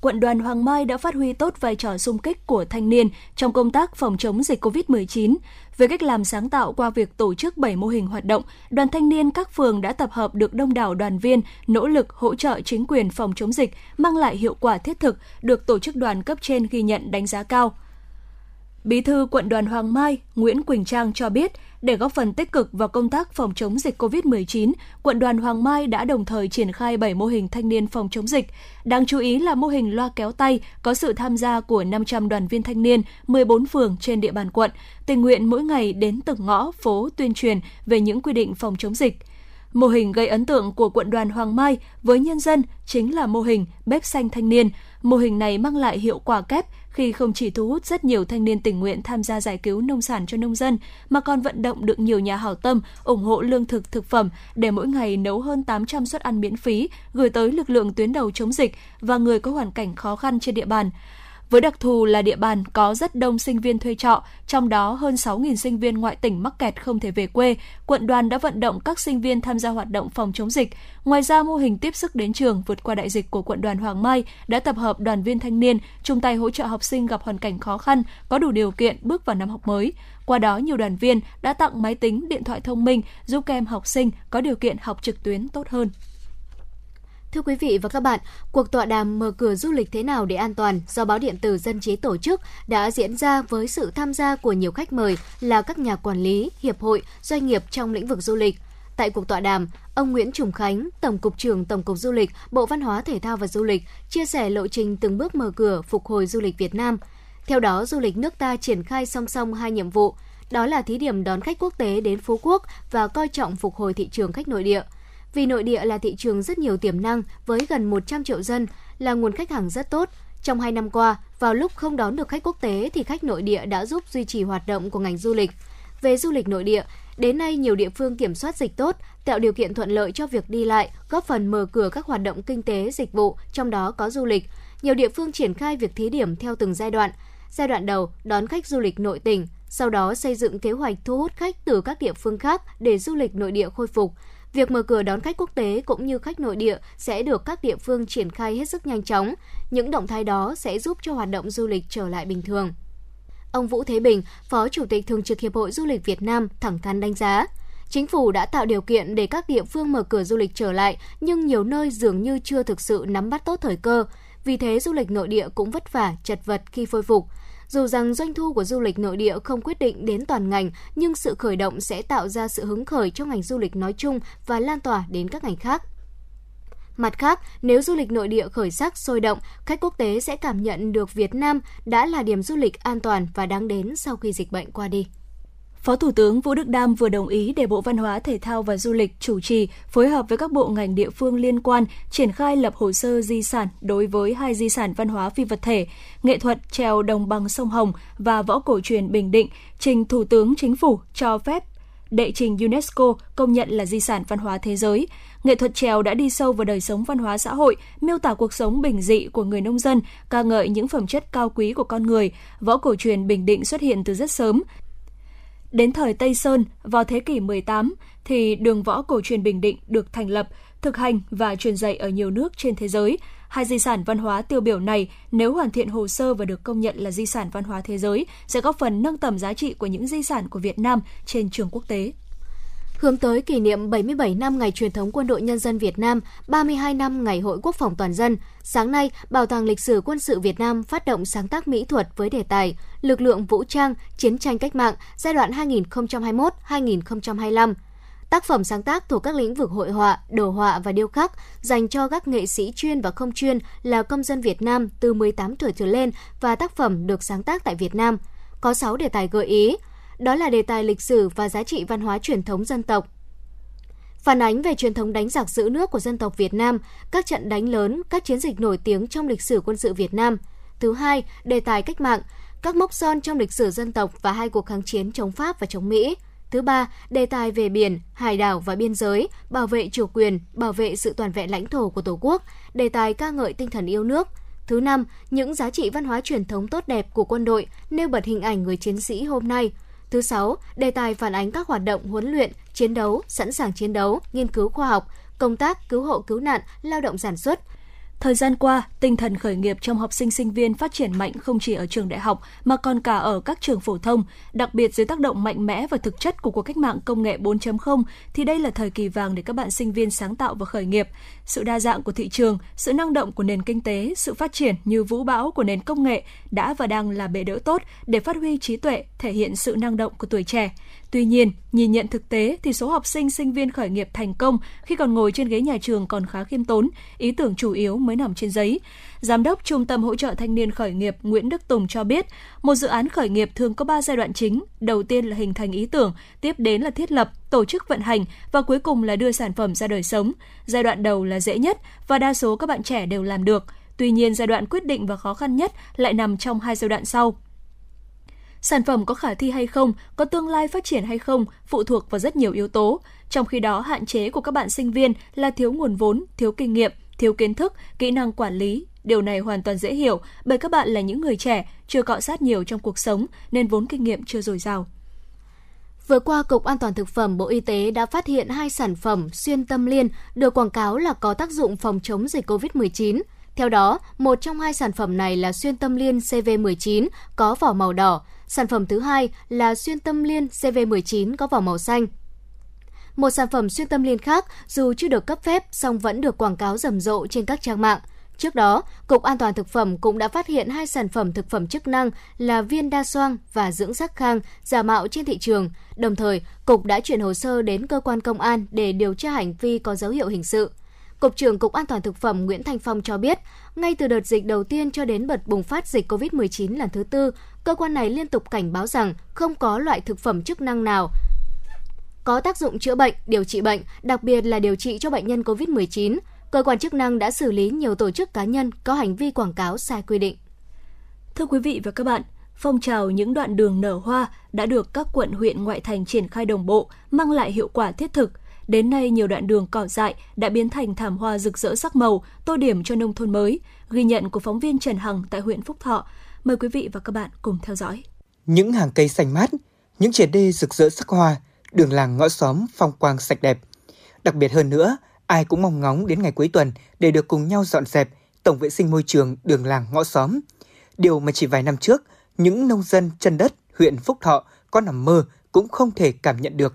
quận đoàn Hoàng Mai đã phát huy tốt vai trò sung kích của thanh niên trong công tác phòng chống dịch COVID-19. Với cách làm sáng tạo qua việc tổ chức 7 mô hình hoạt động, đoàn thanh niên các phường đã tập hợp được đông đảo đoàn viên, nỗ lực hỗ trợ chính quyền phòng chống dịch, mang lại hiệu quả thiết thực, được tổ chức đoàn cấp trên ghi nhận đánh giá cao. Bí thư quận đoàn Hoàng Mai Nguyễn Quỳnh Trang cho biết, để góp phần tích cực vào công tác phòng chống dịch COVID-19, quận đoàn Hoàng Mai đã đồng thời triển khai 7 mô hình thanh niên phòng chống dịch. Đáng chú ý là mô hình loa kéo tay có sự tham gia của 500 đoàn viên thanh niên, 14 phường trên địa bàn quận, tình nguyện mỗi ngày đến từng ngõ, phố tuyên truyền về những quy định phòng chống dịch. Mô hình gây ấn tượng của quận đoàn Hoàng Mai với nhân dân chính là mô hình bếp xanh thanh niên. Mô hình này mang lại hiệu quả kép khi không chỉ thu hút rất nhiều thanh niên tình nguyện tham gia giải cứu nông sản cho nông dân, mà còn vận động được nhiều nhà hảo tâm ủng hộ lương thực thực phẩm để mỗi ngày nấu hơn 800 suất ăn miễn phí gửi tới lực lượng tuyến đầu chống dịch và người có hoàn cảnh khó khăn trên địa bàn. Với đặc thù là địa bàn có rất đông sinh viên thuê trọ, trong đó hơn 6.000 sinh viên ngoại tỉnh mắc kẹt không thể về quê, quận đoàn đã vận động các sinh viên tham gia hoạt động phòng chống dịch. Ngoài ra, mô hình tiếp sức đến trường vượt qua đại dịch của quận đoàn Hoàng Mai đã tập hợp đoàn viên thanh niên chung tay hỗ trợ học sinh gặp hoàn cảnh khó khăn, có đủ điều kiện bước vào năm học mới. Qua đó, nhiều đoàn viên đã tặng máy tính, điện thoại thông minh giúp các em học sinh có điều kiện học trực tuyến tốt hơn. Thưa quý vị và các bạn, cuộc tọa đàm mở cửa du lịch thế nào để an toàn do báo điện tử Dân trí tổ chức đã diễn ra với sự tham gia của nhiều khách mời là các nhà quản lý, hiệp hội, doanh nghiệp trong lĩnh vực du lịch. Tại cuộc tọa đàm, ông Nguyễn Trùng Khánh, Tổng cục trưởng Tổng cục Du lịch, Bộ Văn hóa Thể thao và Du lịch chia sẻ lộ trình từng bước mở cửa phục hồi du lịch Việt Nam. Theo đó, du lịch nước ta triển khai song song hai nhiệm vụ, đó là thí điểm đón khách quốc tế đến Phú Quốc và coi trọng phục hồi thị trường khách nội địa. Vì nội địa là thị trường rất nhiều tiềm năng với gần 100 triệu dân, là nguồn khách hàng rất tốt. Trong 2 năm qua, vào lúc không đón được khách quốc tế thì khách nội địa đã giúp duy trì hoạt động của ngành du lịch. Về du lịch nội địa, đến nay nhiều địa phương kiểm soát dịch tốt, tạo điều kiện thuận lợi cho việc đi lại, góp phần mở cửa các hoạt động kinh tế, dịch vụ, trong đó có du lịch. Nhiều địa phương triển khai việc thí điểm theo từng giai đoạn. Giai đoạn đầu, đón khách du lịch nội tỉnh, sau đó xây dựng kế hoạch thu hút khách từ các địa phương khác để du lịch nội địa khôi phục. Việc mở cửa đón khách quốc tế cũng như khách nội địa sẽ được các địa phương triển khai hết sức nhanh chóng. Những động thái đó sẽ giúp cho hoạt động du lịch trở lại bình thường. Ông Vũ Thế Bình, Phó Chủ tịch Thường trực Hiệp hội Du lịch Việt Nam thẳng thắn đánh giá, Chính phủ đã tạo điều kiện để các địa phương mở cửa du lịch trở lại, nhưng nhiều nơi dường như chưa thực sự nắm bắt tốt thời cơ. Vì thế du lịch nội địa cũng vất vả, chật vật khi khôi phục. Dù rằng doanh thu của du lịch nội địa không quyết định đến toàn ngành, nhưng sự khởi động sẽ tạo ra sự hứng khởi cho ngành du lịch nói chung và lan tỏa đến các ngành khác. Mặt khác, nếu du lịch nội địa khởi sắc sôi động, khách quốc tế sẽ cảm nhận được Việt Nam đã là điểm du lịch an toàn và đáng đến sau khi dịch bệnh qua đi. Phó Thủ tướng Vũ Đức Đam vừa đồng ý để Bộ Văn hóa, Thể thao và Du lịch chủ trì phối hợp với các bộ ngành địa phương liên quan triển khai lập hồ sơ di sản đối với hai di sản văn hóa phi vật thể, nghệ thuật trèo đồng bằng sông Hồng và võ cổ truyền Bình Định, trình Thủ tướng Chính phủ cho phép đệ trình UNESCO công nhận là di sản văn hóa thế giới. Nghệ thuật trèo đã đi sâu vào đời sống văn hóa xã hội, miêu tả cuộc sống bình dị của người nông dân, ca ngợi những phẩm chất cao quý của con người. Võ cổ truyền Bình Định xuất hiện từ rất sớm, Đến thời Tây Sơn, vào thế kỷ 18, thì đường võ cổ truyền Bình Định được thành lập, thực hành và truyền dạy ở nhiều nước trên thế giới. Hai di sản văn hóa tiêu biểu này, nếu hoàn thiện hồ sơ và được công nhận là di sản văn hóa thế giới, sẽ góp phần nâng tầm giá trị của những di sản của Việt Nam trên trường quốc tế. Hướng tới kỷ niệm 77 năm ngày truyền thống Quân đội Nhân dân Việt Nam, 32 năm ngày Hội Quốc phòng toàn dân, sáng nay, Bảo tàng Lịch sử Quân sự Việt Nam phát động sáng tác mỹ thuật với đề tài Lực lượng vũ trang, chiến tranh cách mạng giai đoạn 2021-2025. Tác phẩm sáng tác thuộc các lĩnh vực hội họa, đồ họa và điêu khắc dành cho các nghệ sĩ chuyên và không chuyên là công dân Việt Nam từ 18 tuổi trở lên và tác phẩm được sáng tác tại Việt Nam. Có 6 đề tài gợi ý, đó là đề tài lịch sử và giá trị văn hóa truyền thống dân tộc. Phản ánh về truyền thống đánh giặc giữ nước của dân tộc Việt Nam, các trận đánh lớn, các chiến dịch nổi tiếng trong lịch sử quân sự Việt Nam. Thứ hai, đề tài cách mạng, các mốc son trong lịch sử dân tộc và hai cuộc kháng chiến chống Pháp và chống Mỹ. Thứ ba, đề tài về biển, hải đảo và biên giới, bảo vệ chủ quyền, bảo vệ sự toàn vẹn lãnh thổ của Tổ quốc, đề tài ca ngợi tinh thần yêu nước. Thứ năm, những giá trị văn hóa truyền thống tốt đẹp của quân đội, nêu bật hình ảnh người chiến sĩ hôm nay – Thứ sáu, đề tài phản ánh các hoạt động huấn luyện, chiến đấu, sẵn sàng chiến đấu, nghiên cứu khoa học, công tác cứu hộ cứu nạn, lao động sản xuất, Thời gian qua, tinh thần khởi nghiệp trong học sinh sinh viên phát triển mạnh không chỉ ở trường đại học mà còn cả ở các trường phổ thông, đặc biệt dưới tác động mạnh mẽ và thực chất của cuộc cách mạng công nghệ 4.0 thì đây là thời kỳ vàng để các bạn sinh viên sáng tạo và khởi nghiệp. Sự đa dạng của thị trường, sự năng động của nền kinh tế, sự phát triển như vũ bão của nền công nghệ đã và đang là bệ đỡ tốt để phát huy trí tuệ, thể hiện sự năng động của tuổi trẻ. Tuy nhiên, nhìn nhận thực tế thì số học sinh sinh viên khởi nghiệp thành công khi còn ngồi trên ghế nhà trường còn khá khiêm tốn, ý tưởng chủ yếu mới nằm trên giấy. Giám đốc Trung tâm hỗ trợ thanh niên khởi nghiệp Nguyễn Đức Tùng cho biết, một dự án khởi nghiệp thường có 3 giai đoạn chính. Đầu tiên là hình thành ý tưởng, tiếp đến là thiết lập, tổ chức vận hành và cuối cùng là đưa sản phẩm ra đời sống. Giai đoạn đầu là dễ nhất và đa số các bạn trẻ đều làm được. Tuy nhiên, giai đoạn quyết định và khó khăn nhất lại nằm trong hai giai đoạn sau. Sản phẩm có khả thi hay không, có tương lai phát triển hay không phụ thuộc vào rất nhiều yếu tố. Trong khi đó, hạn chế của các bạn sinh viên là thiếu nguồn vốn, thiếu kinh nghiệm, thiếu kiến thức, kỹ năng quản lý. Điều này hoàn toàn dễ hiểu bởi các bạn là những người trẻ, chưa cọ sát nhiều trong cuộc sống nên vốn kinh nghiệm chưa dồi dào. Vừa qua, Cục An toàn Thực phẩm Bộ Y tế đã phát hiện hai sản phẩm xuyên tâm liên được quảng cáo là có tác dụng phòng chống dịch COVID-19. Theo đó, một trong hai sản phẩm này là xuyên tâm liên CV19 có vỏ màu đỏ, sản phẩm thứ hai là xuyên tâm liên CV19 có vỏ màu xanh. Một sản phẩm xuyên tâm liên khác dù chưa được cấp phép song vẫn được quảng cáo rầm rộ trên các trang mạng. Trước đó, Cục An toàn Thực phẩm cũng đã phát hiện hai sản phẩm thực phẩm chức năng là viên đa xoang và dưỡng sắc khang giả mạo trên thị trường. Đồng thời, Cục đã chuyển hồ sơ đến cơ quan công an để điều tra hành vi có dấu hiệu hình sự. Cục trưởng Cục An toàn Thực phẩm Nguyễn Thanh Phong cho biết, ngay từ đợt dịch đầu tiên cho đến đợt bùng phát dịch COVID-19 lần thứ tư, cơ quan này liên tục cảnh báo rằng không có loại thực phẩm chức năng nào có tác dụng chữa bệnh, điều trị bệnh, đặc biệt là điều trị cho bệnh nhân COVID-19. Cơ quan chức năng đã xử lý nhiều tổ chức cá nhân có hành vi quảng cáo sai quy định. Thưa quý vị và các bạn, phong trào những đoạn đường nở hoa đã được các quận huyện ngoại thành triển khai đồng bộ, mang lại hiệu quả thiết thực. Đến nay, nhiều đoạn đường cỏ dại đã biến thành thảm hoa rực rỡ sắc màu, tô điểm cho nông thôn mới. Ghi nhận của phóng viên Trần Hằng tại huyện Phúc Thọ. Mời quý vị và các bạn cùng theo dõi. Những hàng cây xanh mát, những triển đê rực rỡ sắc hoa, đường làng ngõ xóm phong quang sạch đẹp. Đặc biệt hơn nữa, ai cũng mong ngóng đến ngày cuối tuần để được cùng nhau dọn dẹp, tổng vệ sinh môi trường đường làng ngõ xóm. Điều mà chỉ vài năm trước, những nông dân chân đất huyện Phúc Thọ có nằm mơ cũng không thể cảm nhận được.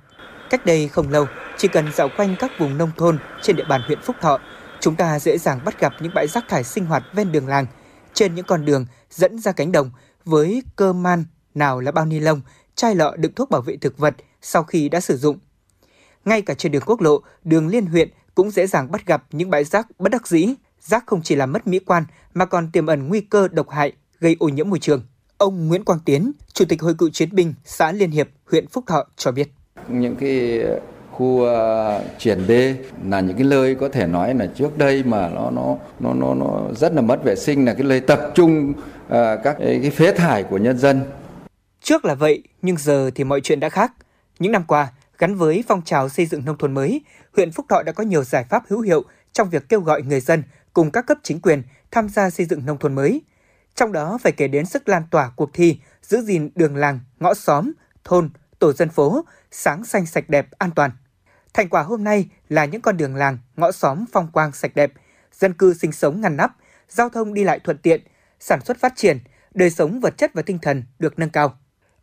Cách đây không lâu, chỉ cần dạo quanh các vùng nông thôn trên địa bàn huyện Phúc Thọ, chúng ta dễ dàng bắt gặp những bãi rác thải sinh hoạt ven đường làng, trên những con đường dẫn ra cánh đồng với cơ man, nào là bao ni lông, chai lọ đựng thuốc bảo vệ thực vật sau khi đã sử dụng. Ngay cả trên đường quốc lộ, đường liên huyện cũng dễ dàng bắt gặp những bãi rác bất đắc dĩ. Rác không chỉ làm mất mỹ quan mà còn tiềm ẩn nguy cơ độc hại, gây ô nhiễm môi trường. Ông Nguyễn Quang Tiến, Chủ tịch Hội cựu chiến binh xã Liên Hiệp, huyện Phúc Thọ cho biết. Những cái khu uh, triển đê là những cái nơi có thể nói là trước đây mà nó nó nó nó, nó rất là mất vệ sinh là cái nơi tập trung uh, các cái, cái phế thải của nhân dân. Trước là vậy, nhưng giờ thì mọi chuyện đã khác. Những năm qua, gắn với phong trào xây dựng nông thôn mới, huyện Phúc Thọ đã có nhiều giải pháp hữu hiệu trong việc kêu gọi người dân cùng các cấp chính quyền tham gia xây dựng nông thôn mới. Trong đó phải kể đến sức lan tỏa cuộc thi giữ gìn đường làng, ngõ xóm, thôn, tổ dân phố, sáng xanh sạch đẹp, an toàn. Thành quả hôm nay là những con đường làng, ngõ xóm phong quang sạch đẹp, dân cư sinh sống ngăn nắp, giao thông đi lại thuận tiện, sản xuất phát triển, đời sống vật chất và tinh thần được nâng cao.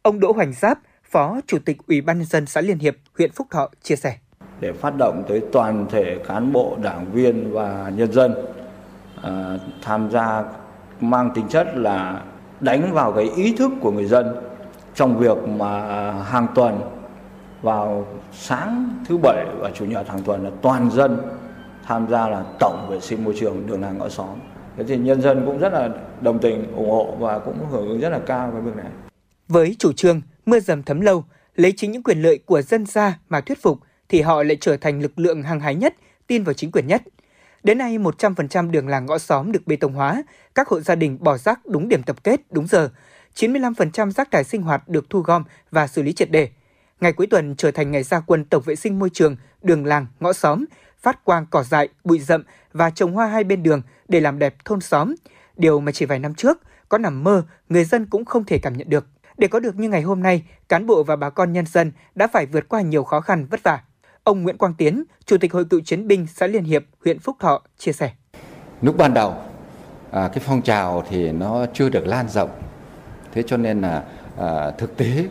Ông Đỗ Hoành Giáp, Phó Chủ tịch Ủy ban nhân dân xã Liên Hiệp, huyện Phúc Thọ chia sẻ. Để phát động tới toàn thể cán bộ, đảng viên và nhân dân à, tham gia mang tính chất là đánh vào cái ý thức của người dân trong việc mà à, hàng tuần vào sáng thứ bảy và chủ nhật hàng tuần là toàn dân tham gia là tổng vệ sinh môi trường đường làng ngõ xóm. Thế thì nhân dân cũng rất là đồng tình, ủng hộ và cũng hưởng ứng rất là cao với việc này. Với chủ trương mưa dầm thấm lâu, lấy chính những quyền lợi của dân ra mà thuyết phục thì họ lại trở thành lực lượng hăng hái nhất, tin vào chính quyền nhất. Đến nay, 100% đường làng ngõ xóm được bê tông hóa, các hộ gia đình bỏ rác đúng điểm tập kết, đúng giờ. 95% rác thải sinh hoạt được thu gom và xử lý triệt đề. Ngày cuối tuần trở thành ngày gia quân tổng vệ sinh môi trường, đường làng, ngõ xóm, phát quang cỏ dại, bụi rậm và trồng hoa hai bên đường để làm đẹp thôn xóm. Điều mà chỉ vài năm trước, có nằm mơ, người dân cũng không thể cảm nhận được. Để có được như ngày hôm nay, cán bộ và bà con nhân dân đã phải vượt qua nhiều khó khăn vất vả. Ông Nguyễn Quang Tiến, Chủ tịch Hội cựu chiến binh xã Liên Hiệp, huyện Phúc Thọ chia sẻ. Lúc ban đầu, à, cái phong trào thì nó chưa được lan rộng. Thế cho nên là à, thực tế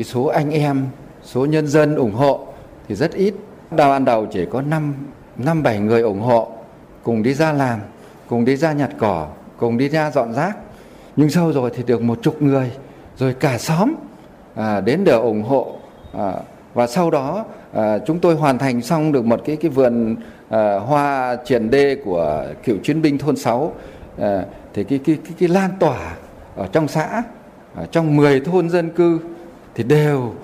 cái số anh em, số nhân dân ủng hộ thì rất ít. Đào ban đầu chỉ có 5 năm bảy người ủng hộ cùng đi ra làm, cùng đi ra nhặt cỏ, cùng đi ra dọn rác. Nhưng sau rồi thì được một chục người, rồi cả xóm à, đến để ủng hộ à, và sau đó à, chúng tôi hoàn thành xong được một cái cái vườn à, hoa triển đê của cựu chiến binh thôn 6 à, thì cái cái cái, cái lan tỏa ở trong xã ở trong 10 thôn dân cư thì đều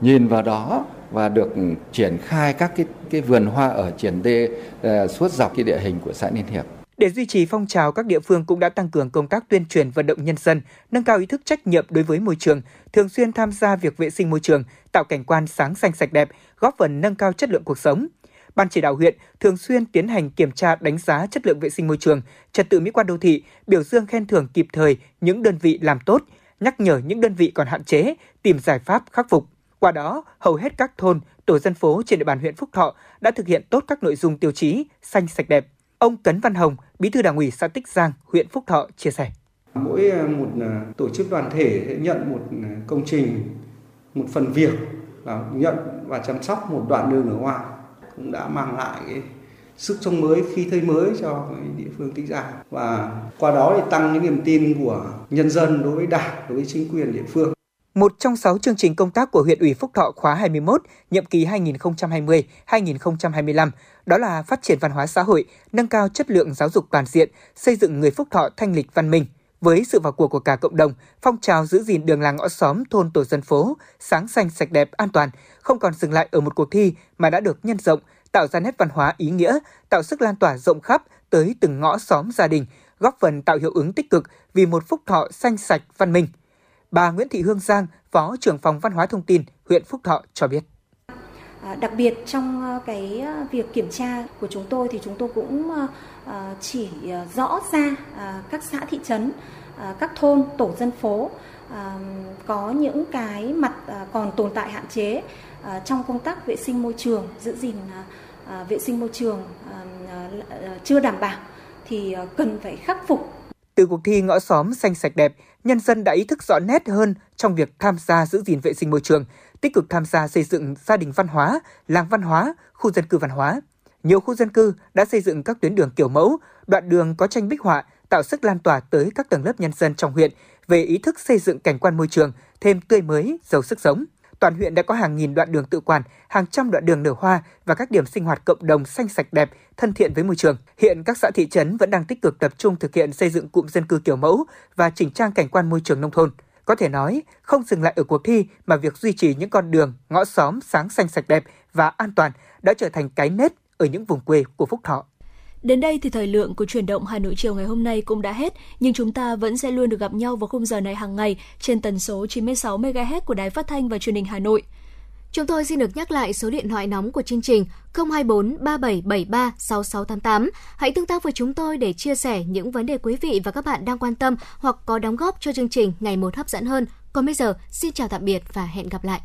nhìn vào đó và được triển khai các cái cái vườn hoa ở triển đê uh, suốt dọc cái địa hình của xã Liên Hiệp. Để duy trì phong trào, các địa phương cũng đã tăng cường công tác tuyên truyền vận động nhân dân, nâng cao ý thức trách nhiệm đối với môi trường, thường xuyên tham gia việc vệ sinh môi trường, tạo cảnh quan sáng xanh sạch đẹp, góp phần nâng cao chất lượng cuộc sống. Ban chỉ đạo huyện thường xuyên tiến hành kiểm tra đánh giá chất lượng vệ sinh môi trường, trật tự mỹ quan đô thị, biểu dương khen thưởng kịp thời những đơn vị làm tốt, nhắc nhở những đơn vị còn hạn chế, tìm giải pháp khắc phục. Qua đó, hầu hết các thôn, tổ dân phố trên địa bàn huyện Phúc Thọ đã thực hiện tốt các nội dung tiêu chí xanh sạch đẹp. Ông Cấn Văn Hồng, Bí thư Đảng ủy xã Tích Giang, huyện Phúc Thọ chia sẻ. Mỗi à, một à, tổ chức đoàn thể sẽ nhận một à, công trình, một phần việc và nhận và chăm sóc một đoạn đường ở ngoài cũng đã mang lại cái sức sống mới, khi thế mới cho địa phương tĩnh giả và qua đó thì tăng những niềm tin của nhân dân đối với đảng, đối với chính quyền địa phương. Một trong sáu chương trình công tác của huyện ủy Phúc Thọ khóa 21, nhiệm kỳ 2020-2025, đó là phát triển văn hóa xã hội, nâng cao chất lượng giáo dục toàn diện, xây dựng người Phúc Thọ thanh lịch văn minh. Với sự vào cuộc của cả cộng đồng, phong trào giữ gìn đường làng ngõ xóm, thôn tổ dân phố, sáng xanh sạch đẹp an toàn, không còn dừng lại ở một cuộc thi mà đã được nhân rộng, tạo ra nét văn hóa ý nghĩa, tạo sức lan tỏa rộng khắp tới từng ngõ xóm gia đình, góp phần tạo hiệu ứng tích cực vì một Phúc Thọ xanh sạch văn minh. Bà Nguyễn Thị Hương Giang, Phó trưởng phòng Văn hóa Thông tin, huyện Phúc Thọ cho biết. À, đặc biệt trong ờ, cái ờ, việc kiểm tra của chúng tôi thì chúng tôi cũng ờ, chỉ rõ ra à, các xã thị trấn, à, các thôn, tổ dân phố có những cái mặt còn tồn tại hạn chế trong công tác vệ sinh môi trường, giữ gìn À, vệ sinh môi trường à, à, chưa đảm bảo thì cần phải khắc phục từ cuộc thi ngõ xóm xanh sạch đẹp, nhân dân đã ý thức rõ nét hơn trong việc tham gia giữ gìn vệ sinh môi trường, tích cực tham gia xây dựng gia đình văn hóa, làng văn hóa, khu dân cư văn hóa. Nhiều khu dân cư đã xây dựng các tuyến đường kiểu mẫu, đoạn đường có tranh bích họa, tạo sức lan tỏa tới các tầng lớp nhân dân trong huyện về ý thức xây dựng cảnh quan môi trường thêm tươi mới, giàu sức sống toàn huyện đã có hàng nghìn đoạn đường tự quản, hàng trăm đoạn đường nở hoa và các điểm sinh hoạt cộng đồng xanh sạch đẹp, thân thiện với môi trường. Hiện các xã thị trấn vẫn đang tích cực tập trung thực hiện xây dựng cụm dân cư kiểu mẫu và chỉnh trang cảnh quan môi trường nông thôn. Có thể nói, không dừng lại ở cuộc thi mà việc duy trì những con đường, ngõ xóm sáng xanh sạch đẹp và an toàn đã trở thành cái nét ở những vùng quê của Phúc Thọ. Đến đây thì thời lượng của chuyển động Hà Nội chiều ngày hôm nay cũng đã hết, nhưng chúng ta vẫn sẽ luôn được gặp nhau vào khung giờ này hàng ngày trên tần số 96 MHz của Đài Phát thanh và Truyền hình Hà Nội. Chúng tôi xin được nhắc lại số điện thoại nóng của chương trình 024 3773 6688. Hãy tương tác với chúng tôi để chia sẻ những vấn đề quý vị và các bạn đang quan tâm hoặc có đóng góp cho chương trình ngày một hấp dẫn hơn. Còn bây giờ, xin chào tạm biệt và hẹn gặp lại.